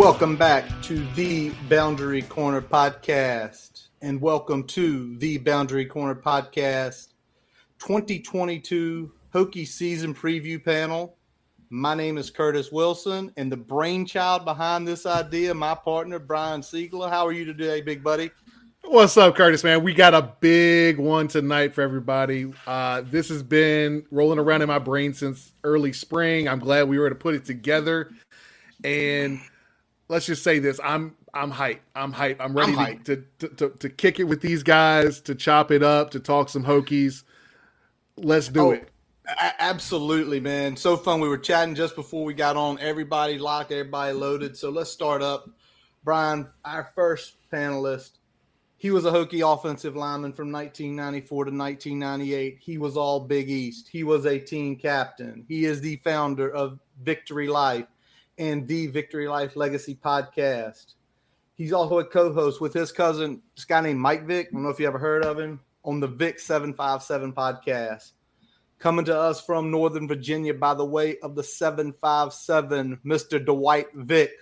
Welcome back to the Boundary Corner podcast, and welcome to the Boundary Corner podcast 2022 Hokie season preview panel. My name is Curtis Wilson, and the brainchild behind this idea, my partner Brian Siegler. How are you today, big buddy? What's up, Curtis, man? We got a big one tonight for everybody. Uh, this has been rolling around in my brain since early spring. I'm glad we were to put it together. And let's just say this: I'm I'm hyped. I'm hyped. I'm ready I'm. To, to, to to kick it with these guys, to chop it up, to talk some Hokies. Let's do Oh, it. absolutely, man. So fun. We were chatting just before we got on. Everybody locked, everybody loaded. So let's start up. Brian, our first panelist, he was a Hokie offensive lineman from 1994 to 1998. He was all Big East. He was a team captain. He is the founder of Victory Life and the Victory Life Legacy podcast. He's also a co-host with his cousin, this guy named Mike Vick. I don't know if you ever heard of him on the Vic 757 podcast. Coming to us from Northern Virginia by the way of the 757, Mr. Dwight Vick.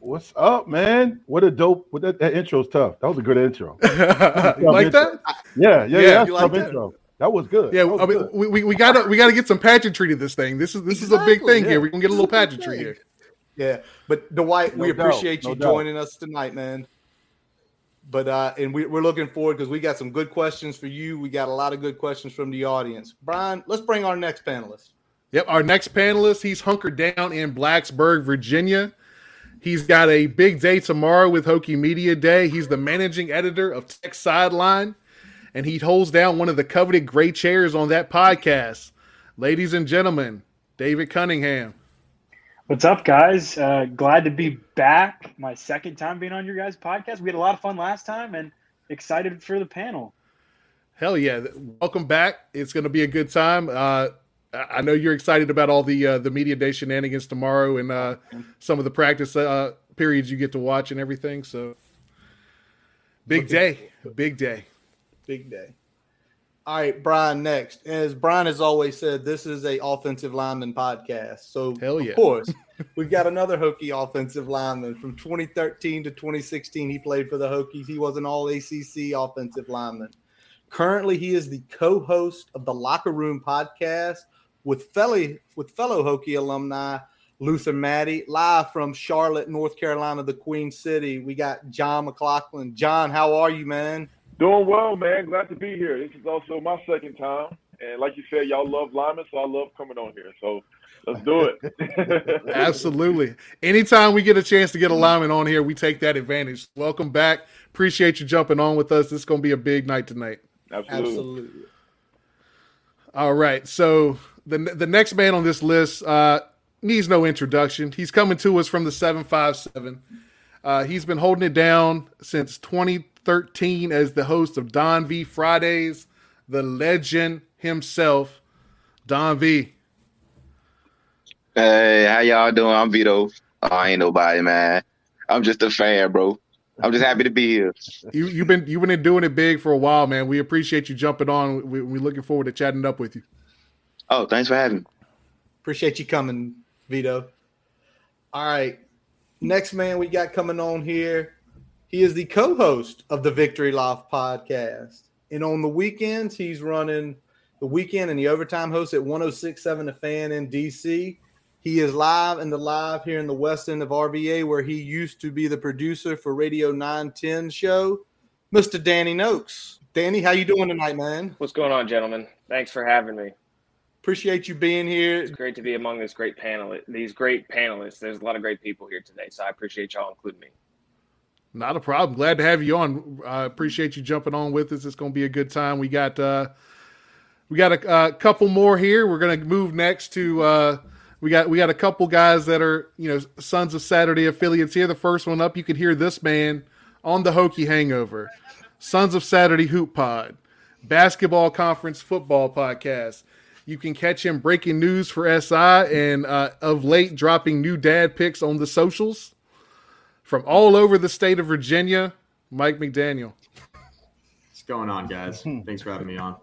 What's up, man? What a dope! What that, that intro's tough. That was a good intro. You like that? Yeah, yeah, yeah. Yeah, that's you tough like that? intro. That was good. Yeah, was I mean, good. we, we, we gotta we gotta get some pageantry to this thing. This is this is a big thing yeah. here. We're gonna get a little It's a big pageantry here. Yeah, but Dwight, we doubt, appreciate no you doubt. joining us tonight, man. But uh, and we, we're looking forward because we got some good questions for you. We got a lot of good questions from the audience. Brian, let's bring our next panelist. Yep, our next panelist, he's hunkered down in Blacksburg, Virginia. He's got a big day tomorrow with Hokie Media Day. He's the managing editor of Tech Sideline, and he holds down one of the coveted gray chairs on that podcast. Ladies and gentlemen, David Cunningham. What's up, guys? Uh, glad to be back. My second time being on your guys' podcast. We had a lot of fun last time and excited for the panel. Hell yeah! Welcome back. It's going to be a good time. Uh, I know you're excited about all the uh, the media day shenanigans tomorrow and uh, some of the practice uh, periods you get to watch and everything. So, big day, big day. Big day. All right, Brian. Next, as Brian has always said, this is a offensive lineman podcast. So, Hell yeah. of course, we've got another Hokie offensive lineman from 2013 to 2016. He played for the Hokies. He was an All ACC offensive lineman. Currently, he is the co-host of the Locker Room podcast with fellow with fellow Hokie alumni Luther Maddy, live from Charlotte, North Carolina, the Queen City. We got John McLaughlin. John, how are you, man? Doing well, man. Glad to be here. This is also my second time. And like you said, y'all love linemen, so I love coming on here. So let's do it. Absolutely. Anytime we get a chance to get a lineman on here, we take that advantage. Welcome back. Appreciate you jumping on with us. This is going to be a big night tonight. Absolutely. Absolutely. All right. So the the next man on this list uh, needs no introduction. He's coming to us from the seven five seven. Uh, he's been holding it down since 2013 as the host of Don V Fridays. The legend himself, Don V. Hey, how y'all doing? I'm Vito. Oh, I ain't nobody, man. I'm just a fan, bro. I'm just happy to be here. You you've been you've been doing it big for a while, man. We appreciate you jumping on. We, we're looking forward to chatting up with you. Oh, thanks for having me. Appreciate you coming, Vito. All right. Next man we got coming on here. He is the co-host of the Victory Life podcast. And on the weekends, he's running the weekend and the overtime host at 1067 The Fan in DC. He is live in the live here in the west end of RVA, where he used to be the producer for Radio 910 show, Mr. Danny Noakes. Danny, how you doing tonight, man? What's going on, gentlemen? Thanks for having me. Appreciate you being here. It's great to be among this great panel. These great panelists. There's a lot of great people here today, so I appreciate y'all including me. Not a problem. Glad to have you on. I appreciate you jumping on with us. It's going to be a good time. We got uh, we got a, a couple more here. We're going to move next to uh, we got we got a couple guys that are you know Sons of Saturday affiliates here. The first one up, you could hear this man on the Hokie Hangover, Sons of Saturday Hoop Pod, Basketball Conference Football Podcast. You can catch him breaking news for SI and uh, of late dropping new dad picks on the socials from all over the state of Virginia. Mike McDaniel. What's going on, guys? Thanks for having me on.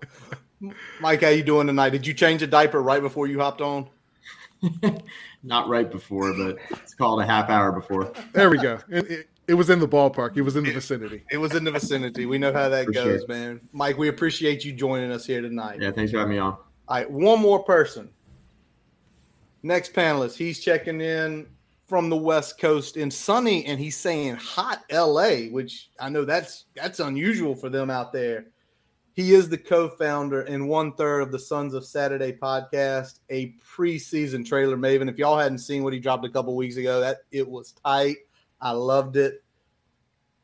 Mike, how you doing tonight? Did you change a diaper right before you hopped on? Not right before, but it's called a half hour before. There we go. It, it, it was in the ballpark. It was in the vicinity. It was in the vicinity. We know how that For goes, sure. man. Mike, we appreciate you joining us here tonight. Yeah, thanks for having me on. All right, one more person. Next panelist, he's checking in from the West Coast in sunny, and he's saying hot LA, which I know that's that's unusual for them out there. He is the co-founder and one third of the Sons of Saturday podcast, a preseason trailer maven. If y'all hadn't seen what he dropped a couple weeks ago, that it was tight. I loved it.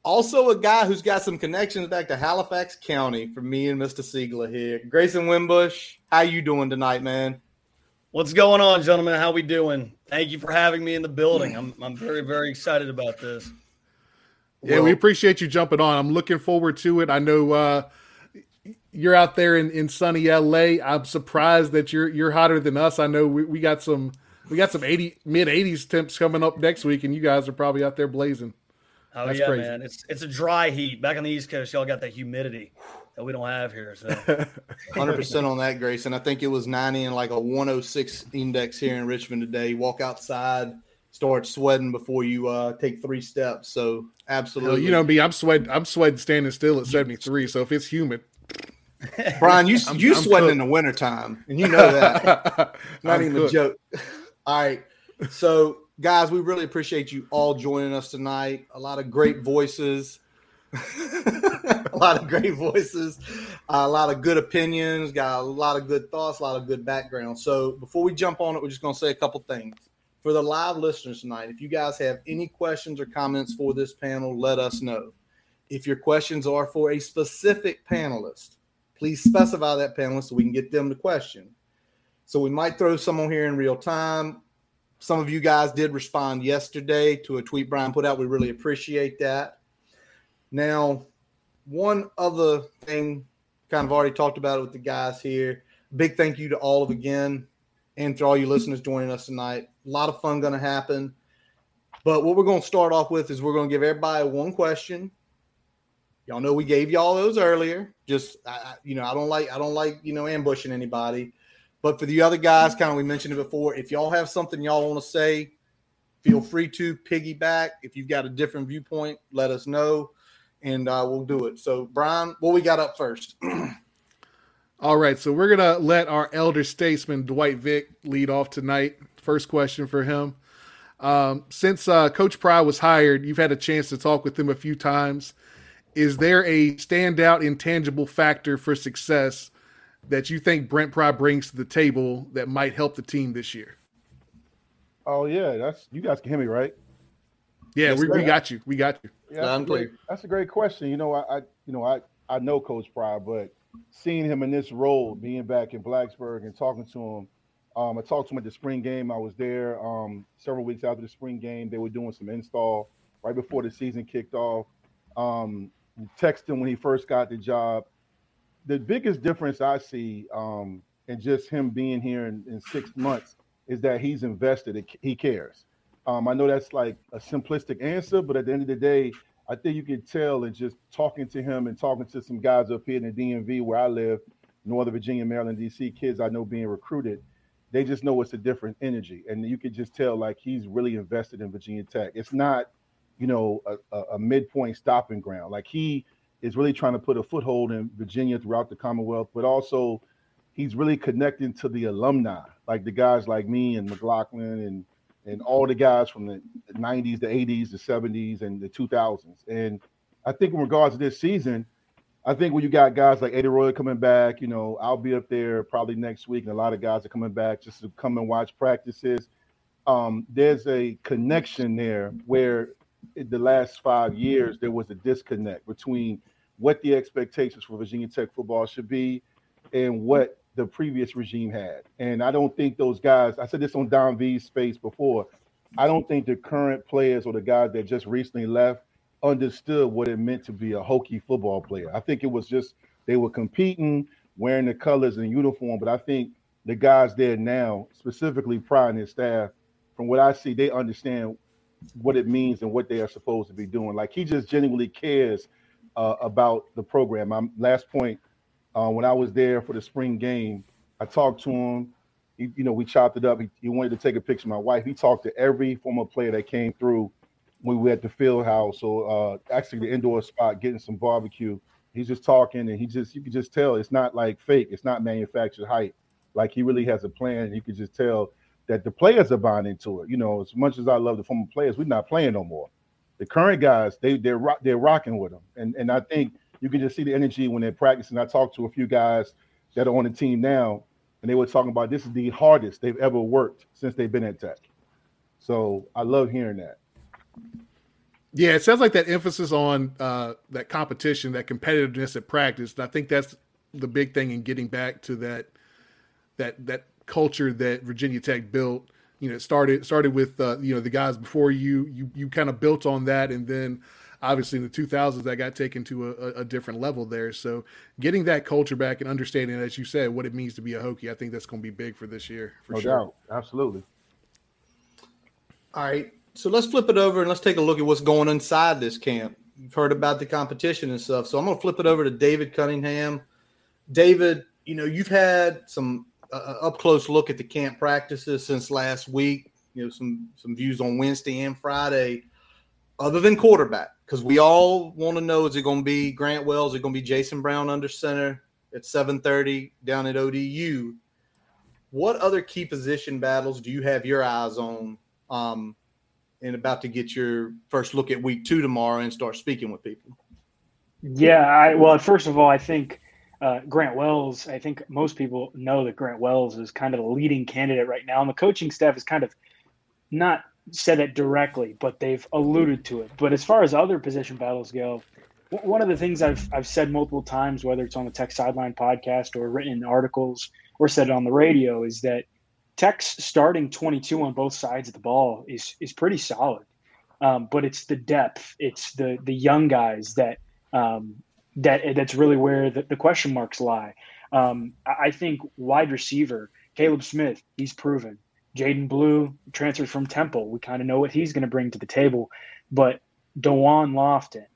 Also, a guy who's got some connections back to Halifax County for me and Mr. Siegler here. Grayson Wimbush, how you doing tonight, man? What's going on, gentlemen? How we doing? Thank you for having me in the building. I'm I'm very very excited about this. Yeah, Well- we appreciate you jumping on. I'm looking forward to it. I know uh, you're out there in, in sunny LA. I'm surprised that you're you're hotter than us. I know we, we got some we got some 80 mid 80s temps coming up next week, and you guys are probably out there blazing. Oh That's yeah, crazy. man. It's it's a dry heat. Back on the East Coast, y'all got that humidity that we don't have here. So Hundred percent on that, Grayson. I think it was ninety and like a one hundred six index here in Richmond today. Walk outside, start sweating before you uh, take three steps. So Hell, absolutely, you know me, I'm sweating. I'm sweating standing still at 73. So if it's humid, Brian, you I'm- you I'm sweating cooked. in the wintertime, and you know that. Not I'm even cooked. a joke. All right. So, guys, we really appreciate you all joining us tonight. A lot of great voices. a lot of great voices, uh, a lot of good opinions, got a lot of good thoughts, a lot of good background. So, before we jump on it, we're just going to say a couple things. For the live listeners tonight, if you guys have any questions or comments for this panel, let us know. If your questions are for a specific panelist, please specify that panelist so we can get them the question. So we might throw some on here in real time. Some of you guys did respond yesterday to a tweet Brian put out. We really appreciate that. Now, one other thing, kind of already talked about it with the guys here. Big thank you to all of again, and for all you listeners joining us tonight. A lot of fun going to happen. But what we're going to start off with is we're going to give everybody one question. Y'all know we gave y'all those earlier. Just I- you know, I don't like I don't like you know ambushing anybody. But for the other guys, kind of we mentioned it before. If y'all have something y'all want to say, feel free to piggyback. If you've got a different viewpoint, let us know, and uh, we'll do it. So, Brian, what we got up first? All right, so we're gonna let our elder statesman Dwight Vick lead off tonight. First question for him. Um, since uh, Coach Pry was hired, you've had a chance to talk with him a few times. Is there a standout intangible factor for success that you think Brent Pry brings to the table that might help the team this year? Oh yeah, that's you guys can hear me, right? Yeah, Yes, we, we got you. We got you. Yeah, that's, a great, that's a great question. You know, I, I you know I I know Coach Pryor, but seeing him in this role, being back in Blacksburg and talking to him, um, I talked to him at the spring game. I was there um, several weeks after the spring game. They were doing some install right before the season kicked off. Um, texted him when he first got the job. The biggest difference I see um, in just him being here in, in six months is that he's invested. He cares. Um, I know that's like a simplistic answer, but at the end of the day, I think you can tell in just talking to him and talking to some guys up here in the DMV where I live, Northern Virginia, Maryland, DC, kids I know being recruited. they just know it's a different energy, and you could just tell like he's really invested in Virginia Tech. It's not, you know, a, a, a midpoint stopping ground. Like he is really trying to put a foothold in Virginia throughout the Commonwealth, but also he's really connecting to the alumni, like the guys like me and McLaughlin and and all the guys from the 90s, the 80s, the 70s, and the 2000s. And I think in regards to this season, I think when you got guys like Eddie Roy coming back, you know, I'll be up there probably next week, and a lot of guys are coming back just to come and watch practices. Um, there's a connection there where the last five years there was a disconnect between what the expectations for Virginia Tech football should be and what the previous regime had. And I don't think those guys, I said this on Don V's space before, I don't think the current players or the guys that just recently left understood what it meant to be a Hokie football player. I think it was just they were competing, wearing the colors and uniform, but I think the guys there now, specifically Pry and his staff, from what I see, they understand what it means and what they are supposed to be doing. Like he just genuinely cares uh, about the program. My last point, uh, when I was there for the spring game, I talked to him. He, you know, we chopped it up. He, he, wanted to take a picture of my wife. He talked to every former player that came through when we were at the field house or uh, actually the indoor spot getting some barbecue. He's just talking and he just, you can just tell it's not like fake. It's not manufactured hype. Like he really has a plan. You can just tell that the players are buying into it. You know, as much as I love the former players, we're not playing no more. The current guys, they they're they're rocking with them, and and I think you can just see the energy when they're practicing. I talked to a few guys that are on the team now, and they were talking about this is the hardest they've ever worked since they've been at Tech. So I love hearing that. Yeah, it sounds like that emphasis on uh, that competition, that competitiveness at practice. And I think that's the big thing in getting back to that that that culture that Virginia Tech built. You know, it started started with uh, you know the guys before you. You you kind of built on that, and then obviously in the 2000s that got taken to a, a, different level there. So getting that culture back and understanding, as you said, what it means to be a Hokie, I think that's going to be big for this year. For no sure. doubt, absolutely. All right, so let's flip it over and let's take a look at what's going inside this camp. You've heard about the competition and stuff, so I'm going to flip it over to David Cunningham. David, you know you've had some uh, up close look at the camp practices since last week. You know some some views on Wednesday and Friday. Other than quarterback, because we all want to know is it going to be Grant Wells? Is it going to be Jason Brown under center at 7:30 down at ODU? What other key position battles do you have your eyes on? Um, and about to get your first look at week two tomorrow and start speaking with people. Yeah, I well, first of all, I think uh, Grant Wells. I think most people know that Grant Wells is kind of the leading candidate right now, and the coaching staff is kind of not said it directly, but they've alluded to it. But as far as other position battles go, one of the things I've I've said multiple times, whether it's on the Tech Sideline podcast or written in articles or said it on the radio, is that Tech's starting 22 on both sides of the ball is is pretty solid. Um, but it's the depth, it's the the young guys that um, that that's really where the, the question marks lie. Um, I think wide receiver Kaleb Smith, he's proven. Jadan Blue transferred from Temple. We kind of know what he's going to bring to the table. But Da'Wain Lofton,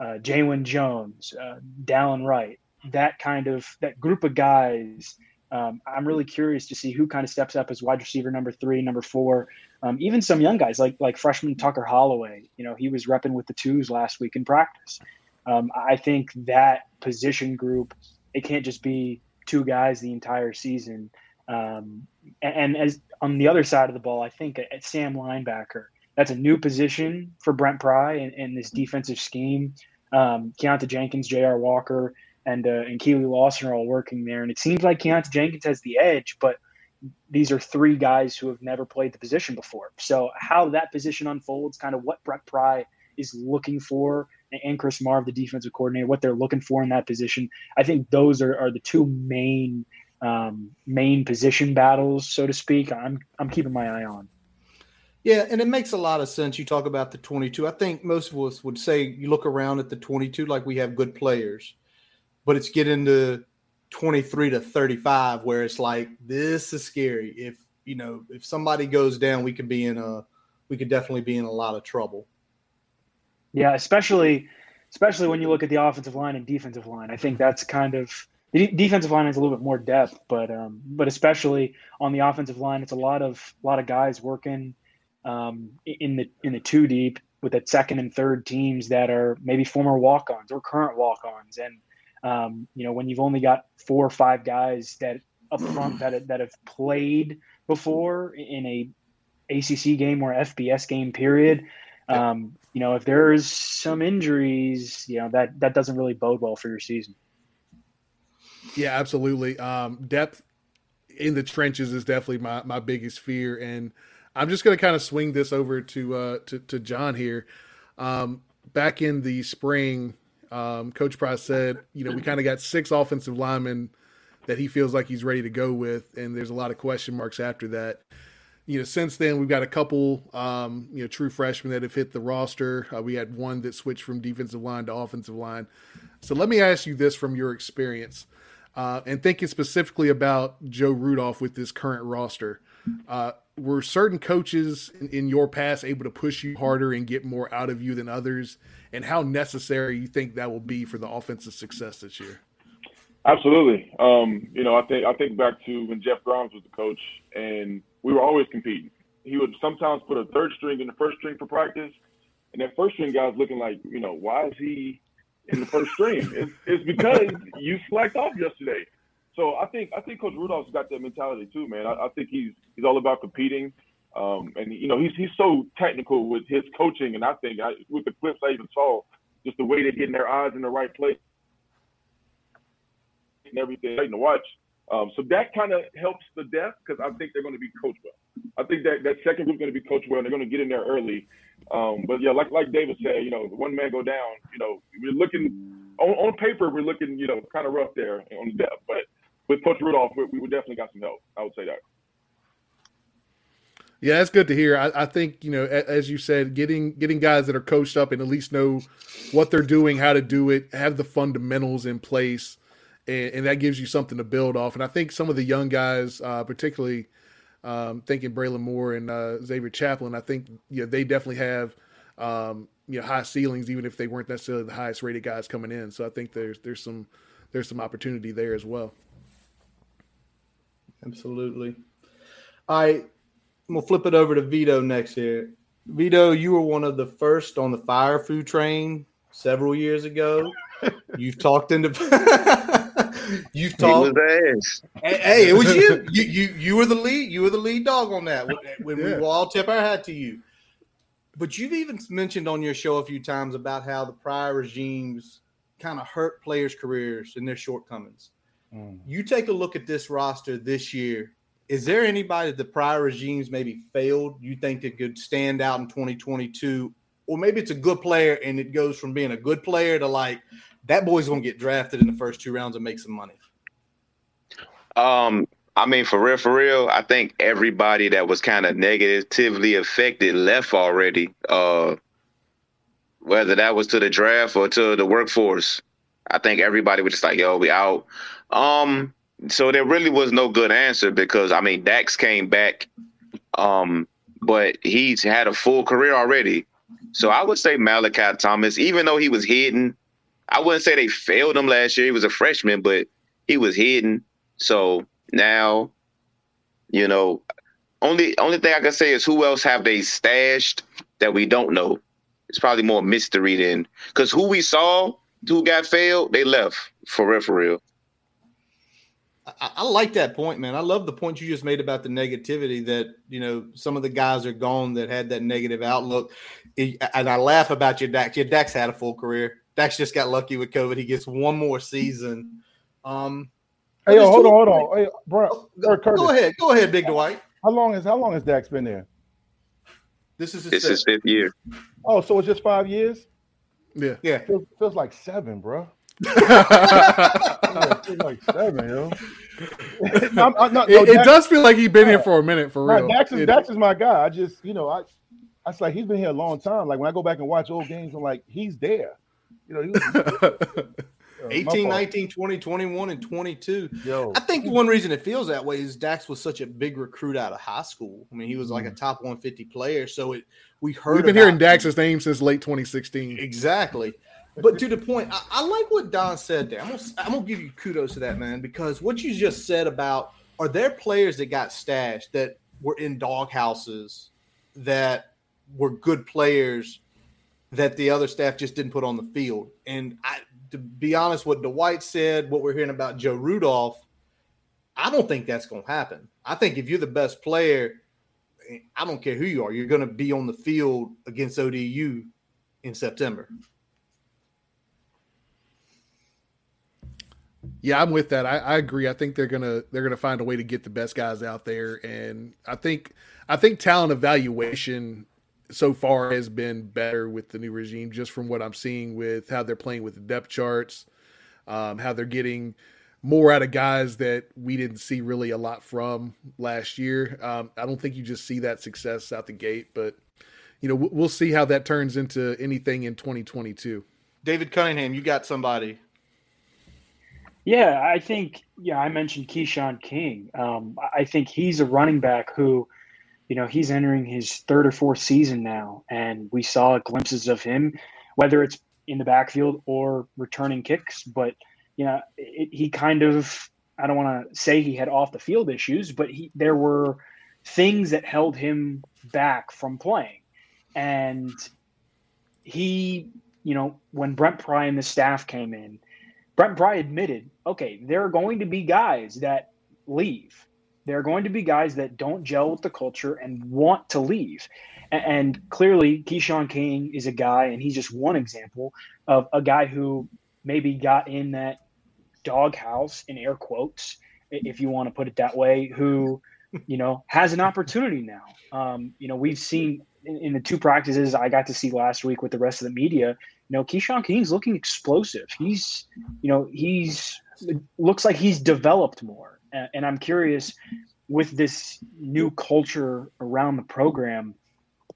uh, Jalen Jones, uh, Dallin Wright, that kind of that group of guys. Um, I'm really curious to see who kind of steps up as wide receiver number three, number four, um, even some young guys like like freshman Tucker Holloway. You know, he was repping with the twos last week in practice. Um, I think that position group, it can't just be two guys the entire season. Um, and, as on the other side of the ball, I think at, Sam linebacker, that's a new position for Brent Pry in, in this defensive scheme. Um, Keonta Jenkins, J.R. Walker, and uh, and Keely Lawson are all working there, and it seems like Keonta Jenkins has the edge, but these are three guys who have never played the position before. So how that position unfolds, kind of what Brent Pry is looking for, and Chris Marve, the defensive coordinator, what they're looking for in that position. I think those are, are the two main um, main position battles, so to speak. I'm I'm keeping my eye on. Yeah, and it makes a lot of sense. You talk about the 22. I think most of us would say you look around at the 22 like we have good players, but it's getting to 23 to 35 where it's like this is scary. If you know if somebody goes down, we could be in a we could definitely be in a lot of trouble. Yeah, especially especially when you look at the offensive line and defensive line. I think that's kind of the defensive line has a little bit more depth, but um, but especially on the offensive line, it's a lot of a lot of guys working um, in the in the two deep with that second and third teams that are maybe former walk-ons or current walk-ons, and um, you know when you've only got four or five guys that up front that that have played before in a ACC game or FBS game period. Um, you know, if there's some injuries, you know that that doesn't really bode well for your season. Yeah, absolutely. Um, depth in the trenches is definitely my, my biggest fear, and I'm just going to kind of swing this over to uh, to, to John here. Um, back in the spring, um, Coach Price said, you know, we kind of got six offensive linemen that he feels like he's ready to go with, and there's a lot of question marks after that. You know, since then we've got a couple, um, you know, true freshmen that have hit the roster. Uh, we had one that switched from defensive line to offensive line. So let me ask you this from your experience, uh, and thinking specifically about Joe Rudolph with this current roster. Uh, were certain coaches in, in, your past able to push you harder and get more out of you than others? And how necessary you think that will be for the offensive success this year? Absolutely. Um, you know, I think I think back to when Jeff Grimes was the coach, and we were always competing. He would sometimes put a third string in the first string for practice, and that first string guy was looking like, you know, why is he in the first stream. It's, it's because you slacked off yesterday. So I think I think Coach Rudolph's got that mentality too, man. I, I think he's he's all about competing, um, and you know he's he's so technical with his coaching, and I think I, with the clips I even saw, just the way they're getting their eyes in the right place and everything to watch. Um, so that kind of helps the depth because I think they're going to be coached well. I think that that second group is going to be coached well, and they're going to get in there early. Um, but yeah, like like David said, you know, one man go down. You know, we're looking on, on paper, we're looking, you know, kind of rough there on the depth, but with Coach Rudolph, we, we definitely got some help. I would say that. Yeah, that's good to hear. I, I, think you know, as you said, getting getting guys that are coached up and at least know what they're doing, how to do it, have the fundamentals in place, and, and that gives you something to build off. And I think some of the young guys, uh, particularly um, thinking Braylon Moore and uh, Xavier Chaplin, I think you know they definitely have um, you know high ceilings, even if they weren't necessarily the highest rated guys coming in. So I think there's there's some there's some opportunity there as well. Absolutely. I right, we'll flip it over to Vito next here. Vito, you were one of the first on the fire Fuente train several years ago. You've talked into you've talked. Hey, hey, it was you. You you you were the lead. You were the lead dog on that. When yeah. we will all tip our hat to you. But you've even mentioned on your show a few times about how the prior regimes kind of hurt players' careers and their shortcomings. Mm. You take a look at this roster this year. Is there anybody that the prior regimes maybe failed you think that could stand out in 2022? Or maybe it's a good player and it goes from being a good player to like that boy's gonna get drafted in the first two rounds and make some money. Um, I mean, for real, for real, I think everybody that was kind of negatively affected left already. Uh, whether that was to the draft or to the workforce, I think everybody was just like, "Yo, we out." Um, so there really was no good answer because I mean Dax came back, um, but he's had a full career already. So I would say Malachi Thomas, even though he was hidden, I wouldn't say they failed him last year. He was a freshman, but he was hidden. So now, you know, only only thing I can say is who else have they stashed that we don't know. It's probably more mystery than because who we saw who got failed, they left for real, for real. I, I, like that point, man. I love the point you just made about the negativity that you know some of the guys are gone that had that negative outlook. And I laugh about your Dax. Your Dax had a full career. Dax just got lucky with COVID. He gets one more season. Um, hey, yo, hold on, hold on. Hey, bro, oh, go, go ahead, go ahead, Big Dwight. How long is how long has Dax been there? This is his this fifth. is fifth year. Oh, so it's just five years? Yeah, yeah. Feels, feels like seven, bro. like seven, yo. I'm, I'm not, no, it, it does feel like he's been here for a minute, for real. Dax is, Dax is my guy. I just, you know, I, I was like, he's been here a long time. Like when I go back and watch old games, I'm like, he's there. You know, he was, 18, 19, 20, 21, and 22. Yo. I think one reason it feels that way is Dax was such a big recruit out of high school. I mean, he was like a mm. top 150 player. So it we heard we've been hearing Dax's name since late 2016. Exactly. but to the point, I, I, like what Don said there. I'm gonna, I'm gonna give you kudos to that, man, because what you just said about are there players that got stashed that were in dog houses that were good players that the other staff just didn't put on the field. And I, to be honest, what Dwight said, what we're hearing about Joe Rudolph, I don't think that's going to happen. I think if you're the best player, I don't care who you are, you're going to be on the field against ODU in September. Yeah, I'm with that. I, I, agree. I think they're gonna they're gonna find a way to get the best guys out there, and I think I think talent evaluation so far has been better with the new regime, just from what I'm seeing with how they're playing with the depth charts, um, how they're getting more out of guys that we didn't see really a lot from last year. Um, I don't think you just see that success out the gate, but you know we'll see how that turns into anything in 2022. David Cunningham, you got somebody yeah, I think yeah, I mentioned Keshawn King. Um, I think he's a running back who, you know, he's entering his third or fourth season now, and we saw glimpses of him, whether it's in the backfield or returning kicks. But you know, it, he kind of I don't want to say he had off the field issues, but he there were things that held him back from playing, and he, you know, when Brent Pry and the staff came in Brent Pry admitted, okay, there are going to be guys that leave. There are going to be guys that don't gel with the culture and want to leave. And, clearly, Keshawn King is a guy, and he's just one example of a guy who maybe got in that doghouse, in air quotes, if you want to put it that way, who, you know, has an opportunity now. Um, you know, we've seen in, in the two practices I got to see last week with the rest of the media, you know, Keshawn King's looking explosive. He's, you know, he's looks like he's developed more. And I'm curious with this new culture around the program,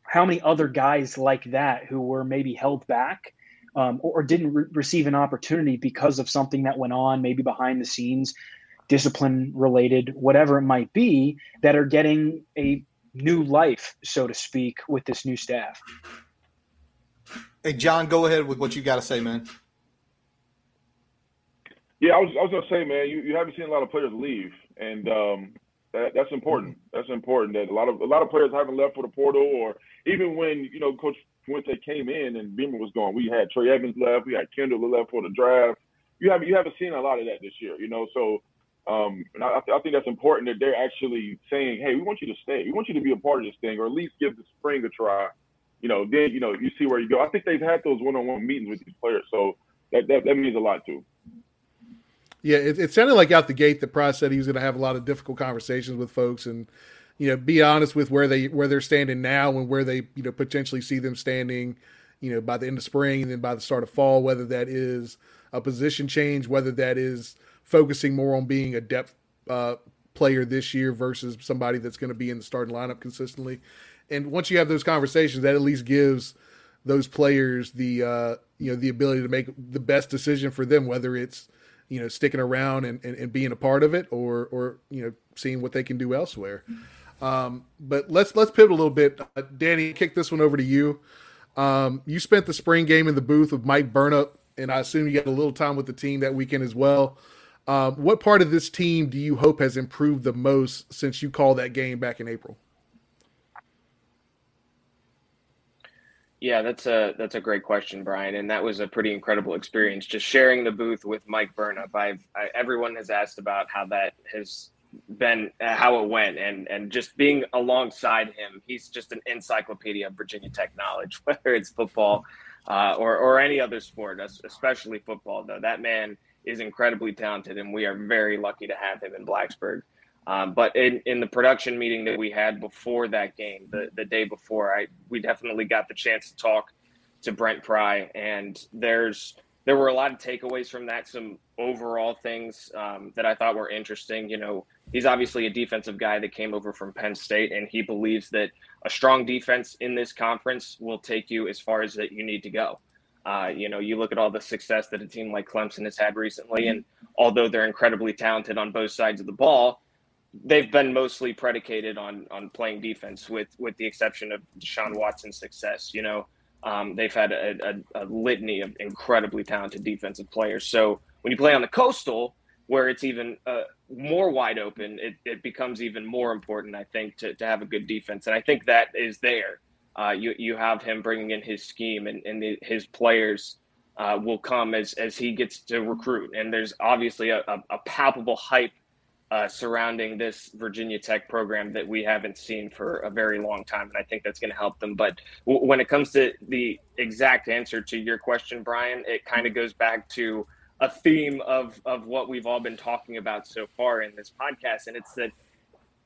how many other guys like that who were maybe held back um, or, or, didn't re- receive an opportunity because of something that went on, maybe behind the scenes, discipline related, whatever it might be, that are getting a new life, so to speak, with this new staff. Hey, John, go ahead with what you got to say, man. Yeah, I was, I was gonna say, man, you, you haven't seen a lot of players leave, and um, that, that's important. That's important. That a lot of a lot of players haven't left for the portal, or even when you know Coach Fuente came in and Beamer was gone, we had Trey Edmunds left, we had Kendall left for the draft. You haven't you haven't seen a lot of that this year, you know. So, um, and I, I think that's important that they're actually saying, hey, we want you to stay, we want you to be a part of this thing, or at least give the spring a try you know, then you know you see where you go. I think they've had those one-on-one meetings with these players, so that that, that means a lot too. Yeah, it, it sounded like out the gate that Pry said he was going to have a lot of difficult conversations with folks, and you know, be honest with where they where they're standing now and where they you know potentially see them standing, you know, by the end of spring and then by the start of fall. Whether that is a position change, whether that is focusing more on being a depth uh, player this year versus somebody that's going to be in the starting lineup consistently and once you have those conversations, that at least gives those players the uh, you know the ability to make the best decision for them, whether it's you know sticking around and, and, and being a part of it, or or you know seeing what they can do elsewhere. Um, but let's let's pivot a little bit. Uh, Danny, kick this one over to you. Um, you spent the spring game in the booth with Mike Burnop and I assume you got a little time with the team that weekend as well. Um, what part of this team do you hope has improved the most since you called that game back in April? Yeah, that's a that's a great question, Brian, and that was a pretty incredible experience. Just sharing the booth with Mike Burnop. I've I, everyone has asked about how that has been, uh, how it went, and and just being alongside him. He's just an encyclopedia of Virginia Tech knowledge, whether it's football uh, or or any other sport, especially football. Though that man is incredibly talented, and we are very lucky to have him in Blacksburg. Um, but in, in the production meeting that we had before that game, the, the day before, I we definitely got the chance to talk to Brent Pry, and there's there were a lot of takeaways from that. Some overall things um, that I thought were interesting. You know, he's obviously a defensive guy that came over from Penn State, and he believes that a strong defense in this conference will take you as far as that you need to go. Uh, you know, you look at all the success that a team like Clemson has had recently, and although they're incredibly talented on both sides of the ball, they've been mostly predicated on on playing defense, with with the exception of Deshaun Watson's success. You know, um, they've had a, a, a, litany of incredibly talented defensive players. So when you play on the coastal, where it's even uh, more wide open, it, it becomes even more important, I think, to, to have a good defense. And I think that is there. Uh, you, you have him bringing in his scheme, and, and the, his players uh, will come as, as he gets to recruit. And there's obviously a, a, a palpable hype uh, surrounding this Virginia Tech program that we haven't seen for a very long time, and I think that's going to help them. But w- when it comes to the exact answer to your question, Brian, it kind of goes back to a theme of of what we've all been talking about so far in this podcast, and it's that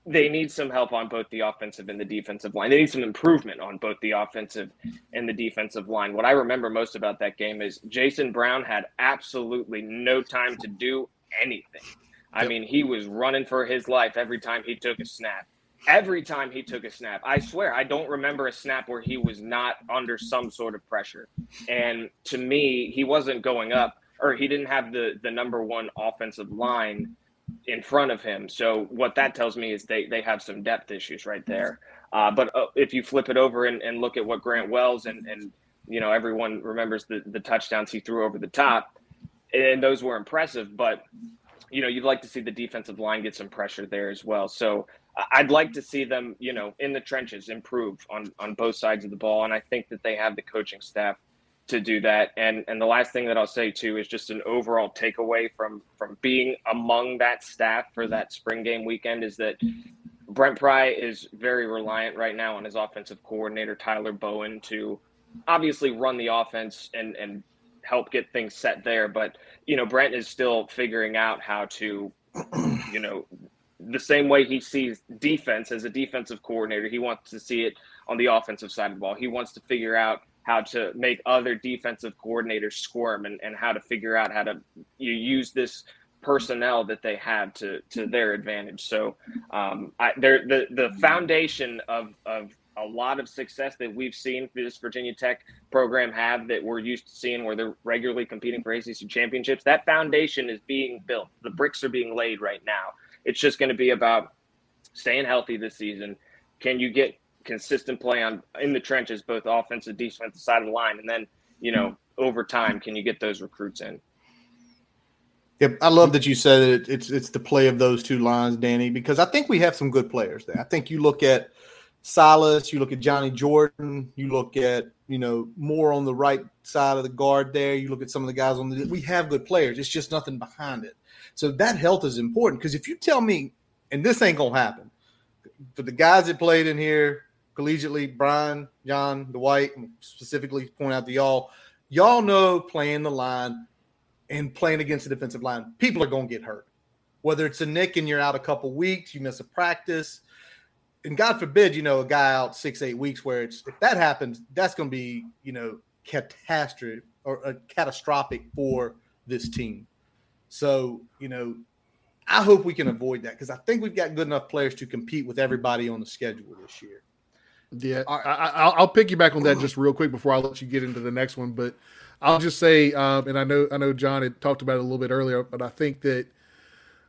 they need some help on both the offensive and the defensive line. They need some improvement on both the offensive and the defensive line. What I remember most about that game is Jason Brown had absolutely no time to do anything I mean, he was running for his life every time he took a snap. Every time he took a snap, I swear, I don't remember a snap where he was not under some sort of pressure. And to me, he wasn't going up, or he didn't have the the number one offensive line in front of him. So what that tells me is they they have some depth issues right there. Uh, but uh, if you flip it over and, and look at what Grant Wells and and you know everyone remembers the the touchdowns he threw over the top, and those were impressive. But you know, you'd like to see the defensive line get some pressure there as well. So I'd like to see them, you know, in the trenches improve on on both sides of the ball, and I think that they have the coaching staff to do that. And and the last thing that I'll say too is just an overall takeaway from from being among that staff for that spring game weekend is that Brent Pry is very reliant right now on his offensive coordinator Tyler Bowen to obviously run the offense and and help get things set there. But you know, Brent is still figuring out how to, you know, the same way he sees defense as a defensive coordinator, he wants to see it on the offensive side of the ball. He wants to figure out how to make other defensive coordinators squirm and, and how to figure out how to you use this personnel that they have to to their advantage. So um, I, there the the foundation of of a lot of success that we've seen through this Virginia Tech program have that we're used to seeing where they're regularly competing for ACC championships. That foundation is being built. The bricks are being laid right now. It's just going to be about staying healthy this season. Can you get consistent play on in the trenches, both offensive, defensive side of the line, and then you know over time, can you get those recruits in? Yep, I love that you said it. It's it's the play of those two lines, Danny, because I think we have some good players there. I think you look at Silas, you look at Johnny Jordan, you look at, you know, more on the right side of the guard there. You look at some of the guys on the we have good players. It's just nothing behind it. So that health is important because if you tell me, and this ain't gonna happen, for the guys that played in here collegiately, Brian, John, Dwight, specifically point out to y'all, y'all know playing the line and playing against the defensive line, people are gonna get hurt. Whether it's a nick and you're out a couple weeks, you miss a practice and God forbid, you know, a guy out six, eight weeks where it's if that happens, that's going to be, you know, catastrophic or uh, catastrophic for this team. So, you know, I hope we can avoid that because I think we've got good enough players to compete with everybody on the schedule this year. Yeah, I, will I'll piggyback on that just real quick before I let you get into the next one. But I'll just say, um, and I know I know John had talked about it a little bit earlier, but I think that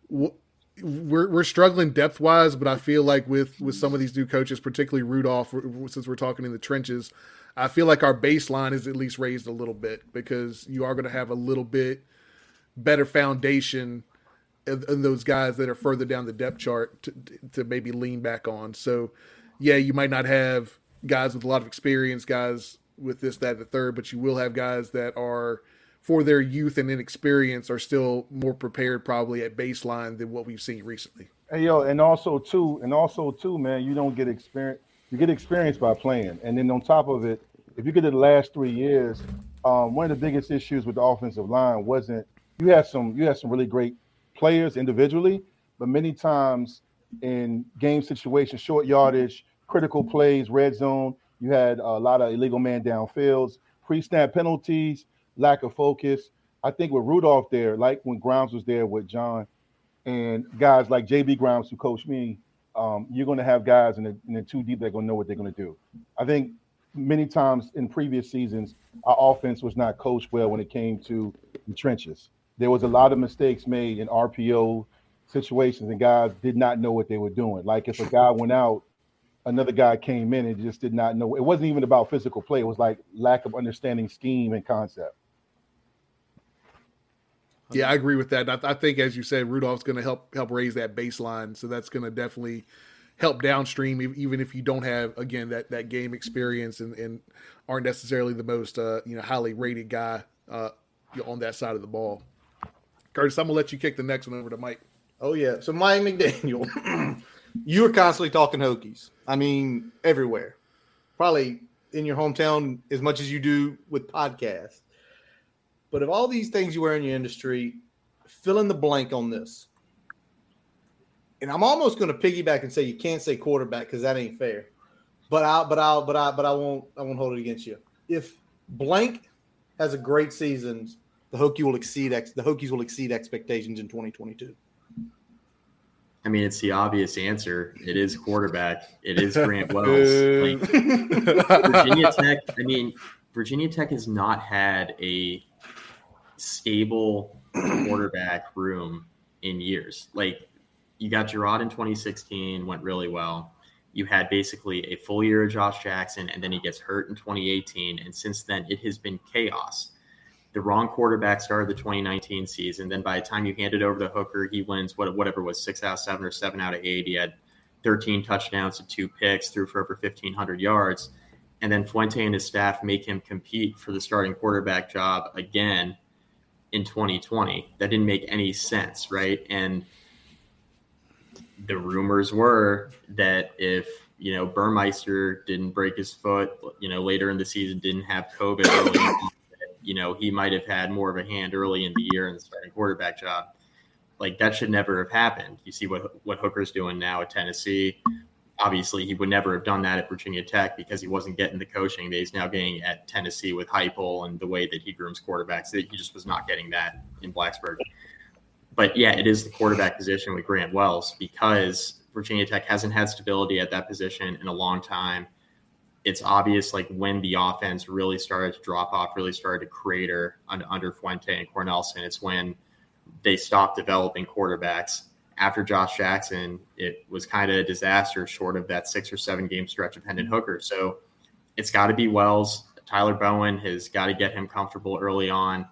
w- we're we're struggling depth wise, but I feel like with with some of these new coaches, particularly Rudolph, since we're talking in the trenches, I feel like our baseline is at least raised a little bit because you are going to have a little bit better foundation in those guys that are further down the depth chart to, to maybe lean back on. So, yeah, you might not have guys with a lot of experience, guys with this, that, the third, but you will have guys that are for their youth and inexperience are still more prepared probably at baseline than what we've seen recently. Hey yo, and also too, and also too, man, you don't get experience. You get experience by playing, and then on top of it, if you get to the last three years, um, one of the biggest issues with the offensive line wasn't you had some you had some really great players individually, but many times in game situations, short yardage, critical plays, red zone, you had a lot of illegal man downfields, pre-snap penalties, lack of focus. I think with Rudolph there, like when Grimes was there with John, and guys like JB Grimes who coached me, um, you're going to have guys in the, in the two deep that are going to know what they're going to do. I think many times in previous seasons, our offense was not coached well when it came to the trenches. There was a lot of mistakes made in RPO situations, and guys did not know what they were doing. Like if a guy went out another guy came in and just did not know. It wasn't even about physical play. It was like lack of understanding scheme and concept. Yeah, I agree with that. I, I think, as you said, Rudolph's going to help help raise that baseline. So that's going to definitely help downstream, even if you don't have again that that game experience and, and aren't necessarily the most uh, you know highly rated guy uh, on that side of the ball. Curtis, I'm gonna let you kick the next one over to Mike. Oh yeah, so Mike McDaniel, you are constantly talking Hokies. I mean, everywhere, probably in your hometown as much as you do with podcasts. But of all these things you wear in your industry, fill in the blank on this. And I'm almost going to piggyback and say you can't say quarterback because that ain't fair. But I, but I, but I, but I won't, I won't hold it against you. If blank has a great season, the Hokie will exceed ex, the Hokies will exceed expectations in 2022. I mean, it's the obvious answer. It is quarterback. It is Grant Wells. like, Virginia Tech. I mean, Virginia Tech has not had a stable quarterback room in years. Like you got Jerod in 2016, went really well. You had basically a full year of Josh Jackson, and then he gets hurt in 2018. And since then, it has been chaos. The wrong quarterback started the 2019 season. Then by the time you hand it over to Hooker, he wins what, whatever was six out of seven or seven out of eight. He had 13 touchdowns and two picks, threw for over 1,500 yards. And then Fuente and his staff make him compete for the starting quarterback job again in 2020. That didn't make any sense, right? And the rumors were that if you know Burmeister didn't break his foot, you know later in the season didn't have COVID, early, you know he might have had more of a hand early in the year in the starting quarterback job. Like that should never have happened. You see what what Hooker's doing now at Tennessee obviously he would never have done that at Virginia Tech because he wasn't getting the coaching that he's now getting at Tennessee with Heupel and the way that he grooms quarterbacks. He just was not getting that in Blacksburg. But yeah, it is the quarterback position with Grant Wells because Virginia Tech hasn't had stability at that position in a long time. It's obvious, like when the offense really started to drop off, really started to crater under, under Fuente and Cornelsen. It's when they stopped developing quarterbacks after Josh Jackson, it was kind of a disaster short of that six or seven game stretch of Hendon Hooker. So it's got to be Wells. Tyler Bowen has got to get him comfortable early on.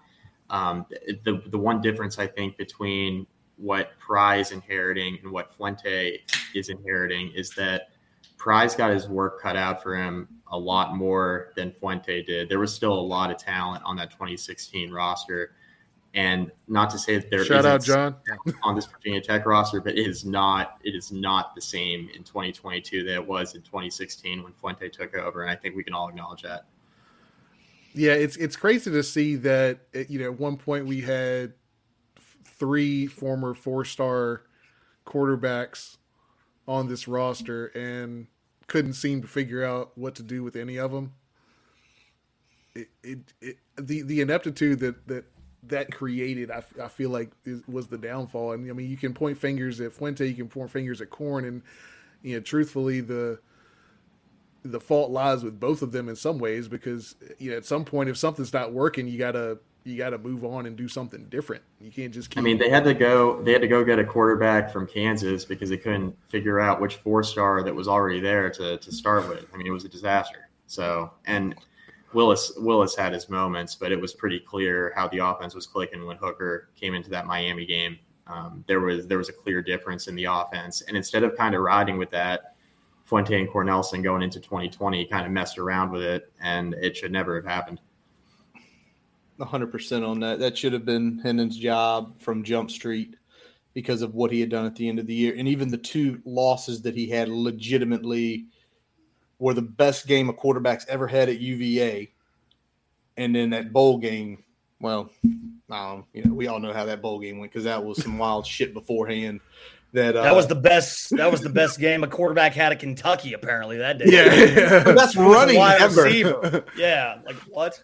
Um, the the one difference I think between what Pry is inheriting and what Fuente is inheriting is that Pry's got his work cut out for him a lot more than Fuente did. There was still a lot of talent on that 2016 roster. And not to say that there shout out John on this Virginia Tech roster, but it is not it is not the same in 2022 that it was in 2016 when Fuente took over, and I think we can all acknowledge that. Yeah, it's it's crazy to see that eh, you know at one point we had three former four star quarterbacks on this roster and couldn't seem to figure out what to do with any of them. It, it, it the the ineptitude that that that created, I, I feel like is, was the downfall. And I mean, you can point fingers at Fuente, you can point fingers at Corn, and you know, truthfully, the the fault lies with both of them in some ways because you know at some point if something's not working, you gotta you gotta move on and do something different. You can't just. Keep... I mean, they had to go. They had to go get a quarterback from Kansas because they couldn't figure out which four star that was already there to to start with. I mean, it was a disaster. So and Willis Willis had his moments, but it was pretty clear how the offense was clicking when Hooker came into that Miami game. Um, there was there was a clear difference in the offense, and instead of kind of riding with that, Fuente and Cornelsen going into 2020 kind of messed around with it, and it should never have happened. 100% on that. That should have been Hendon's job from Jump Street because of what he had done at the end of the year, and even the two losses that he had legitimately – were the best game of quarterbacks ever had at UVA. And then that bowl game, well, um, you know, we all know how that bowl game went because that was some wild shit beforehand. That uh, that was the best. That was the best game a quarterback had at Kentucky. Apparently that day. Yeah, that's running ever. Yeah, like what?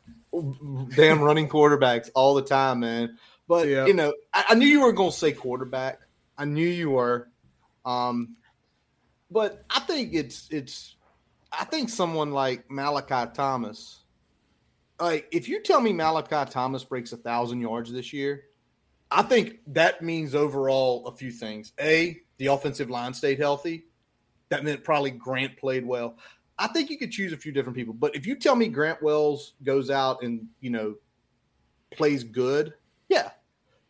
Damn running quarterbacks all the time, man. But yeah. you know, I, I knew you were going to say quarterback. I knew you were. Um, but I think it's it's I think someone like Malachi Thomas, like if you tell me Malachi Thomas breaks a thousand yards this year, I think that means overall a few things. A, the offensive line stayed healthy. that meant probably Grant played well. I think you could choose a few different people, but if you tell me Grant Wells goes out and you know plays good, yeah.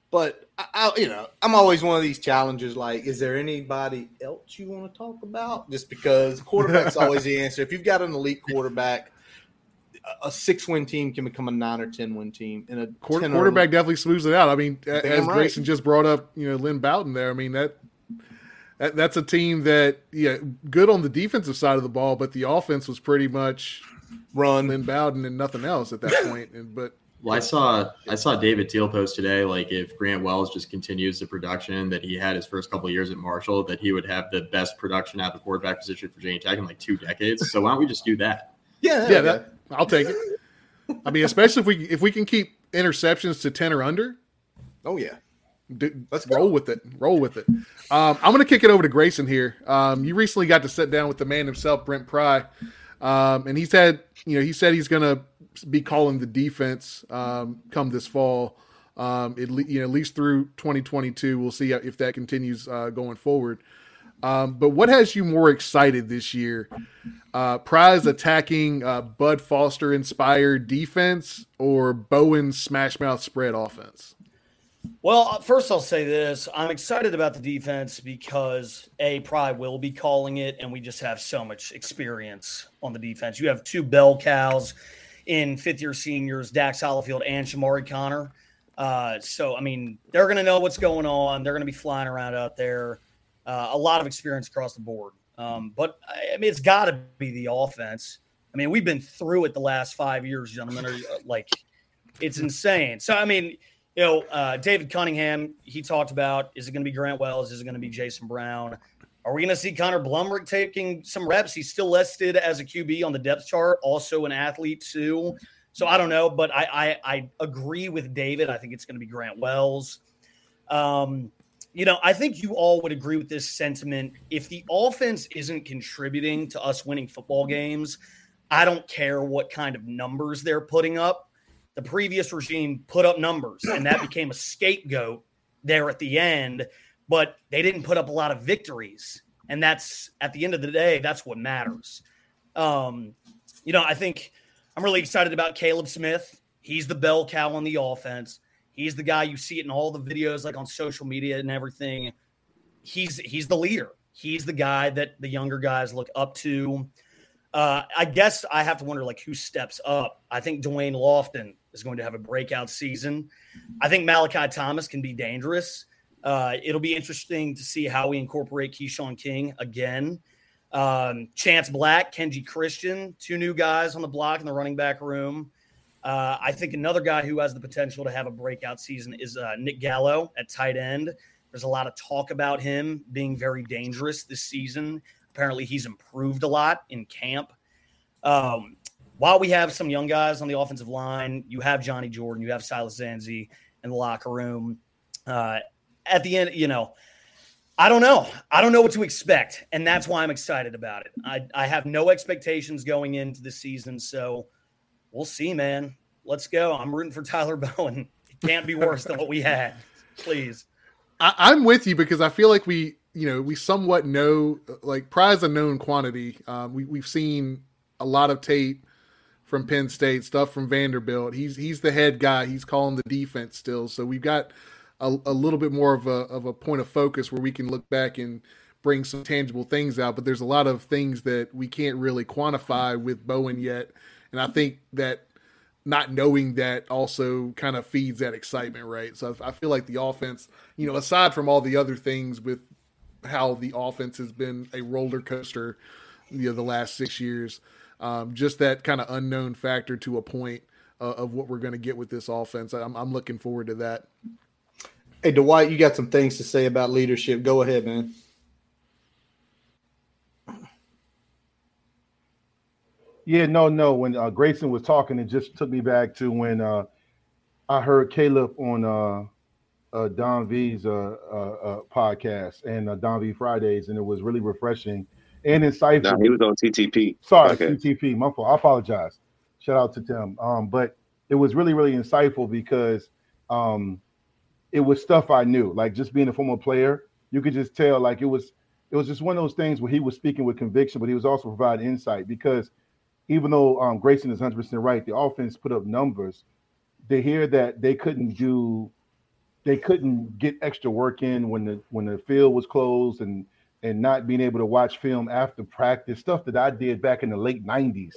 But I, I, you know, I'm always one of these challenges. Like, is there anybody else you want to talk about? Just because quarterback's always the answer. If you've got an elite quarterback, a six win team can become a nine or ten win team. And a Quarter, quarterback definitely smooths it out. I mean, Damn as right. Grayson just brought up, you know, Lynn Bowden there. I mean that, that that's a team that yeah, good on the defensive side of the ball, but the offense was pretty much run Lynn Bowden and nothing else at that point. And but well, I saw I saw David Teel post today. Like if Grant Wells just continues the production that he had his first couple years at Marshall, that he would have the best production at the quarterback position for Virginia Tech in like two decades. So why don't we just do that? Yeah, yeah, that, I'll take it. I mean, especially if we if we can keep interceptions to ten or under. Oh yeah, let's roll with it. Roll with it. Um, I'm going to kick it over to Grayson here. Um, you recently got to sit down with the man himself, Brent Pry, um, and he said, you know, he said he's going to be calling the defense um, come this fall. Um, at, le- you know, at least through 2022, we'll see if that continues uh, going forward. Um, but what has you more excited this year? Uh, Pry's attacking uh, Bud Foster inspired defense or Bowen's smash mouth spread offense? Well, uh, first I'll say this: I'm excited about the defense because a Pry will be calling it, and we just have so much experience on the defense. You have two bell cows in fifth year seniors, Dax Hollifield and Chamarri Conner. Uh, so I mean, they're going to know what's going on. They're going to be flying around out there uh, a lot of experience across the board. Um, but I mean, it's got to be the offense. I mean, we've been through it the last five years, gentlemen. Are, uh, like, it's insane. So, I mean, you know, uh, David Cunningham, he talked about is it going to be Grant Wells? Is it going to be Jason Brown? Are we going to see Connor Blumrick taking some reps? He's still listed as a QB on the depth chart, also an athlete too. So I don't know, but I I, I agree with David. I think it's going to be Grant Wells. Um, you know, I think you all would agree with this sentiment. If the offense isn't contributing to us winning football games, I don't care what kind of numbers they're putting up. The previous regime put up numbers, and that became a scapegoat there at the end, but they didn't put up a lot of victories. And that's at the end of the day, that's what matters. Um, you know, I think I'm really excited about Kaleb Smith. He's the bell cow on the offense. He's the guy you see it in all the videos, like on social media and everything. He's he's the leader. He's the guy that the younger guys look up to. Uh, I guess I have to wonder like who steps up. I think Da'Wain Lofton is going to have a breakout season. I think Malachi Thomas can be dangerous. Uh, it'll be interesting to see how we incorporate Keshawn King again. Um, Chance Black, Kenji Christian, two new guys on the block in the running back room. Uh, I think another guy who has the potential to have a breakout season is uh, Nick Gallo at tight end. There's a lot of talk about him being very dangerous this season. Apparently, he's improved a lot in camp. Um, while we have some young guys on the offensive line, you have Johnny Jordan, you have Silas Dzansi in the locker room. Uh, at the end, you know, I don't know. I don't know what to expect, and that's why I'm excited about it. I, I have no expectations going into the season, so we'll see, man. Let's go. I'm rooting for Tyler Bowen. It can't be worse than what we had. Please. I, am with you because I feel like we, you know, we somewhat know like Pry's a known quantity. Um, we we've seen a lot of tape from Penn State, stuff from Vanderbilt. He's he's the head guy. He's calling the defense still. So we've got a, a little bit more of a of a point of focus where we can look back and bring some tangible things out. But there's a lot of things that we can't really quantify with Bowen yet. And I think that not knowing that also kind of feeds that excitement, right? So I feel like the offense, you know, aside from all the other things with how the offense has been a roller coaster, you know, the last six years, um, just that kind of unknown factor to a point uh, of what we're going to get with this offense. I'm, I'm looking forward to that. Hey, Dwight, you got some things to say about leadership. Go ahead, man. Yeah, no, no. When uh, Grayson was talking, it just took me back to when uh, I heard Kaleb on uh, uh Don V's uh, uh, podcast and Don V Fridays, and it was really refreshing and insightful. No, he was on TTP. Sorry, okay. TTP. My fault. I apologize. Shout out to Tim. Um, but it was really, really insightful because um, it was stuff I knew. Like just being a former player, you could just tell. Like it was it was just one of those things where he was speaking with conviction, but he was also providing insight because even though um, Grayson is 100 percent right, the offense put up numbers. They hear that they couldn't do, they couldn't get extra work in when the when the field was closed and and not being able to watch film after practice, stuff that I did back in the late 90s.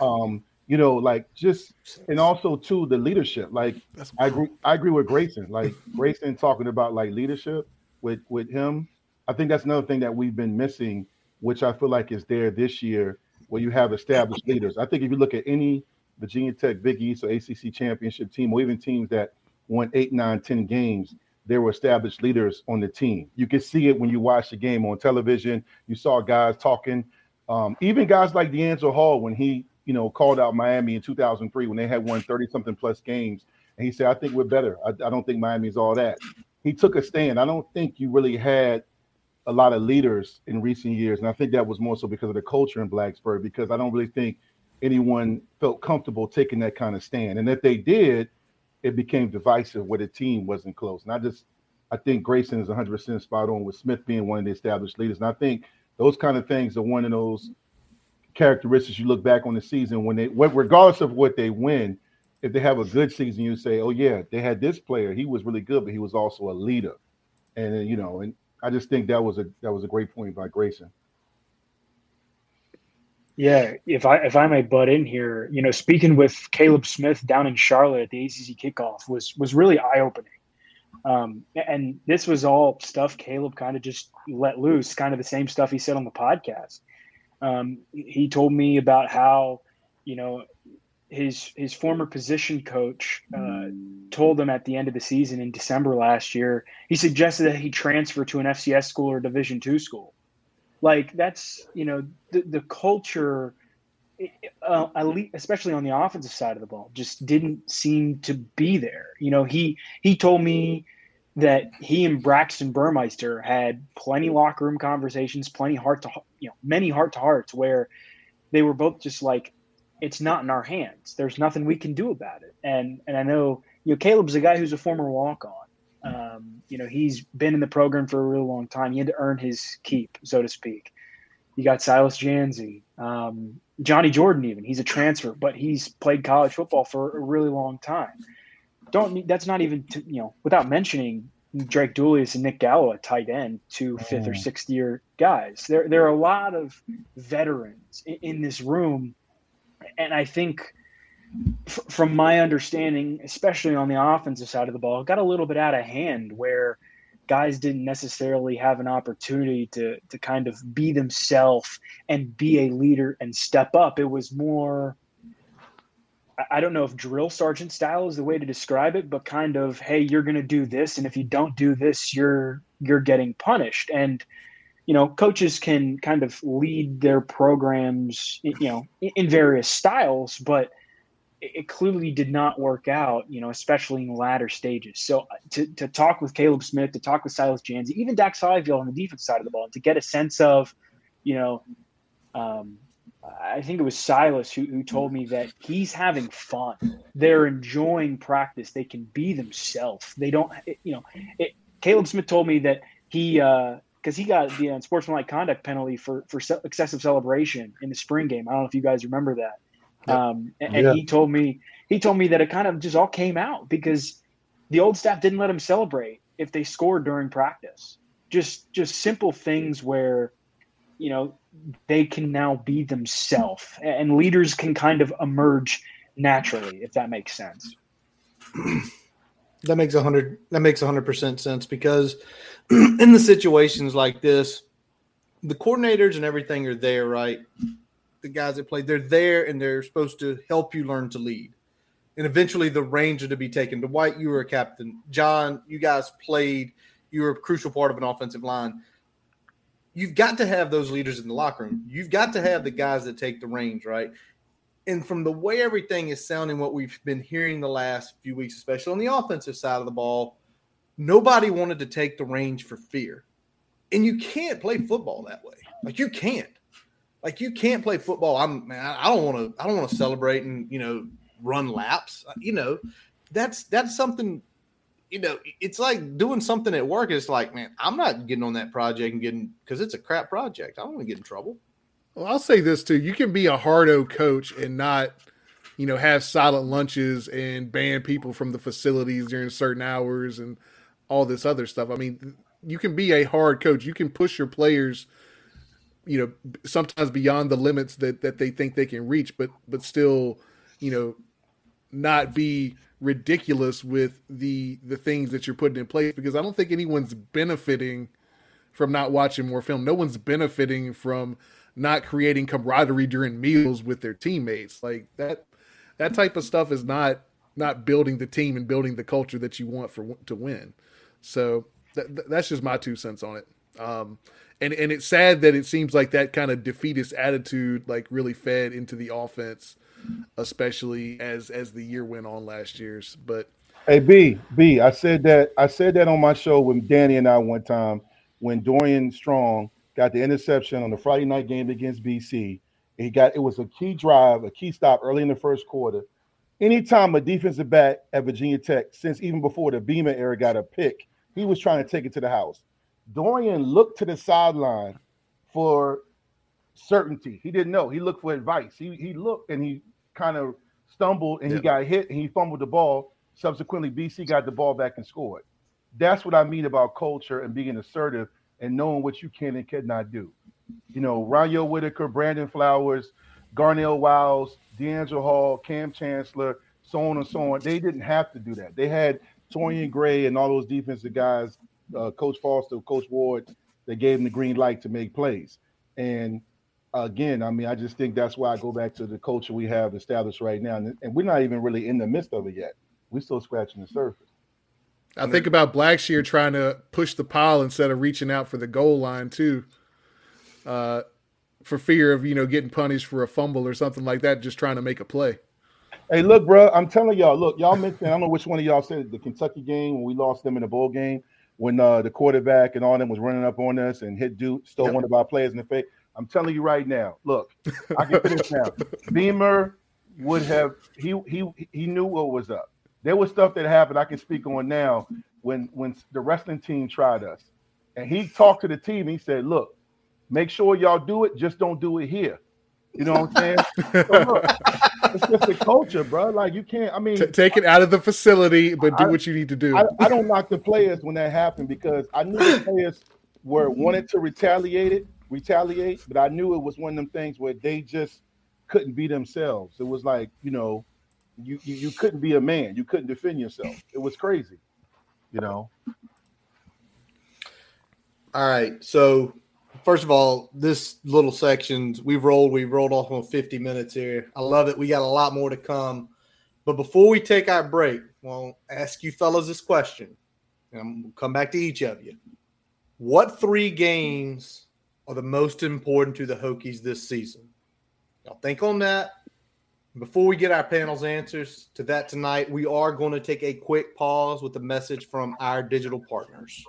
Um, you know, like just and also too the leadership. Like I agree, I agree with Grayson. Like Grayson talking about like leadership with with him. I think that's another thing that we've been missing, which I feel like is there this year, where you have established leaders. I think if you look at any Virginia Tech, Big East, or ACC championship team, or even teams that won eight, nine, ten games, there were established leaders on the team. You can see it when you watch the game on television. You saw guys talking, um, even guys like DeAngelo Hall when he, you know, called out Miami in 2003 when they had won 30 something plus games, and he said, "I think we're better. I, I don't think Miami's all that." He took a stand. I don't think you really had a lot of leaders in recent years, and I think that was more so because of the culture in Blacksburg. Because I don't really think anyone felt comfortable taking that kind of stand, and if they did it became divisive where the team wasn't close. And I just, I think Grayson is 100% spot on with Smith being one of the established leaders. And I think those kind of things are one of those characteristics you look back on the season when they, regardless of what they win, if they have a good season, you say, oh, yeah, they had this player. He was really good, but he was also a leader. And, you know, and I just think that was a that was a great point by Grayson. Yeah, if I if I may butt in here, you know, speaking with Kaleb Smith down in Charlotte at the ACC kickoff was was really eye opening. Um, and this was all stuff Kaleb kind of just let loose, kind of the same stuff he said on the podcast. Um, he told me about how, you know, his his former position coach uh, told him at the end of the season in December last year. He suggested that he transfer to an FCS school or Division two school like that's you know the the culture, uh, especially on the offensive side of the ball, just didn't seem to be there. You know, he he told me that he and Braxton Burmeister had plenty locker room conversations, plenty heart to you know many heart to hearts where they were both just like, it's not in our hands. There's nothing we can do about it. And and I know you know Kaleb's a guy who's a former walk on. Um, you know, he's been in the program for a really long time. He had to earn his keep, so to speak. You got Silas Dzansi, um, Johnny Jordan, even he's a transfer, but he's played college football for a really long time. Don't that's not even to, you know without mentioning Drake DeIuliis and Nick Gallo at tight end, two fifth or mm. sixth year guys. There there are a lot of veterans in, in this room, and I think from my understanding, especially on the offensive side of the ball, got a little bit out of hand where guys didn't necessarily have an opportunity to to kind of be themselves and be a leader and step up. It was more I don't know if drill sergeant style is the way to describe it, but kind of, hey, you're going to do this, and if you don't do this, you're you're getting punished. And you know, coaches can kind of lead their programs, you know, in various styles, but it clearly did not work out, you know, especially in the latter stages. So uh, to, to talk with Kaleb Smith, to talk with Silas Dzansi, even Dax Hollifield on the defense side of the ball, and to get a sense of, you know, um, I think it was Silas who, who told me that he's having fun. They're enjoying practice. They can be themselves. They don't, you know, it, Kaleb Smith told me that he, because uh, he got the unsportsmanlike conduct penalty for for excessive celebration in the spring game. I don't know if you guys remember that. Um, and, yeah. and he told me he told me that it kind of just all came out because the old staff didn't let him celebrate if they scored during practice. Just just simple things where you know they can now be themselves and leaders can kind of emerge naturally if that makes sense that makes a hundred that makes a hundred percent sense because in the situations like this the coordinators and everything are there right the guys that play. They're there and they're supposed to help you learn to lead. And eventually the reins are to be taken. Dwight, you were a captain. John, you guys played. You were a crucial part of an offensive line. You've got to have those leaders in the locker room. You've got to have the guys that take the reins, right? And from the way everything is sounding, what we've been hearing the last few weeks, especially on the offensive side of the ball, nobody wanted to take the reins for fear. And you can't play football that way. Like you can't. Like you can't play football. I'm man. I don't want to. I don't want to celebrate and you know run laps. You know, that's that's something. You know, it's like doing something at work. It's like, man, I'm not getting on that project and getting because it's a crap project. I don't want to get in trouble. Well, I'll say this too: you can be a hard O coach and not, you know, have silent lunches and ban people from the facilities during certain hours and all this other stuff. I mean, you can be a hard coach. You can push your players, you know, sometimes beyond the limits that that they think they can reach, but but still, you know, not be ridiculous with the the things that you're putting in place because I don't think anyone's benefiting from not watching more film. No one's benefiting from not creating camaraderie during meals with their teammates. Like that that type of stuff is not not building the team and building the culture that you want for to win. So that, that's just my two cents on it. Um, and and it's sad that it seems like that kind of defeatist attitude like really fed into the offense, especially as as the year went on last year's. But hey, B B, I said that I said that on my show with Danny and I one time when Dorian Strong got the interception on the Friday night game against BC. He got it was a key drive, a key stop early in the first quarter. Anytime a defensive back at Virginia Tech, since even before the Beamer era, got a pick, he was trying to take it to the house. Dorian looked to the sideline for certainty. He didn't know. He looked for advice. He he looked and he kind of stumbled and he got hit and he fumbled the ball. Subsequently, BC got the ball back and scored. That's what I mean about culture and being assertive and knowing what you can and cannot do. You know, Ronyell Whitaker, Brandon Flowers, Garnell Wilds, DeAngelo Hall, Kam Chancellor, so on and so on. They didn't have to do that. They had Torian Gray and all those defensive guys, uh, Coach Foster, Coach Ward, that gave them the green light to make plays. And again, I mean, I just think that's why I go back to the culture we have established right now. And, and we're not even really in the midst of it yet. We're still scratching the surface. I think about Blackshear trying to push the pile instead of reaching out for the goal line too, uh, for fear of you know getting punished for a fumble or something like that, just trying to make a play. Hey, look, bro, I'm telling y'all, look, y'all mentioned, I don't know which one of y'all said the Kentucky game when we lost them in the bowl game when uh, the quarterback and all them was running up on us and hit Duke, stole yep. one of our players in the face. I'm telling you right now, look, I can finish now. Beamer would have he he he knew what was up there was stuff that happened I can speak on now when when the wrestling team tried us. And he talked to the team. He said, "Look, make sure y'all do it. Just don't do it here." You know what I'm saying? so look, it's just a culture, bro. Like you can't. I mean, T- take it out of the facility, but do I, what you need to do. I, I don't knock the players when that happened because I knew the players were wanted to retaliate it, retaliate, but I knew it was one of them things where they just couldn't be themselves. It was like you know, you, you you couldn't be a man. You couldn't defend yourself. It was crazy, you know. All right. So first of all, this little sections we've rolled, we've rolled off on 50 minutes here. I love it. We got a lot more to come. But before we take our break, well, ask you fellas this question. And I'm gonna come back to each of you. What three games are the most important to the Hokies this season? Y'all think on that. Before we get our panel's answers to that tonight, we are going to take a quick pause with a message from our digital partners.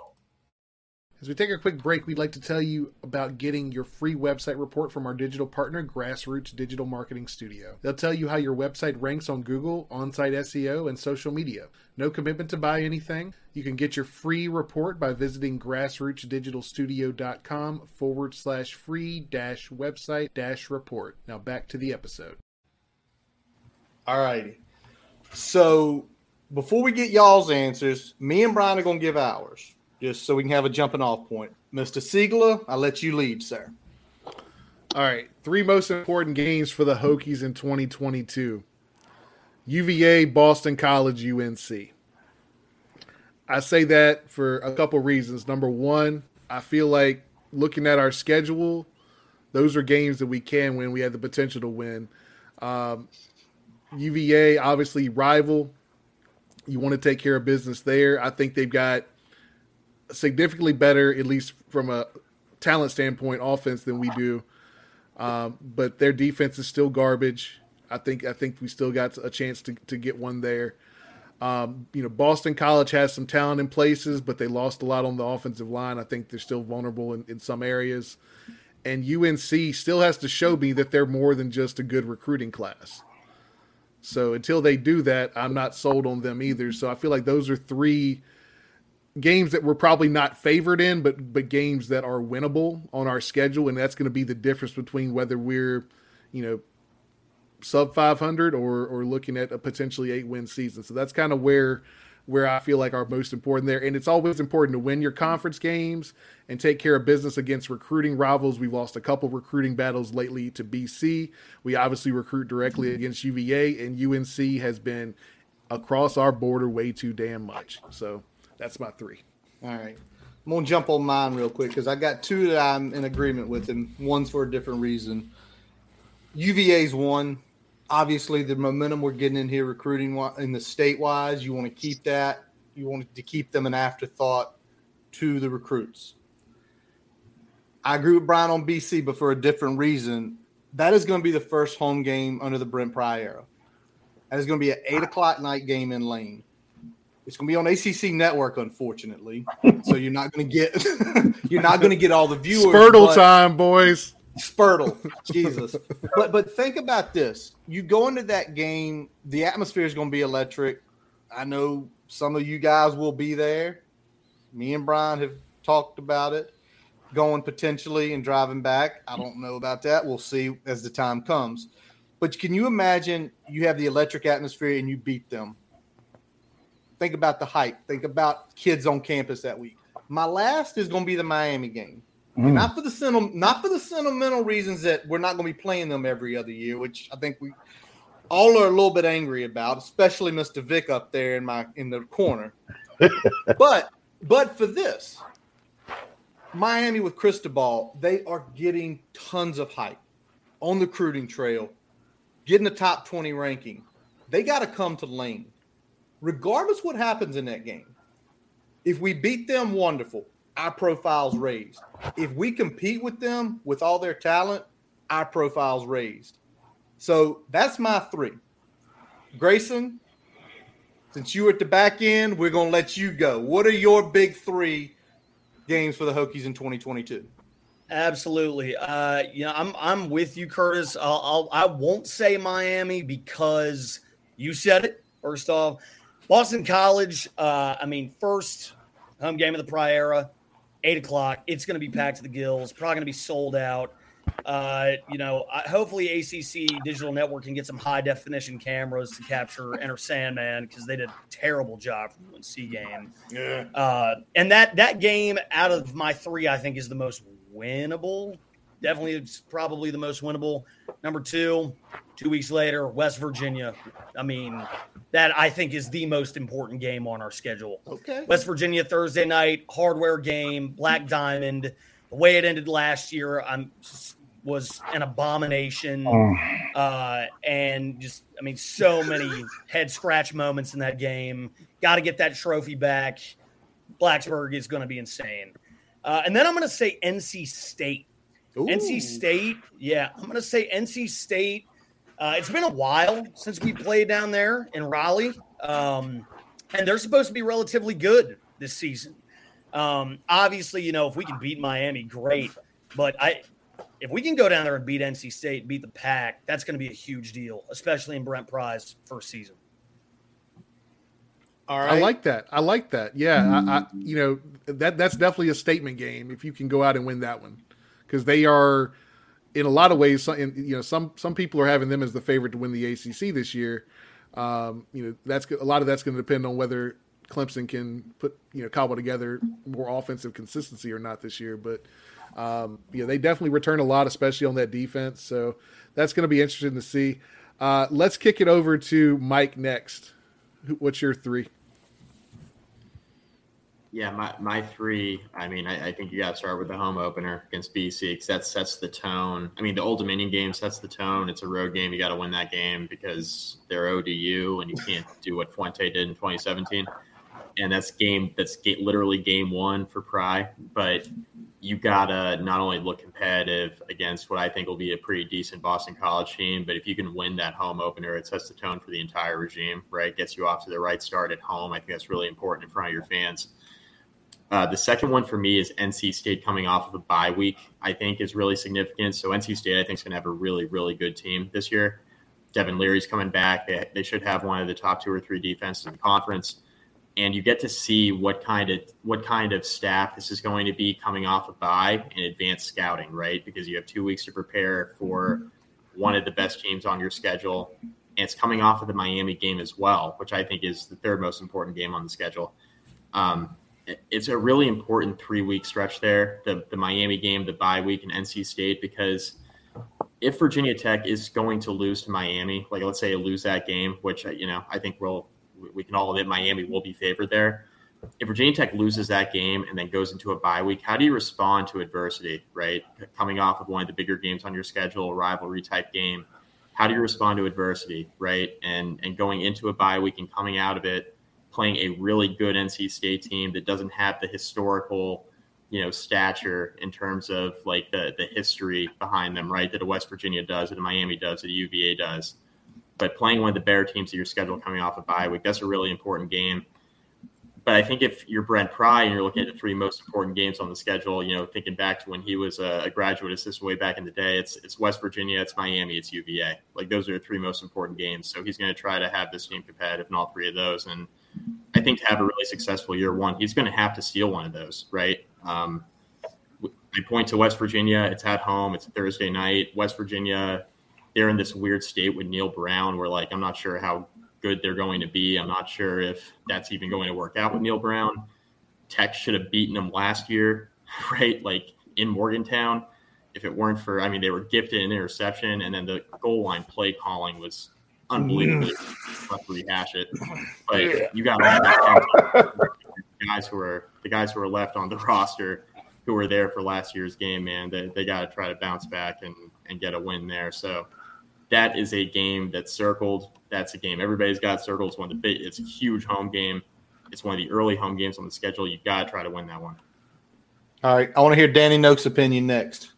As we take a quick break, we'd like to tell you about getting your free website report from our digital partner, Grassroots Digital Marketing Studio. They'll tell you how your website ranks on Google, on site SEO, and social media. No commitment to buy anything. You can get your free report by visiting grassrootsdigitalstudio.com forward slash free dash website dash report. Now back to the episode. All righty. So before we get y'all's answers, me and Brian are going to give ours just so we can have a jumping off point. Mr. Siegler, I let you lead, sir. All right. Three most important games for the Hokies in 2022 UVA, Boston College, UNC. I say that for a couple reasons. Number one, I feel like looking at our schedule, those are games that we can win. We have the potential to win. Um, UVA, obviously rival. You want to take care of business there. I think they've got significantly better, at least from a talent standpoint, offense than we do. Um, but their defense is still garbage. I think I think we still got a chance to, to get one there. Um, you know, Boston College has some talent in places, but they lost a lot on the offensive line. I think they're still vulnerable in, in some areas. And UNC still has to show me that they're more than just a good recruiting class. So until they do that, I'm not sold on them either. So I feel like those are three games that we're probably not favored in, but but games that are winnable on our schedule, and that's going to be the difference between whether we're, you know, sub 500 or or looking at a potentially eight win season. So that's kind of where where I feel like are most important there. And it's always important to win your conference games and take care of business against recruiting rivals. We've lost a couple recruiting battles lately to BC. We obviously recruit directly against UVA, and UNC has been across our border way too damn much. So that's my three. All right. I'm gonna jump on mine real quick because I got two that I'm in agreement with, and one's for a different reason. UVA's one. Obviously, the momentum we're getting in here, recruiting in the state wise, you want to keep that. You want to keep them an afterthought to the recruits. I agree with Brian on BC, but for a different reason. That is going to be the first home game under the Brent Pry era. That is going to be an eight o'clock night game in Lane. It's going to be on ACC Network, unfortunately. so you're not going to get you're not going to get all the viewers. Spurtle time, boys. Spurtle, Jesus. But but think about this: you go into that game, the atmosphere is going to be electric. I know some of you guys will be there. Me and Brian have talked about it, going potentially and driving back. I don't know about that. We'll see as the time comes. But can you imagine you have the electric atmosphere and you beat them? Think about the hype. Think about kids on campus that week. My last is going to be the Miami game. Mm. Not for the not for the sentimental reasons that we're not going to be playing them every other year, which I think we all are a little bit angry about, especially Mr. Vic up there in my in the corner. but but for this, Miami with Cristobal, they are getting tons of hype on the recruiting trail, getting the top 20 ranking. They got to come to Lane regardless what happens in that game. If we beat them, wonderful. Our profile's raised. If we compete with them with all their talent, our profile's raised. So that's my three. Grayson, since you were at the back end, we're going to let you go. What are your big three games for the Hokies in 2022? Absolutely. Uh, you know, I'm I'm with you, Curtis. I'll, I'll I won't say Miami because you said it. First off, Boston College, uh, I mean, first home game of the Pry era, eight o'clock. It's going to be packed to the gills. Probably going to be sold out. Uh, you know, I, hopefully ACC Digital Network can get some high definition cameras to capture Enter Sandman because they did a terrible job for the UNC game. Yeah. Uh, and that that game out of my three, I think, is the most winnable. Definitely, it's probably the most winnable. Number two, two weeks later, West Virginia. I mean, that I think is the most important game on our schedule. Okay. West Virginia Thursday night, hardware game, Black Diamond. The way it ended last year, I'm was an abomination. Oh. Uh, and just, I mean, so many head scratch moments in that game. Got to get that trophy back. Blacksburg is going to be insane. Uh, and then I'm going to say NC State. Ooh. NC State, yeah, I'm going to say NC State uh, it's been a while since we played down there in Raleigh, um, and they're supposed to be relatively good this season. Um, obviously, you know if we can beat Miami, great. But I, if we can go down there and beat NC State, beat the Pack, that's going to be a huge deal, especially in Brent Pry's first season. All right. I like that. I like that. Yeah, mm-hmm. I, I, you know that that's definitely a statement game if you can go out and win that one because they are in a lot of ways, you know, some some people are having them as the favorite to win the ACC this year. Um, you know, that's a lot of that's going to depend on whether Clemson can put you know cobble together more offensive consistency or not this year. But um, you know, they definitely return a lot, especially on that defense. So that's going to be interesting to see. Uh, let's kick it over to Mike next. What's your three? Yeah, my, my three. I mean, I, I think you got to start with the home opener against BC because that sets the tone. I mean, the Old Dominion game sets the tone. It's a road game. You got to win that game because they're ODU and you can't do what Fuente did in 2017. And that's game. That's literally game one for Pry. But you gotta not only look competitive against what I think will be a pretty decent Boston College team, but if you can win that home opener, it sets the tone for the entire regime. Right, gets you off to the right start at home. I think that's really important in front of your fans. Uh, the second one for me is NC State coming off of a bye week. I think is really significant. So NC State, I think, is going to have a really, really good team this year. Devin Leary's coming back. They, they should have one of the top two or three defenses in the conference. And you get to see what kind of what kind of staff this is going to be coming off a of bye and advanced scouting, right? Because you have two weeks to prepare for one of the best teams on your schedule. And it's coming off of the Miami game as well, which I think is the third most important game on the schedule. Um, it's a really important three week stretch there the, the Miami game, the bye week, and NC State because if Virginia Tech is going to lose to Miami, like let's say lose that game, which uh, you know I think we'll we can all admit Miami will be favored there. If Virginia Tech loses that game and then goes into a bye week, how do you respond to adversity? Right, coming off of one of the bigger games on your schedule, a rivalry type game, how do you respond to adversity? Right, and and going into a bye week and coming out of it playing a really good NC State team that doesn't have the historical you know stature in terms of like the the history behind them, right? That a West Virginia does, that a Miami does, that a UVA does. But playing one of the better teams of your schedule coming off a of bye week, that's a really important game. But I think if you're Brent Pry and you're looking at the three most important games on the schedule, you know, thinking back to when he was a, graduate assistant way back in the day, it's it's West Virginia, it's Miami, it's UVA. Like those are the three most important games. So he's going to try to have this team competitive in all three of those. And I think to have a really successful year one, he's going to have to steal one of those, right? Um, I point to West Virginia. It's at home. It's Thursday night. West Virginia, they're in this weird state with Neal Brown. Where like I'm not sure how good they're going to be. I'm not sure if that's even going to work out with Neal Brown. Tech should have beaten them last year, right? Like in Morgantown. If it weren't for, I mean, they were gifted an interception, and then the goal line play calling was unbelievably mm. tough to rehash it. But you got all that guys who are the guys who are left on the roster who were there for last year's game, man. They, they got to try to bounce back and, and get a win there. So that is a game that's circled. That's a game everybody's got circled. It's one of the big. It's a huge home game. It's one of the early home games on the schedule. You got to try to win that one. All right, I want to hear Danny Noak's opinion next.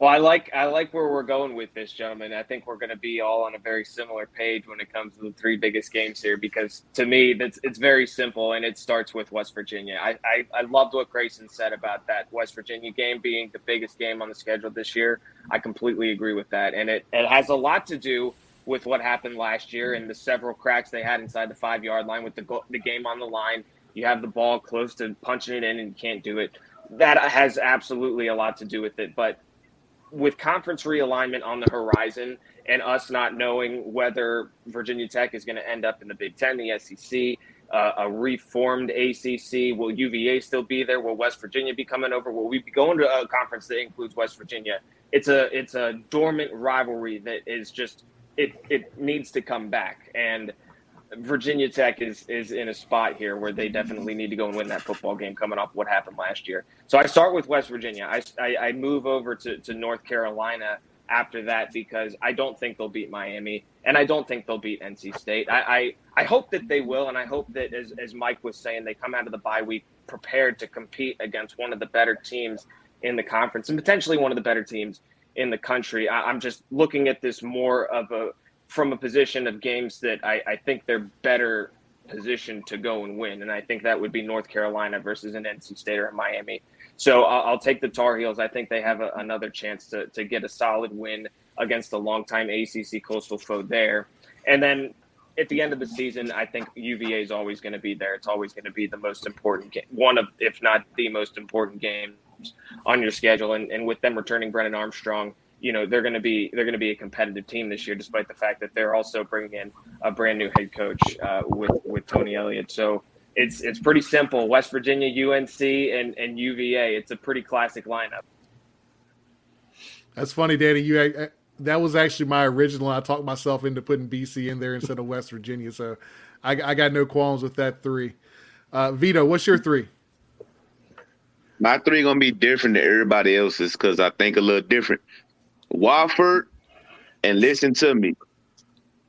Well, I like I like where we're going with this, gentlemen. I think we're going to be all on a very similar page when it comes to the three biggest games here, because to me, that's it's very simple, and it starts with West Virginia. I, I I loved what Grayson said about that West Virginia game being the biggest game on the schedule this year. I completely agree with that, and it it has a lot to do with what happened last year and the several cracks they had inside the five yard line with the go- the game on the line. You have the ball close to punching it in and you can't do it. That has absolutely a lot to do with it, but with conference realignment on the horizon and us not knowing whether Virginia Tech is going to end up in the Big Ten, the SEC, uh, a reformed ACC, will UVA still be there? Will West Virginia be coming over? Will we be going to a conference that includes West Virginia? It's a it's a dormant rivalry that is just it it needs to come back and Virginia Tech is is in a spot here where they definitely need to go and win that football game coming off what happened last year. So I start with West Virginia. I, I, I, move over to, to North Carolina after that because I don't think they'll beat Miami and I don't think they'll beat NC State. I, I, I hope that they will, and I hope that as, as Mike was saying, they come out of the bye week prepared to compete against one of the better teams in the conference and potentially one of the better teams in the country. I, I'm just looking at this more of a from a position of games that I, I think they're better positioned to go and win. And I think that would be North Carolina versus an NC State or a Miami. So I'll, I'll, take the Tar Heels. I think they have a, another chance to, to get a solid win against a longtime ACC coastal foe there. And then at the end of the season, I think UVA is always going to be there. It's always going to be the most important game, one of, if not the most important games on your schedule. And, and with them returning Brennan Armstrong, you know they're going to be they're going to be a competitive team this year, despite the fact that they're also bringing in a brand new head coach uh, with with Tony Elliott. So it's it's pretty simple: West Virginia, UNC, and and UVA. It's a pretty classic lineup. That's funny, Danny. You that was actually my original. I talked myself into putting BC in there instead of West Virginia, so I, I got no qualms with that three. Uh, Vito, what's your three? My three gonna be different than everybody else's because I think a little different. Wofford, and listen to me.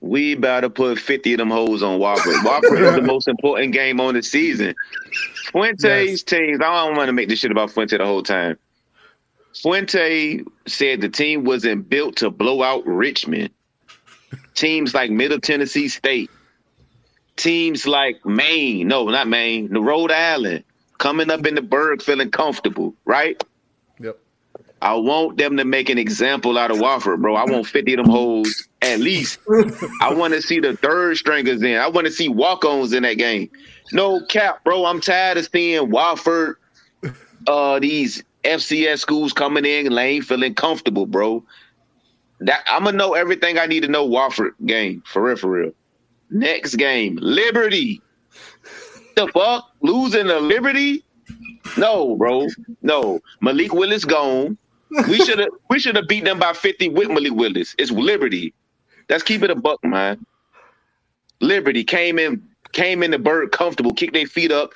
We about to put 50 of them hoes on Wofford. Wofford is the most important game on the season. Fuente's yes. teams, I don't want to make this shit about Fuente the whole time. Fuente said the team wasn't built to blow out Richmond. Teams like Middle Tennessee State, teams like Maine, no, not Maine, the Rhode Island, coming up in the Burg feeling comfortable, right? I want them to make an example out of Wofford, bro. I want 50 of them hoes at least. I want to see the third stringers in. I want to see walk-ons in that game. No cap, bro. I'm tired of seeing Wofford, uh, these FCS schools coming in lane feeling comfortable, bro. That I'm gonna know everything I need to know Wofford game for real, for real. Next game, Liberty. The fuck losing to Liberty? No, bro. No. Malik Willis gone. We should have we should have beat them by 50 with Malik Willis. It's Liberty. Let's keep it a buck, man. Liberty came in came in the bird comfortable, kicked their feet up.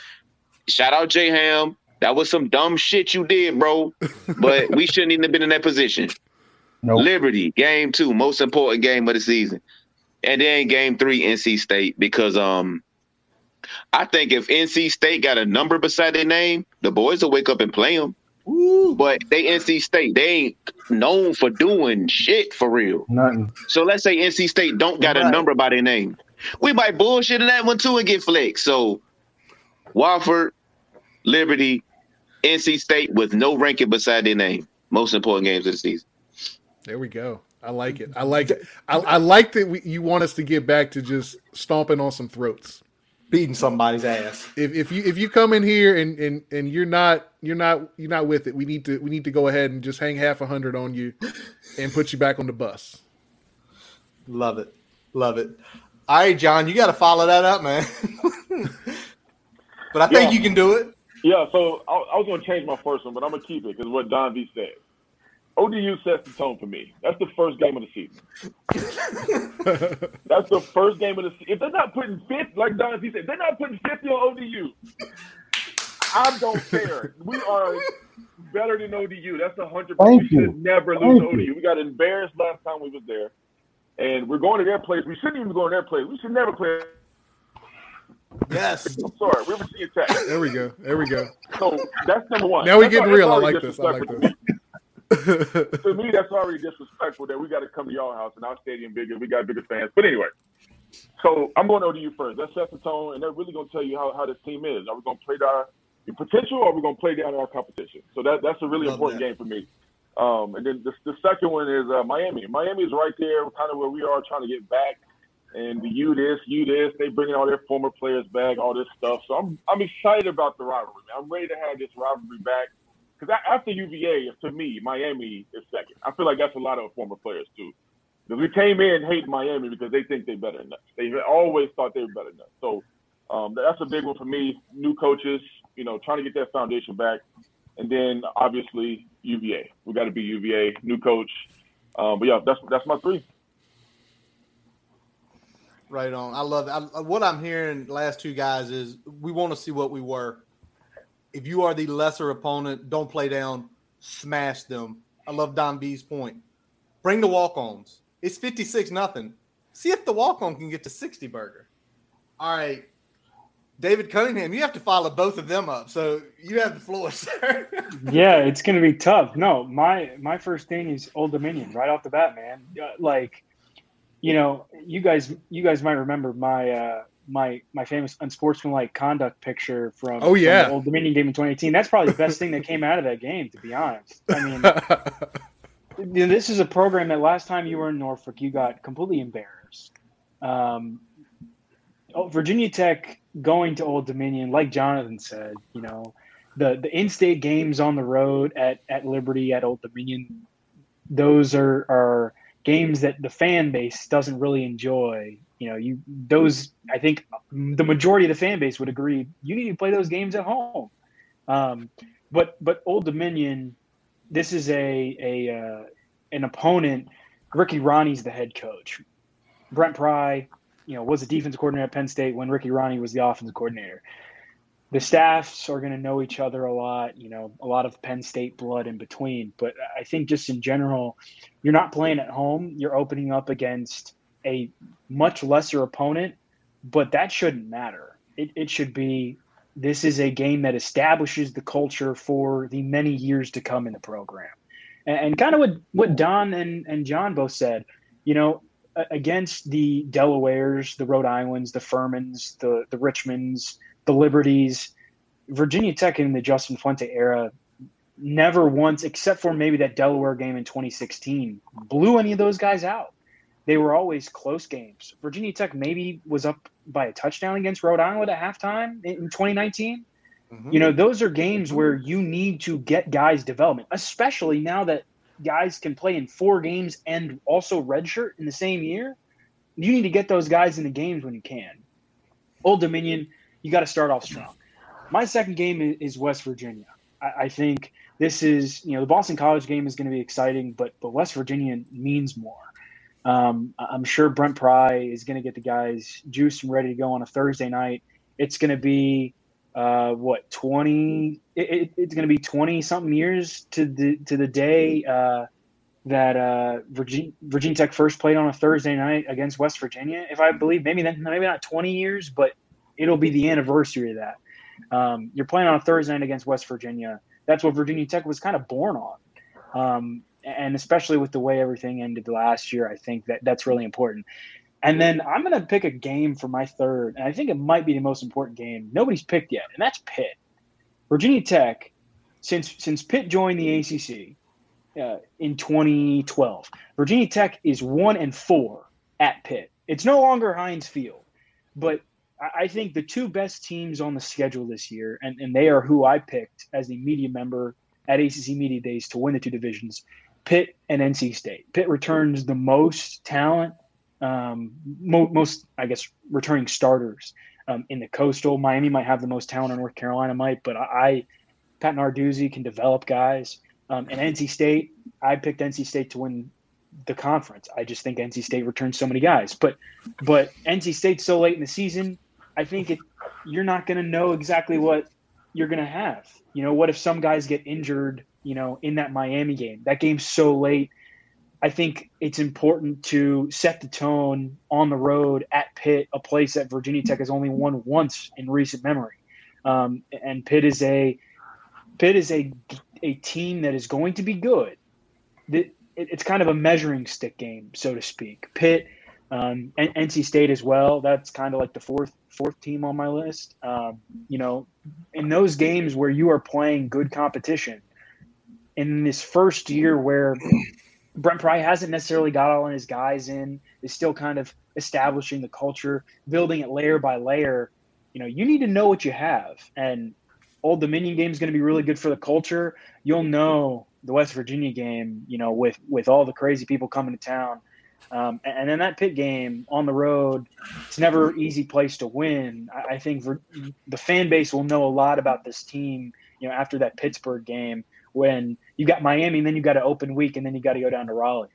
Shout out J Ham. That was some dumb shit you did, bro. But we shouldn't even have been in that position. Nope. Liberty, game two, most important game of the season. And then game three, NC State, because um I think if NC State got a number beside their name, the boys will wake up and play them. But they NC State, they ain't known for doing shit for real. Nothing. So let's say NC State don't got a number by their name. We might bullshit in that one too and get flexed. So Wofford, Liberty, NC State with no ranking beside their name. Most important games of the season. There we go. I like it. I like it. I, I like that we, you want us to get back to just stomping on some throats. Beating somebody's ass. If, if you if you come in here and, and and you're not you're not you're not with it, we need to we need to go ahead and just hang half a hundred on you and put you back on the bus. Love it. Love it. All right, John, you got to follow that up, man. but I think Yeah. you can do it. Yeah, so I, I was going to change my first one, but I'm going to keep it because what Don V said. ODU sets the tone for me. That's the first game of the season. That's the first game of the season. If they're not putting 50, like Don V said, if they're not putting 50 on ODU, I don't care. We are better than ODU. That's a hundred. Thank We you. should never lose Thank to you. ODU. We got embarrassed last time we was there, and we're going to their place. We shouldn't even go to their place. We should never play. Yes. I'm sorry, we're Virginia Tech. There we go. There we go. So that's number one. Now we get real. I like this. I like this. To me, that's already disrespectful that we got to come to y'all house and our stadium bigger. We got bigger fans. But anyway, so I'm going over to you first. That sets the tone, and they're really going to tell you how, how this team is. Are we going to play to our potential, or are we going to play down our competition? So that that's a really Love important that. game for me. Um, and then the, the second one is uh, Miami. Miami is right there, kind of where we are, trying to get back. And the you this, you this, they bringing all their former players back, all this stuff. So I'm I'm excited about the rivalry. man. I'm ready to have this rivalry back. Because after UVA, to me, Miami is second. I feel like that's a lot of former players too. Because we came in hating Miami because they think they're better than us. They always thought they were better than us. So um, that's a big one for me. New coaches, you know, trying to get that foundation back, and then obviously UVA. We got to be UVA. New coach. Um, but yeah, that's that's my three. Right on. I love it. I, what I'm hearing, last two guys, is we want to see what we were. If you are the lesser opponent, don't play down, smash them. I love Don V's point. Bring the walk ons. It's 56 nothing. See if the walk on can get to 60 burger. All right. David Cunningham, you have to follow both of them up. So you have the floor, sir. yeah, it's going to be tough. No, my my first thing is Old Dominion right off the bat, man. Uh, Like, you know, you guys you guys might remember my uh, my my famous unsportsmanlike conduct picture from, Oh, from yeah. the Old Dominion game in 2018. That's probably the best thing that came out of that game, to be honest. I mean, you know, this is a program that last time you were in Norfolk, you got completely embarrassed. Um, oh, Virginia Tech going to Old Dominion, like Jonathan said, you know, the the in-state games on the road at at Liberty at Old Dominion, those are are games that the fan base doesn't really enjoy. You know, you those I think the majority of the fan base would agree you need to play those games at home. Um, but but Old Dominion, this is a a uh, an opponent. Ricky Rahne's the head coach. Brent Pry, you know, was the defense coordinator at Penn State when Ricky Ronnie was the offensive coordinator. The staffs are going to know each other a lot, you know, a lot of Penn State blood in between. But I think just in general, you're not playing at home. You're opening up against a much lesser opponent, but that shouldn't matter. It, it should be this is a game that establishes the culture for the many years to come in the program. And, and kind of what, what Don and, and John both said, you know, against the Delawares, the Rhode Islands, the Furmans, the, the Richmonds, the Liberties, Virginia Tech in the Justin Fuente era never once, except for maybe that Delaware game in 2016, blew any of those guys out. They were always close games. Virginia Tech maybe was up by a touchdown against Rhode Island at halftime in 2019. Mm-hmm. You know, those are games where you need to get guys development, especially now that guys can play in four games and also redshirt in the same year. You need to get those guys in the games when you can. Old Dominion, you got to start off strong. My second game is West Virginia. I, I think this is, you know, the Boston College game is going to be exciting, but but West Virginia means more. Um, I'm sure Brent Pry is going to get the guys juiced and ready to go on a Thursday night. It's going to be uh, what 20? It, it's going to be 20 something years to the to the day uh, that uh, Virginia, Virginia Tech first played on a Thursday night against West Virginia. If I believe, maybe that maybe not 20 years, but it'll be the anniversary of that. Um, you're playing on a Thursday night against West Virginia. That's what Virginia Tech was kind of born on. Um, and especially with the way everything ended last year, I think that that's really important. And then I'm going to pick a game for my third, and I think it might be the most important game. Nobody's picked yet, and that's Pitt. Virginia Tech, since since Pitt joined the ACC uh, in 2012, Virginia Tech is one and four at Pitt. It's no longer Heinz Field, but I think the two best teams on the schedule this year, and, and they are who I picked as the media member at ACC Media Days to win the two divisions, Pitt and NC State. Pitt returns the most talent, um, mo- most, I guess, returning starters um, in the coastal. Miami might have the most talent, or North Carolina might, but I, I Pat Narduzzi can develop guys. Um, and NC State, I picked NC State to win the conference. I just think NC State returns so many guys, but but NC State's so late in the season. I think it, you're not going to know exactly what you're going to have. You know, what if some guys get injured, you know, in that Miami game? That game's so late. I think it's important to set the tone on the road at Pitt, a place that Virginia Tech has only won once in recent memory. Um, and Pitt is a Pitt is a a team that is going to be good. it's kind of a measuring stick game, so to speak. Pitt, um, NC State as well. That's kind of like the fourth fourth team on my list. Um, you know, in those games where you are playing good competition, in this first year where Brent Pry hasn't necessarily got all his guys in, is still kind of establishing the culture, building it layer by layer. You know, you need to know what you have, and Old Dominion game is going to be really good for the culture. You'll know the West Virginia game, you know, with with all the crazy people coming to town um, and then that Pitt game on the road, it's never an easy place to win. I, I think the fan base will know a lot about this team, you know, after that Pittsburgh game when you got Miami and then you got an open week and then you got to go down to Raleigh.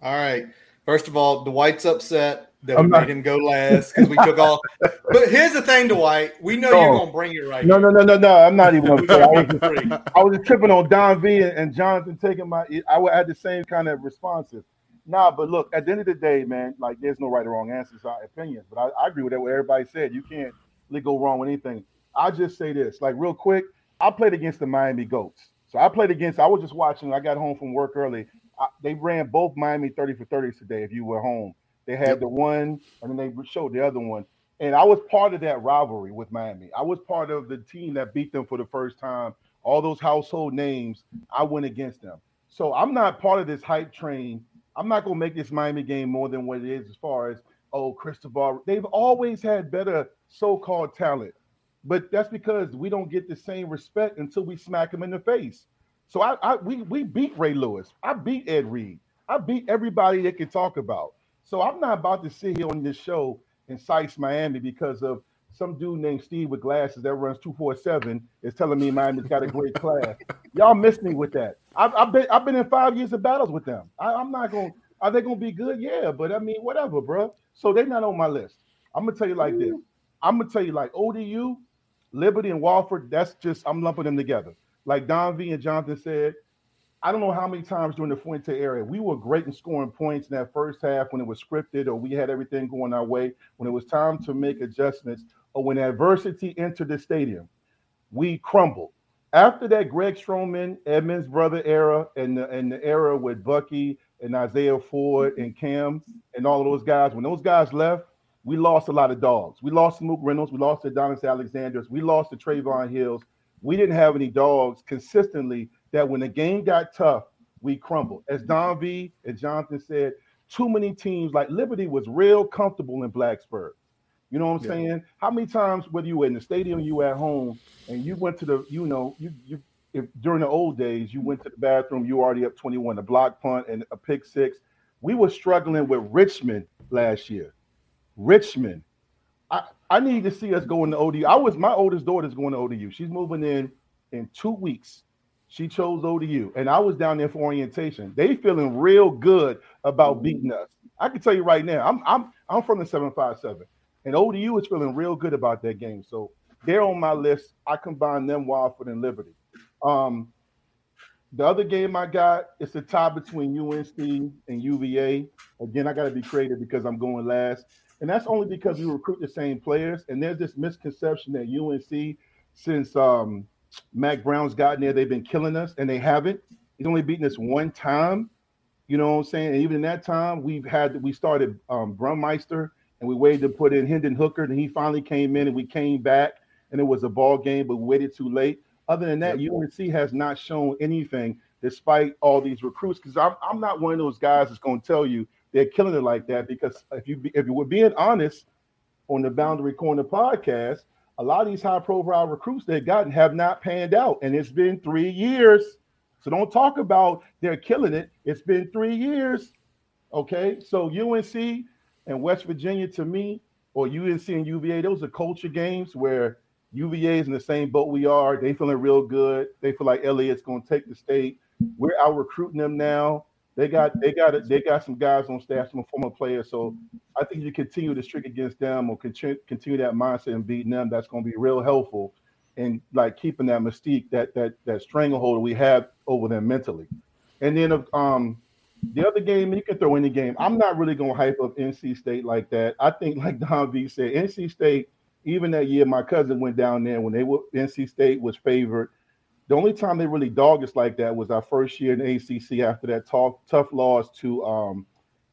All right. First of all, Dwight's upset that I'm we not, made him go last because we took off. But here's the thing, Dwight. We know you're gonna bring it right. No, no, no, no, no. I'm not even. Gonna I, I was just tripping on Don V and, and Jonathan taking my. I would have the same kind of responses. Nah, but look, at the end of the day, man, like there's no right or wrong answers, our opinions. But I, I agree with that. What everybody said, you can't really go wrong with anything. I just say this, like real quick. I played against the Miami Goats. So I played against. I was just watching. I got home from work early. I, they ran both Miami 30 for 30s today. If you were home, they had yep. the one, and then they showed the other one. And I was part of that rivalry with Miami. I was part of the team that beat them for the first time. All those household names, I went against them. So I'm not part of this hype train. I'm not going to make this Miami game more than what it is as far as, oh, Cristobal. They've always had better so called talent. But that's because we don't get the same respect until we smack them in the face. So I, I we, we beat Ray Lewis. I beat Ed Reed. I beat everybody that can talk about. So I'm not about to sit here on this show and cite Miami because of some dude named Steve with glasses that runs 247 is telling me Miami's got a great class. Y'all miss me with that. I've, I've, been I've been in five years of battles with them. I, am not going. Are they going to be good? Yeah, but I mean, whatever, bro. So they're not on my list. I'm gonna tell you like this. I'm gonna tell you like ODU, Liberty, and Wofford. That's just I'm lumping them together. Like Don V and Jonathan said, I don't know how many times during the Fuente area we were great in scoring points in that first half when it was scripted or we had everything going our way. When it was time to make adjustments or when adversity entered the stadium, we crumbled. After that, Greg Stroman, Edmunds brother era, and the, and the era with Bucky and Isaiah Ford and Cam and all of those guys, when those guys left, we lost a lot of dogs. We lost to Mook Reynolds, we lost to Adonis Alexanders, we lost to Trevon Hills, we didn't have any dogs consistently that when the game got tough, we crumbled. As Don V and Jonathan said, too many teams like Liberty was real comfortable in Blacksburg. You know what I'm yeah. saying? How many times, whether you were in the stadium, you were at home, and you went to the, you know, you you if during the old days you went to the bathroom, you already up 21, a block punt and a pick six. We were struggling with Richmond last year. Richmond. I, I need to see us going to ODU. I was my oldest daughter's going to ODU. She's moving in in two weeks. She chose ODU, and I was down there for orientation. They feeling real good about beating us. I can tell you right now. I'm I'm I'm from the 757, and ODU is feeling real good about that game. So they're on my list. I combine them, Wofford, and Liberty. Um, the other game I got is a tie between UNC and UVA. Again, I got to be creative because I'm going last. And that's only because we recruit the same players. And there's this misconception that UNC, since um, Mack Brown's gotten there, they've been killing us, and they haven't. He's only beaten us one time. You know what I'm saying? And even in that time, we've had we started um, Brummeister and we waited to put in Hendon Hooker, and he finally came in, and we came back, and it was a ball game, but we waited too late. Other than that, yep. UNC has not shown anything despite all these recruits. Because I'm, I'm not one of those guys that's going to tell you they're killing it like that. Because if you if you were being honest on the Boundary Corner podcast, a lot of these high profile recruits they've gotten have not panned out, and it's been three years. So don't talk about they're killing it. It's been three years. Okay, so UNC and West Virginia to me, or UNC and UVA, those are culture games where UVA is in the same boat we are. They feeling real good. They feel like Elliott's going to take the state. We're out recruiting them now. They got they got they got some guys on staff, some former players. So I think you continue to streak against them or continue continue that mindset and beating them. That's going to be real helpful in like keeping that mystique, that that that stranglehold we have over them mentally. And then um the other game, you can throw any game. I'm not really going to hype up NC State like that. I think, like Don V said, NC State even that year my cousin went down there when they were NC State was favored. The only time they really dogged us like that was our first year in ACC after that tough tough loss to um,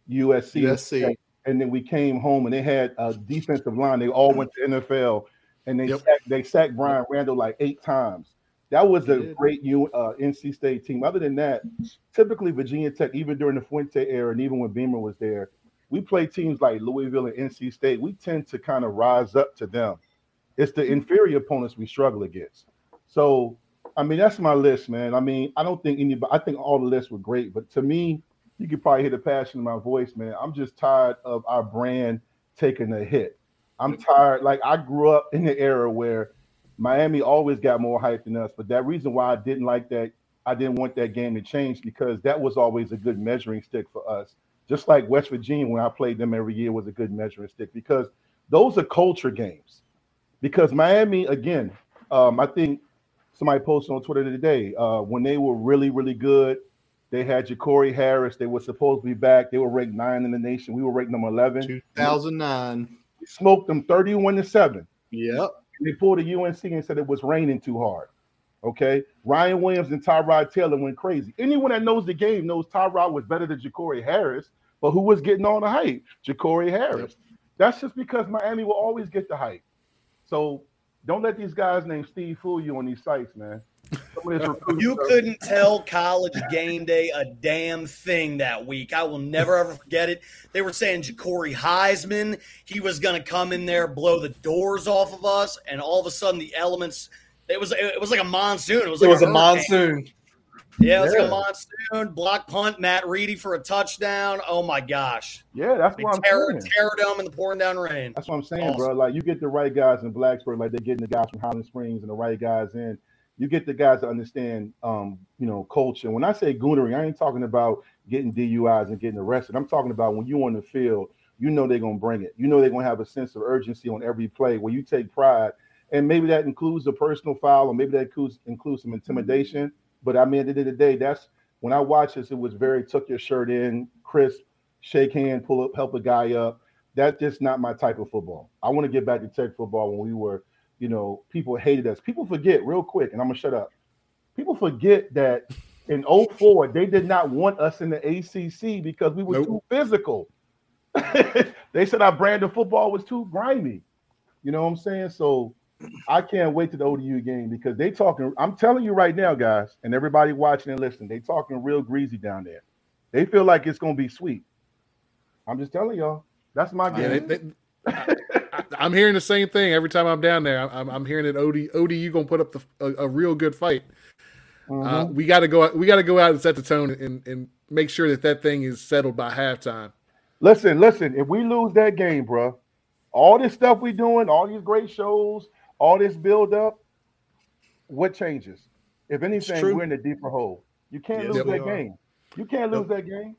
USC. USC. And then we came home and they had a defensive line. They all went to NFL and they yep. sacked, they sacked Bryan Randall like eight times. That was a great uh, NC State team. Other than that, typically Virginia Tech, even during the Fuente era and even when Beamer was there, we play teams like Louisville and NC State, we tend to kind of rise up to them. It's the inferior opponents we struggle against. So, I mean, that's my list, man. I mean, I don't think anybody, I think all the lists were great, but to me, you could probably hear the passion in my voice, man. I'm just tired of our brand taking a hit. I'm tired. Like, I grew up in the era where Miami always got more hype than us, but that reason why I didn't like that, I didn't want that game to change because that was always a good measuring stick for us just like West Virginia, when I played them every year, was a good measuring stick because those are culture games. Because Miami, again, um, I think somebody posted on Twitter today uh, when they were really, really good. They had Jacory Harris. They were supposed to be back. They were ranked nine in the nation. We were ranked number eleven. Two thousand nine. We smoked them thirty-one to seven. Yep. They pulled a UNC and said it was raining too hard. Okay. Ryan Williams and Tyrod Taylor went crazy. Anyone that knows the game knows Tyrod was better than Jacory Harris. But who was getting all the hype? Jacory Harris. That's just because Miami will always get the hype. So don't let these guys named Steve fool you on these sites, man. you couldn't tell college game day a damn thing that week. I will never ever forget it. They were saying Ja'Cory Heisman, he was going to come in there, blow the doors off of us, and all of a sudden the elements. It was it was like a monsoon. It was like it was a, a monsoon. Yeah, it's yeah. like a monsoon block punt. Matt Reedy for a touchdown. Oh my gosh. Yeah, that's what I'm terror, saying. Terror dome in the pouring down rain. That's what I'm saying, awesome. bro. Like you get the right guys in Blacksburg, like they're getting the guys from Highland Springs and the right guys in. You get the guys to understand, um, you know, culture. When I say goonery, I ain't talking about getting DUIs and getting arrested. I'm talking about when you on the field, you know they're gonna bring it. You know they're gonna have a sense of urgency on every play where you take pride. And maybe that includes a personal foul, or maybe that includes includes some intimidation. But I mean, at the end of the day, that's when I watched this, it was very tuck your shirt in, crisp, shake hand, pull up, help a guy up. That's just not my type of football. I want to get back to tech football when we were, you know, people hated us. People forget real quick, and I'm gonna shut up. People forget that in 04, they did not want us in the ACC because we were nope. too physical. they said our brand of football was too grimy. You know what I'm saying? So I can't wait to the ODU game because they talking. I'm telling you right now, guys, and everybody watching and listening, they talking real greasy down there. They feel like it's gonna be sweet. I'm just telling y'all. That's my game. Yeah, they, they, I, am hearing the same thing every time I'm down there. I'm, I'm hearing that OD ODU gonna put up the, a, a real good fight. Uh, mm-hmm. Uh, we got to go. We got to go out and set the tone and, and make sure that that thing is settled by halftime. Listen, listen. If we lose that game, bro, all this stuff we doing, all these great shows, all this build up, what changes? If anything, we're in a deeper hole. You can't yes, lose that game. You can't lose that game.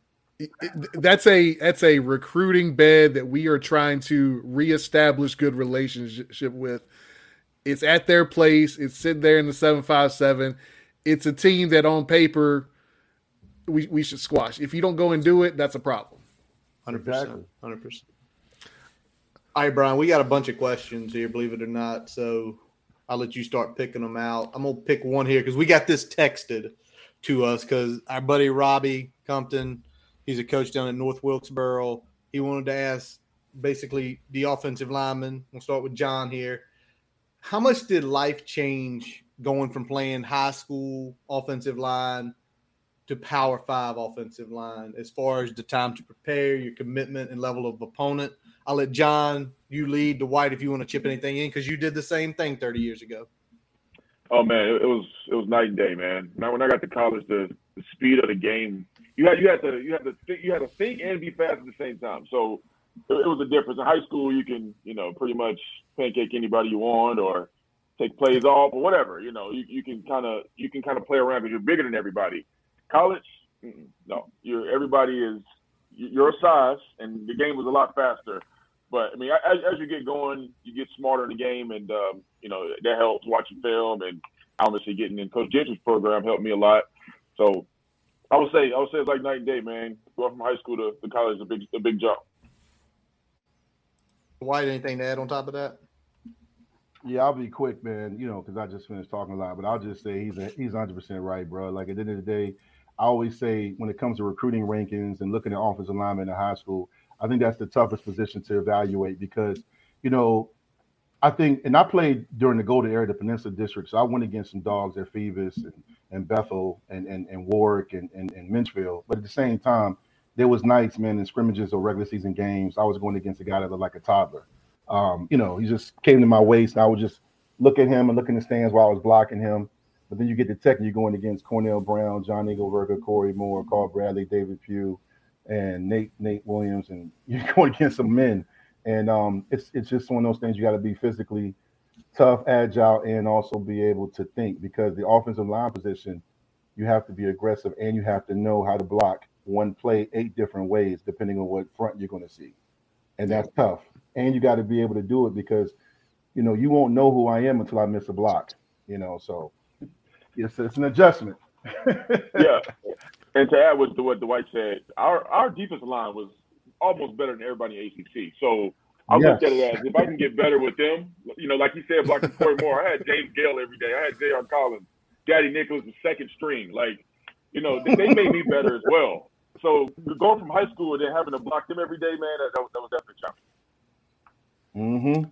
That's a that's a recruiting bed that we are trying to reestablish good relationship with. It's at their place. It's sitting there in the seven five seven. It's a team that on paper we, we should squash. If you don't go and do it, that's a problem. Hundred percent. Hundred percent. All right, Brian, we got a bunch of questions here, believe it or not. So I'll let you start picking them out. I'm gonna pick one here because we got this texted to us because our buddy Robbie Compton, he's a coach down at North Wilkesboro. He wanted to ask basically the offensive lineman. We'll start with John here. How much did life change going from playing high school offensive line to power five offensive line as far as the time to prepare, your commitment and level of opponent? I'll let John you lead the white if you want to chip anything in because you did the same thing 30 years ago. Oh man, it, was it was night and day, man. Now when I got to college, the, the speed of the game, you had you had to you had to think, you had to think and be fast at the same time. So it, it was a difference. In high school, you can you know pretty much pancake anybody you want or take plays off or whatever. You know, you, you can kind of you can kind of play around because you're bigger than everybody. College, no, you're everybody is your size, and the game was a lot faster. But I mean, as, as you get going, you get smarter in the game, and um, you know that helps watching film and obviously getting in Coach Gentry's program helped me a lot. So I would say I would say it's like night and day, man. Going from high school to, to college is a big a big jump. Dwight, anything to add on top of that? Yeah, I'll be quick, man. You know, because I just finished talking a lot, but I'll just say he's a, he's 100 percent right, bro. Like at the end of the day, I always say when it comes to recruiting rankings and looking at offensive linemen in high school, I think that's the toughest position to evaluate because, you know, I think, and I played during the Golden Era, the Peninsula District, so I went against some dogs at Phoebus and, and Bethel and, and, and Warwick and, and, and Menchville. But at the same time, there was nights, man, in scrimmages or regular season games, I was going against a guy that looked like a toddler. Um, you know, he just came to my waist, and I would just look at him and look in the stands while I was blocking him. But then you get the tech, and you're going against Cornell Brown, John Engelberger, Corey Moore, Carl Bradley, David Pugh, and Nate Nate Williams, and you're going against some men, and um, it's it's just one of those things you got to be physically tough, agile, and also be able to think because the offensive line position, you have to be aggressive and you have to know how to block one play eight different ways depending on what front you're going to see, and that's tough. And you got to be able to do it because, you know, you won't know who I am until I miss a block. You know, so it's, it's an adjustment. yeah, and to add what, what Dwight said, our our defensive line was almost better than everybody in ACC. So I yes. looked at it as if I can get better with them, you know, like you said, blocking Corey Moore. I had James Gale every day. I had J.R. Collins, Daddy Nicholas, the second string. Like, you know, they, they made me better as well. So going from high school and then having to block them every day, man, that, that, was, that was definitely challenging. Mm-hmm.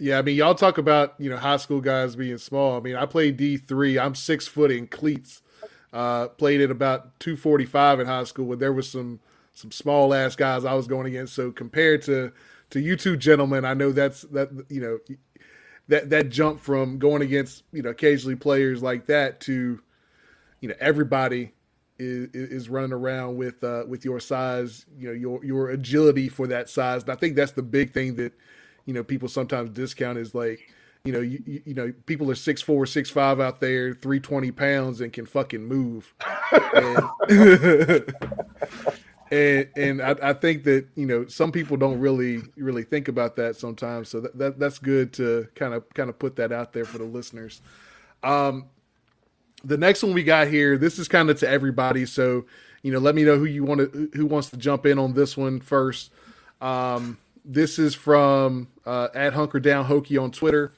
Yeah, I mean, y'all talk about you know high school guys being small. I mean, I played D three. I'm six foot in cleats. Uh, played at about 245 in high school, but there was some some small ass guys I was going against. So compared to to you two gentlemen, I know that's that you know that that jump from going against you know occasionally players like that to you know everybody is is running around with uh, with your size, you know your your agility for that size. And I think that's the big thing that you know people sometimes discount is like you know, you, you know, people are six four, six five out there, three twenty pounds, and can fucking move. and and, and I, I, think that you know some people don't really really think about that sometimes. So that, that that's good to kind of kind of put that out there for the listeners. Um, the next one we got here, this is kind of to everybody. So you know, let me know who you want to who wants to jump in on this one first. Um, this is from uh, at Hunker Down Hokie on Twitter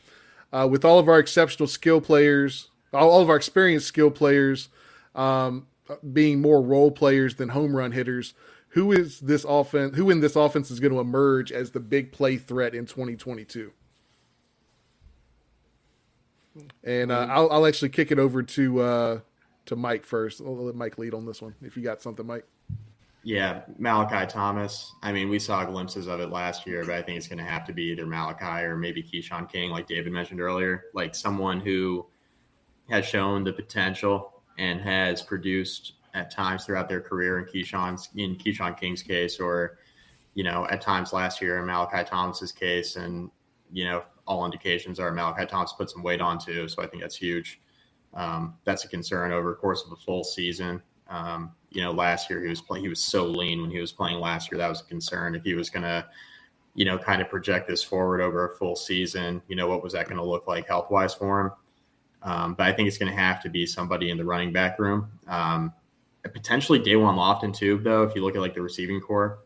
uh, with all of our exceptional skill players, all of our experienced skill players um, being more role players than home run hitters, who is this offense? Who in this offense is going to emerge as the big play threat in 2022? And uh, I'll, I'll actually kick it over to uh, to Mike first. I'll let Mike lead on this one. If you got something, Mike. Yeah, Malachi Thomas. I mean, we saw glimpses of it last year, but I think it's going to have to be either Malachi or maybe Keshawn King, like David mentioned earlier, like someone who has shown the potential and has produced at times throughout their career in Keshawn's in Keshawn King's case, or you know, at times last year in Malachi Thomas's case, and you know, all indications are Malachi Thomas put some weight on too, so I think that's huge. Um, that's a concern over the course of a full season. Um, you know, last year he was playing, he was so lean when he was playing last year. That was a concern. If he was going to, you know, kind of project this forward over a full season, you know, what was that going to look like health wise for him? Um, but I think it's going to have to be somebody in the running back room. Um, potentially Da'Wain Lofton too, though, if you look at like the receiving core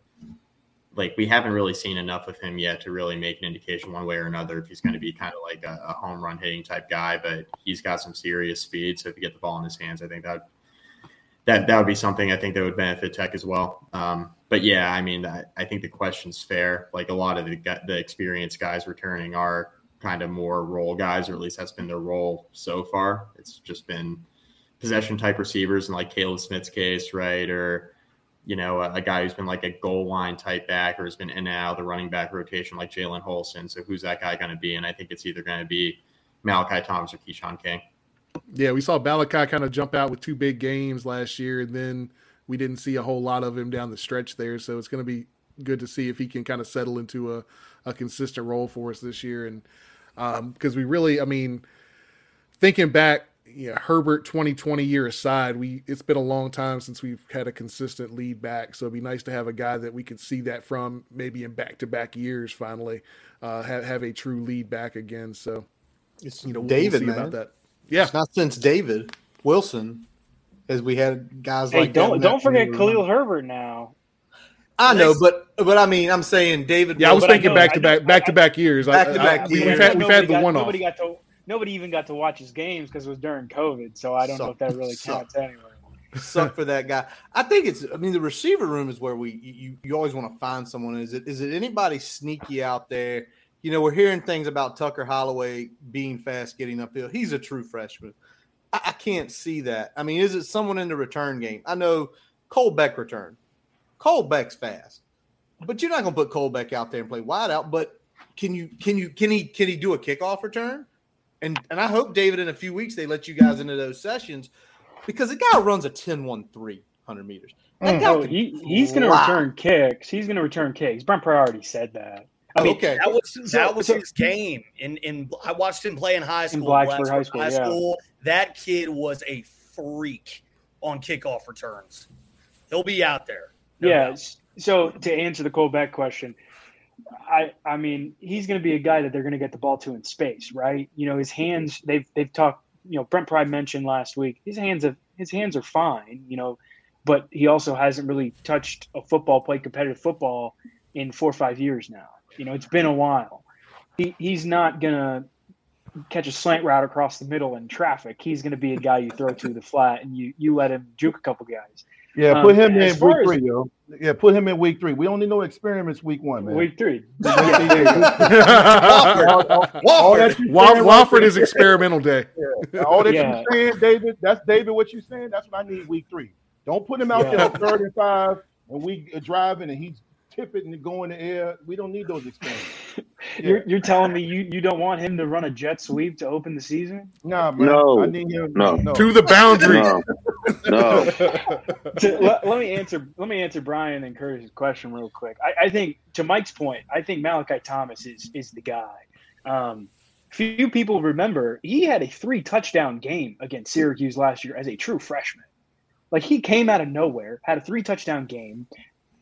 like we haven't really seen enough of him yet to really make an indication one way or another if he's going to be kind of like a, a, home run hitting type guy. But he's got some serious speed, so if you get the ball in his hands, I think that that that would be something I think that would benefit Tech as well. Um, but yeah, I mean, I, I, think the question's fair. Like a lot of the the experienced guys returning are kind of more role guys, or at least that's been their role so far. It's just been possession type receivers, in like Kaleb Smith's case, right, or you know, a, a, guy who's been like a goal line type back or has been in and out of the running back rotation like Jalen Holston. So who's that guy going to be? And I think it's either going to be Malachi Thomas or Keshawn King. Yeah, we saw Malachi kind of jump out with two big games last year, and then we didn't see a whole lot of him down the stretch there. So it's going to be good to see if he can kind of settle into a, a consistent role for us this year. And because um, we really, I mean, thinking back yeah, Herbert 2020 year aside, we it's been a long time since we've had a consistent lead back. So it'd be nice to have a guy that we could see that from maybe in back to back years finally uh, have have a true lead back again. So it's you know David we'll man. about that. Yeah, it's not since David Wilson as we had guys hey, like don't don't forget Khalil Herbert now. I know, but but I mean, I'm saying David. Yeah, I was thinking back to back, back to back years. Back to back years. We've had, we've had the one off. Nobody got to nobody even got to watch his games because it was during COVID. So I don't suck, know if that really counts suck. anyway. Suck for that guy. I think it's. I mean, the receiver room is where we you you always want to find someone. Is it is it anybody sneaky out there? You know, we're hearing things about Tucker Holloway being fast, getting upfield. He's a true freshman. I, I can't see that. I mean, is it someone in the return game? I know Cole Beck returned. Cole Beck's fast, but you're not going to put Cole Beck out there and play wide out. But can you can you can he can he do a kickoff return? And and I hope David in a few weeks they let you guys into those sessions because the guy runs a 10 1 3 100 meters. Mm. Oh, he, he's going to return kicks. He's going to return kicks. Brent already said that. I mean, okay. that was that was so, his game. In in I watched him play in high school. In Blacksburg High School. High school. Yeah. That kid was a freak on kickoff returns. He'll be out there. No yeah. Doubt. So to answer the Cole Beck question, I I mean, he's going to be a guy that they're going to get the ball to in space, right? You know, his hands they've they've talked. You know, Brent Pry mentioned last week his hands have his hands are fine. You know, but he also hasn't really touched a football, played competitive football in four or five years now. You know, it's been a while. He he's not gonna catch a slant route across the middle in traffic. He's going to be a guy you throw to the flat and you you let him juke a couple guys. Yeah, put um, him in week three, yo. Yeah, put him in week three. We only know experiments week one, man. Week three. Wofford is experimental day. Yeah. All that yeah. you saying, David, that's David, what you're saying? That's what I need week three. Don't put him out yeah. there third and five and we driving and he's tipping and go in the air. We don't need those experiments. Yeah. You're, you're telling me you, you don't want him to run a jet sweep to open the season? Nah, man. No, I need him, no. no. to the boundary. No, no. to, let, let, me answer. Let me answer Brian and Curtis's question real quick. I, I, think to Mike's point, I think Malachi Thomas is is the guy. Um, few people remember he had a three touchdown game against Syracuse last year as a true freshman. Like he came out of nowhere, had a three touchdown game.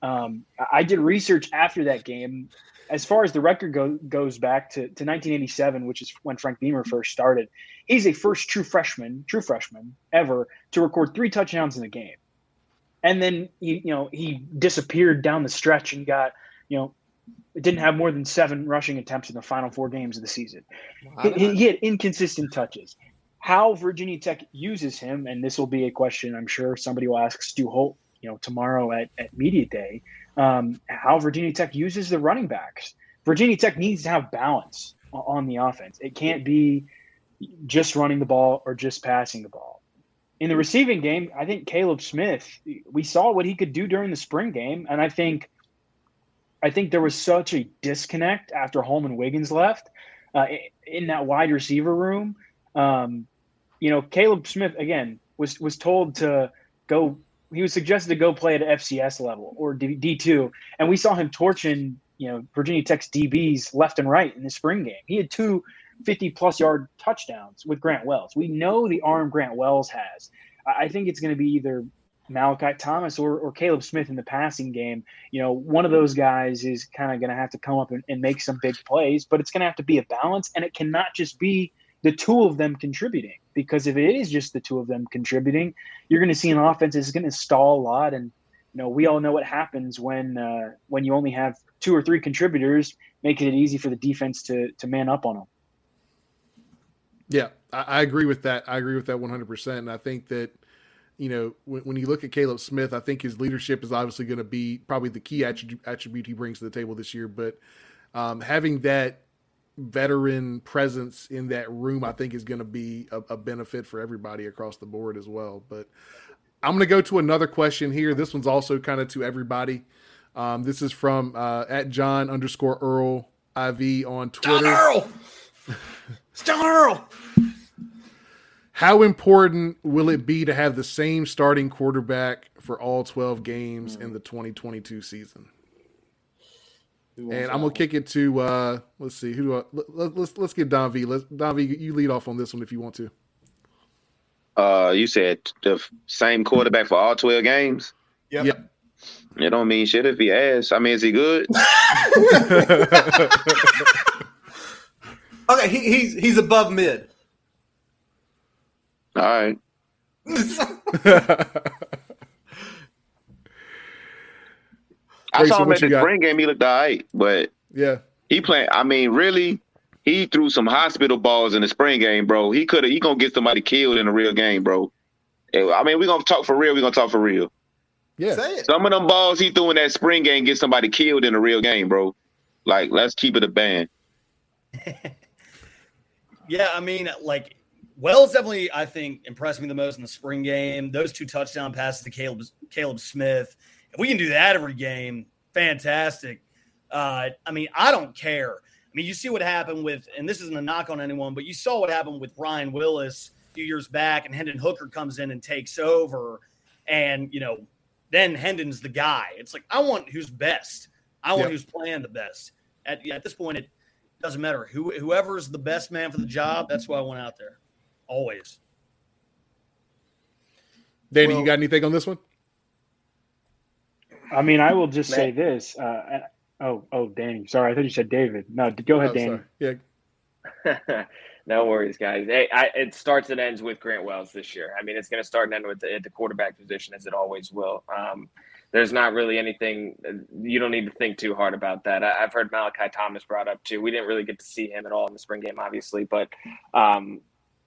Um, I did research after that game as far as the record go, goes back to, to 1987, which is when Frank Beamer first started, he's a first true freshman, true freshman ever to record three touchdowns in a game. And then he, you know, he disappeared down the stretch and got, you know, didn't have more than seven rushing attempts in the final four games of the season. He, he, had inconsistent touches. How Virginia Tech uses him, and this will be a question I'm sure somebody will ask Stu Holt, you know, tomorrow at, at media day um, how Virginia Tech uses the running backs. Virginia Tech needs to have balance on the offense. It can't be just running the ball or just passing the ball. In the receiving game, I think Kaleb Smith, we saw what he could do during the spring game, and I think I think there was such a disconnect after Holman Wiggins left uh, in that wide receiver room. Um, you know, Kaleb Smith again was was told to go. He was suggested to go play at FCS level or D two, and we saw him torching you know Virginia Tech's DBs left and right in the spring game. He had two 50 plus yard touchdowns with Grant Wells. We know the arm Grant Wells has. I think it's going to be either Malachi Thomas or, or Kaleb Smith in the passing game. You know, one of those guys is kind of going to have to come up and, and make some big plays, but it's going to have to be a balance, and it cannot just be the two of them contributing. Because if it is just the two of them contributing, you're going to see an offense is going to stall a lot, and you know we all know what happens when uh, when you only have two or three contributors, making it easy for the defense to to man up on them. Yeah, I, I agree with that. I agree with that 100. percent And I think that you know, when, when, you look at Kaleb Smith, I think his leadership is obviously going to be probably the key attribute, attribute he brings to the table this year. But um, having that veteran presence in that room, I think, is going to be a, a, benefit for everybody across the board as well. But I'm going to go to another question here. This one's also kind of to everybody. Um, this is from uh, at John underscore Earl IV on Twitter. John Earl. it's John Earl. How important will it be to have the same starting quarterback for all 12 games mm. in the 2022 season? And I'm gonna kick it to uh, let's see who do I, let, let's let's get Don V. Let's Don V. You lead off on this one if you want to. Uh, you said the same quarterback for all 12 games. Yep. yep. It don't mean shit if he ass. I mean, is he good? okay, he, he's he's above mid. All right. I saw him at the spring game. He looked all right, but yeah, he playing. I mean, really, he threw some hospital balls in the spring game, bro. He could have. He gonna get somebody killed in a real game, bro. I mean, we gonna talk for real. We gonna talk for real. Yeah. Some of them balls he threw in that spring game get somebody killed in a real game, bro. Like, let's keep it a band. yeah, I mean, like Wells definitely, I think, impressed me the most in the spring game. Those two touchdown passes to Kaleb Kaleb Smith. If we can do that every game, fantastic. Uh, I mean, I don't care. I mean, you see what happened with, and this isn't a knock on anyone, but you saw what happened with Ryan Willis a few years back, and Hendon Hooker comes in and takes over, and you know, then Hendon's the guy. It's like I want who's best. I want yep. who's playing the best. At, at this point, it doesn't matter who whoever's the best man for the job. That's why I went out there always. Danny, well, you got anything on this one? I mean, I will just say this. Uh, oh, oh, Danny. Sorry, I thought you said David. No, go ahead, oh, Danny. Sorry. Yeah. no worries, guys. Hey, I, it starts and ends with Grant Wells this year. I mean, it's going to start and end with the, the quarterback position as it always will. Um, there's not really anything you don't need to think too hard about that. I, have heard Malachi Thomas brought up too. We didn't really get to see him at all in the spring game, obviously, but um,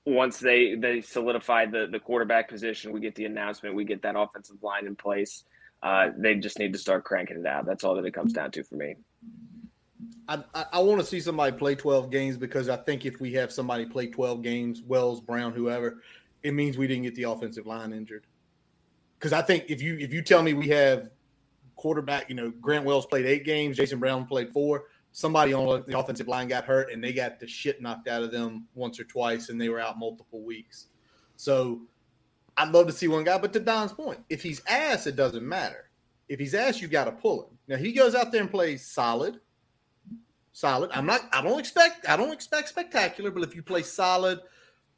once they they solidify the the quarterback position, we get the announcement, we get that offensive line in place. Uh, they just need to start cranking it out. That's all that it comes down to for me. I, I, I want to see somebody play 12 games because I think if we have somebody play 12 games, Wells, Brown, whoever, it means we didn't get the offensive line injured. Because I think if you if you tell me we have quarterback, you know, Grant Wells played eight games, Jason Brown played four, somebody on the offensive line got hurt and they got the shit knocked out of them once or twice and they were out multiple weeks. So I'd love to see one guy, but to Don's point, if he's ass, it doesn't matter. If he's ass, you got to pull him. Now he goes out there and plays solid, solid. I'm not. I don't expect. I don't expect spectacular, but if you play solid,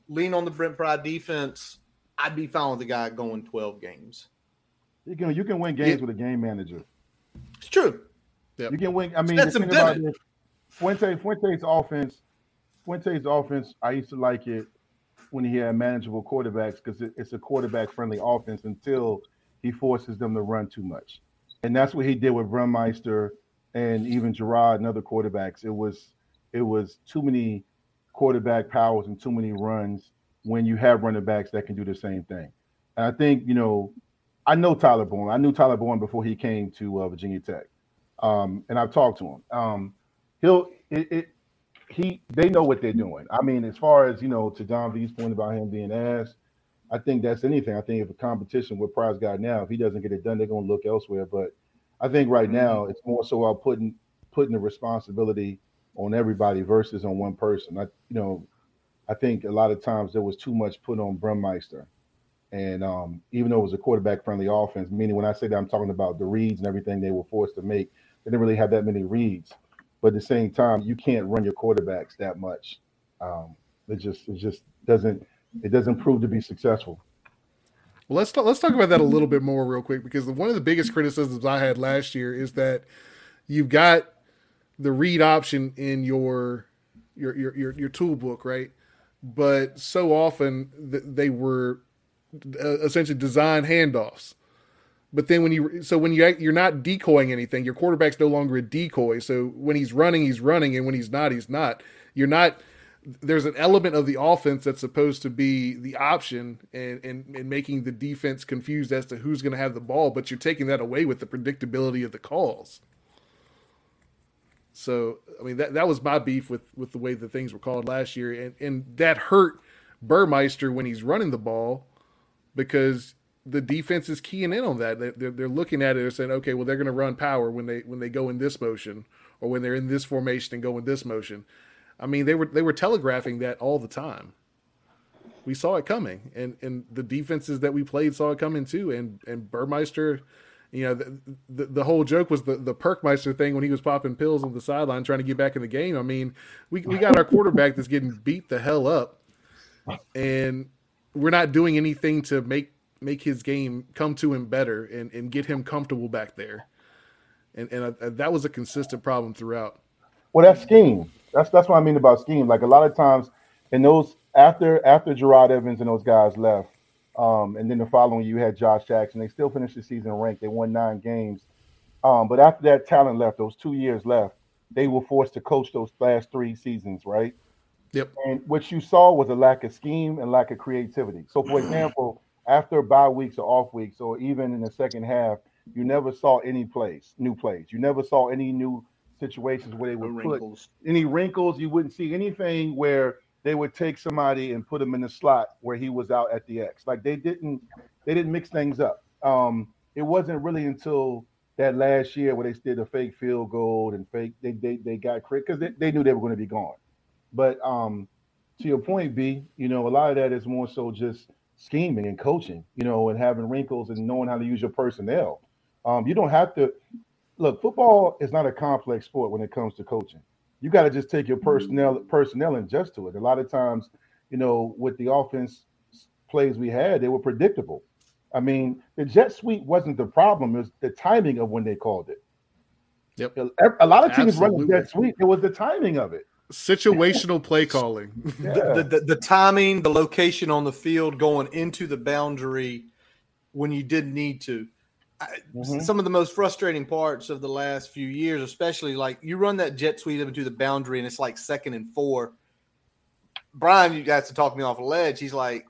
lean on the Brent Pry defense, I'd be fine with the guy going 12 games. You can you can win games yeah. with a game manager. It's true. Yep. You can win. I mean, the thing about it, Fuente, Fuente's offense, Fuente's offense. I used to like it when he had manageable quarterbacks because it, it's a quarterback-friendly offense until he forces them to run too much, and that's what he did with Brumeister and even Jerod and other quarterbacks. It was it was too many quarterback powers and too many runs when you have running backs that can do the same thing. And I think you know, I know Tyler Bowen. I knew Tyler Bowen before he came to uh, Virginia Tech um, and I've talked to him. Um, he'll it, it, he they know what they're doing. I mean, as far as you know, to Don V's point about him being asked, I think that's anything. I think if a competition with Prize got now, if he doesn't get it done, they're gonna look elsewhere. But I think right mm-hmm. now it's more so about putting putting the responsibility on everybody versus on one person. I you know, I think a lot of times there was too much put on Burmeister. And um, even though it was a quarterback friendly offense, meaning when I say that I'm talking about the reads and everything they were forced to make, they didn't really have that many reads. But at the same time, you can't run your quarterbacks that much. Um, it just it just doesn't it doesn't prove to be successful. Well, let's talk, let's talk about that a little bit more real quick because one of the biggest criticisms I had last year is that you've got the read option in your your your your, your tool book, right? But so often they were uh, essentially design handoffs. But then when you so when you you're not decoying anything, your quarterback's no longer a decoy. So when he's running, he's running, and when he's not, he's not. You're not. There's an element of the offense that's supposed to be the option and and, and making the defense confused as to who's going to have the ball, but you're taking that away with the predictability of the calls. So I mean that that was my beef with with the way the things were called last year, and and that hurt Burmeister when he's running the ball because the defense is keying in on that. They're, they're looking at it and saying, okay, well, they're going to run power when they when they go in this motion, or when they're in this formation and go in this motion. I mean, they were they were telegraphing that all the time. We saw it coming, and and the defenses that we played saw it coming too. And and Burmeister, you know, the, the, the whole joke was the the Perkmeister thing when he was popping pills on the sideline trying to get back in the game. I mean, we we got our quarterback that's getting beat the hell up, and we're not doing anything to make make his game come to him better and, and get him comfortable back there. And and uh, that was a consistent problem throughout. Well, that scheme. That's that's what I mean about scheme. Like a lot of times in those after after Jerod Evans and those guys left, um, and then the following you had Josh Jackson. They still finished the season ranked. They won nine games. Um, but after that talent left, those two years left, they were forced to coach those last three seasons, right? Yep. And what you saw was a lack of scheme and lack of creativity. So, for example, after bye weeks or off weeks, or even in the second half, you never saw any plays, new plays. You never saw any new situations where they would put wrinkles. any wrinkles. You wouldn't see anything where they would take somebody and put him in the slot where he was out at the X. Like they didn't, they didn't mix things up. Um, it wasn't really until that last year where they did a fake field goal and fake they they, they got crit because they, they knew they were going to be gone. But um, to your point, B, you know, a lot of that is more so just scheming and coaching, you know, and having wrinkles and knowing how to use your personnel. Um, you don't have to look. Football is not a complex sport when it comes to coaching. You got to just take your personnel personnel and adjust to it. A lot of times, you know, with the offense plays we had, they were predictable. I mean, the jet sweep wasn't the problem; it was the timing of when they called it. Yep. A lot of teams run jet sweep. It was the timing of it situational play calling. Yeah. the, the, the, timing the location on the field going into the boundary when you didn't need to. Mm-hmm. some of the most frustrating parts of the last few years especially like you run that jet sweep into the boundary and it's like second and four. Brian you guys to talk me off a ledge. He's like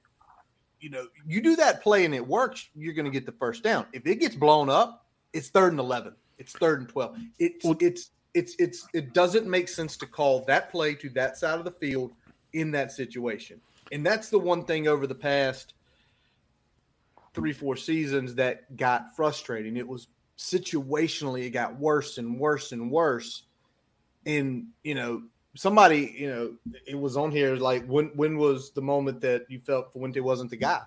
you know you do that play and it works you're going to get the first down. If it gets blown up it's third and 11 it's third and 12 it's it's it's it's it doesn't make sense to call that play to that side of the field in that situation. And that's the one thing over the past three, four seasons that got frustrating. It was situationally, it got worse and worse and worse. And, you know, somebody, you know, it was on here like when when was the moment that you felt Fuente wasn't the guy?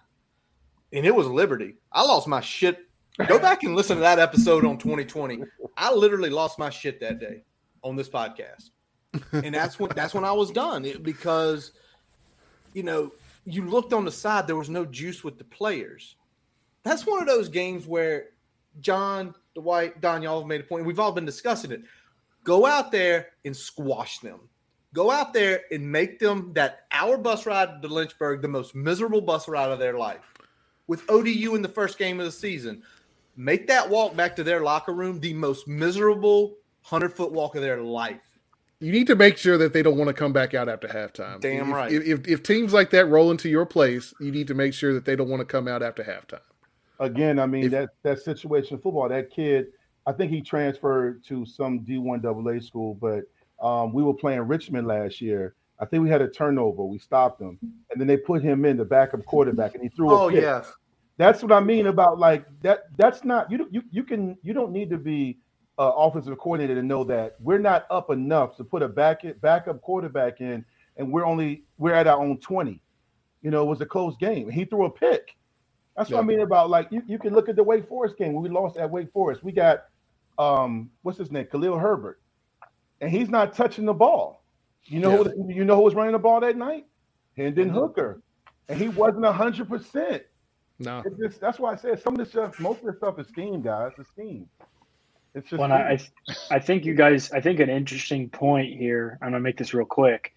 And it was Liberty. I lost my shit Go back and listen to that episode on 2020. I literally lost my shit that day on this podcast, and that's when that's when I was done it, because you know you looked on the side there was no juice with the players. That's one of those games where John, Dwight, Don, y'all have made a point. We've all been discussing it. Go out there and squash them. Go out there and make them that hour bus ride to Lynchburg the most miserable bus ride of their life. With ODU in the first game of the season, make that walk back to their locker room the most miserable 100 foot walk of their life. You need to make sure that they don't want to come back out after halftime. Damn if, right. If, if, if, teams like that roll into your place, you need to make sure that they don't want to come out after halftime. Again, I mean if, that that situation football. That kid, I think he transferred to some D one AA school, but Um, we were playing Richmond last year. I think we had a turnover. We stopped him, and then they put him in the backup quarterback, and he threw. Oh a pick. yes. That's what I mean about like that. That's not you. You you can you don't need to be uh, offensive coordinator to know that we're not up enough to put a back backup quarterback in, and we're only we're at our own twenty. You know, it was a close game. He threw a pick. That's what I mean about like you, you can look at the Wake Forest game when we lost at Wake Forest. We got um what's his name, Khalil Herbert, and he's not touching the ball. You know who you know who was running the ball that night? Hendon Hooker, and he wasn't hundred percent. No. It's just that's why I said some of this stuff, most of this stuff is scheme, guys. It's scheme. It's just Well, and I, I I think you guys, I think an interesting point here. I'm gonna make this real quick.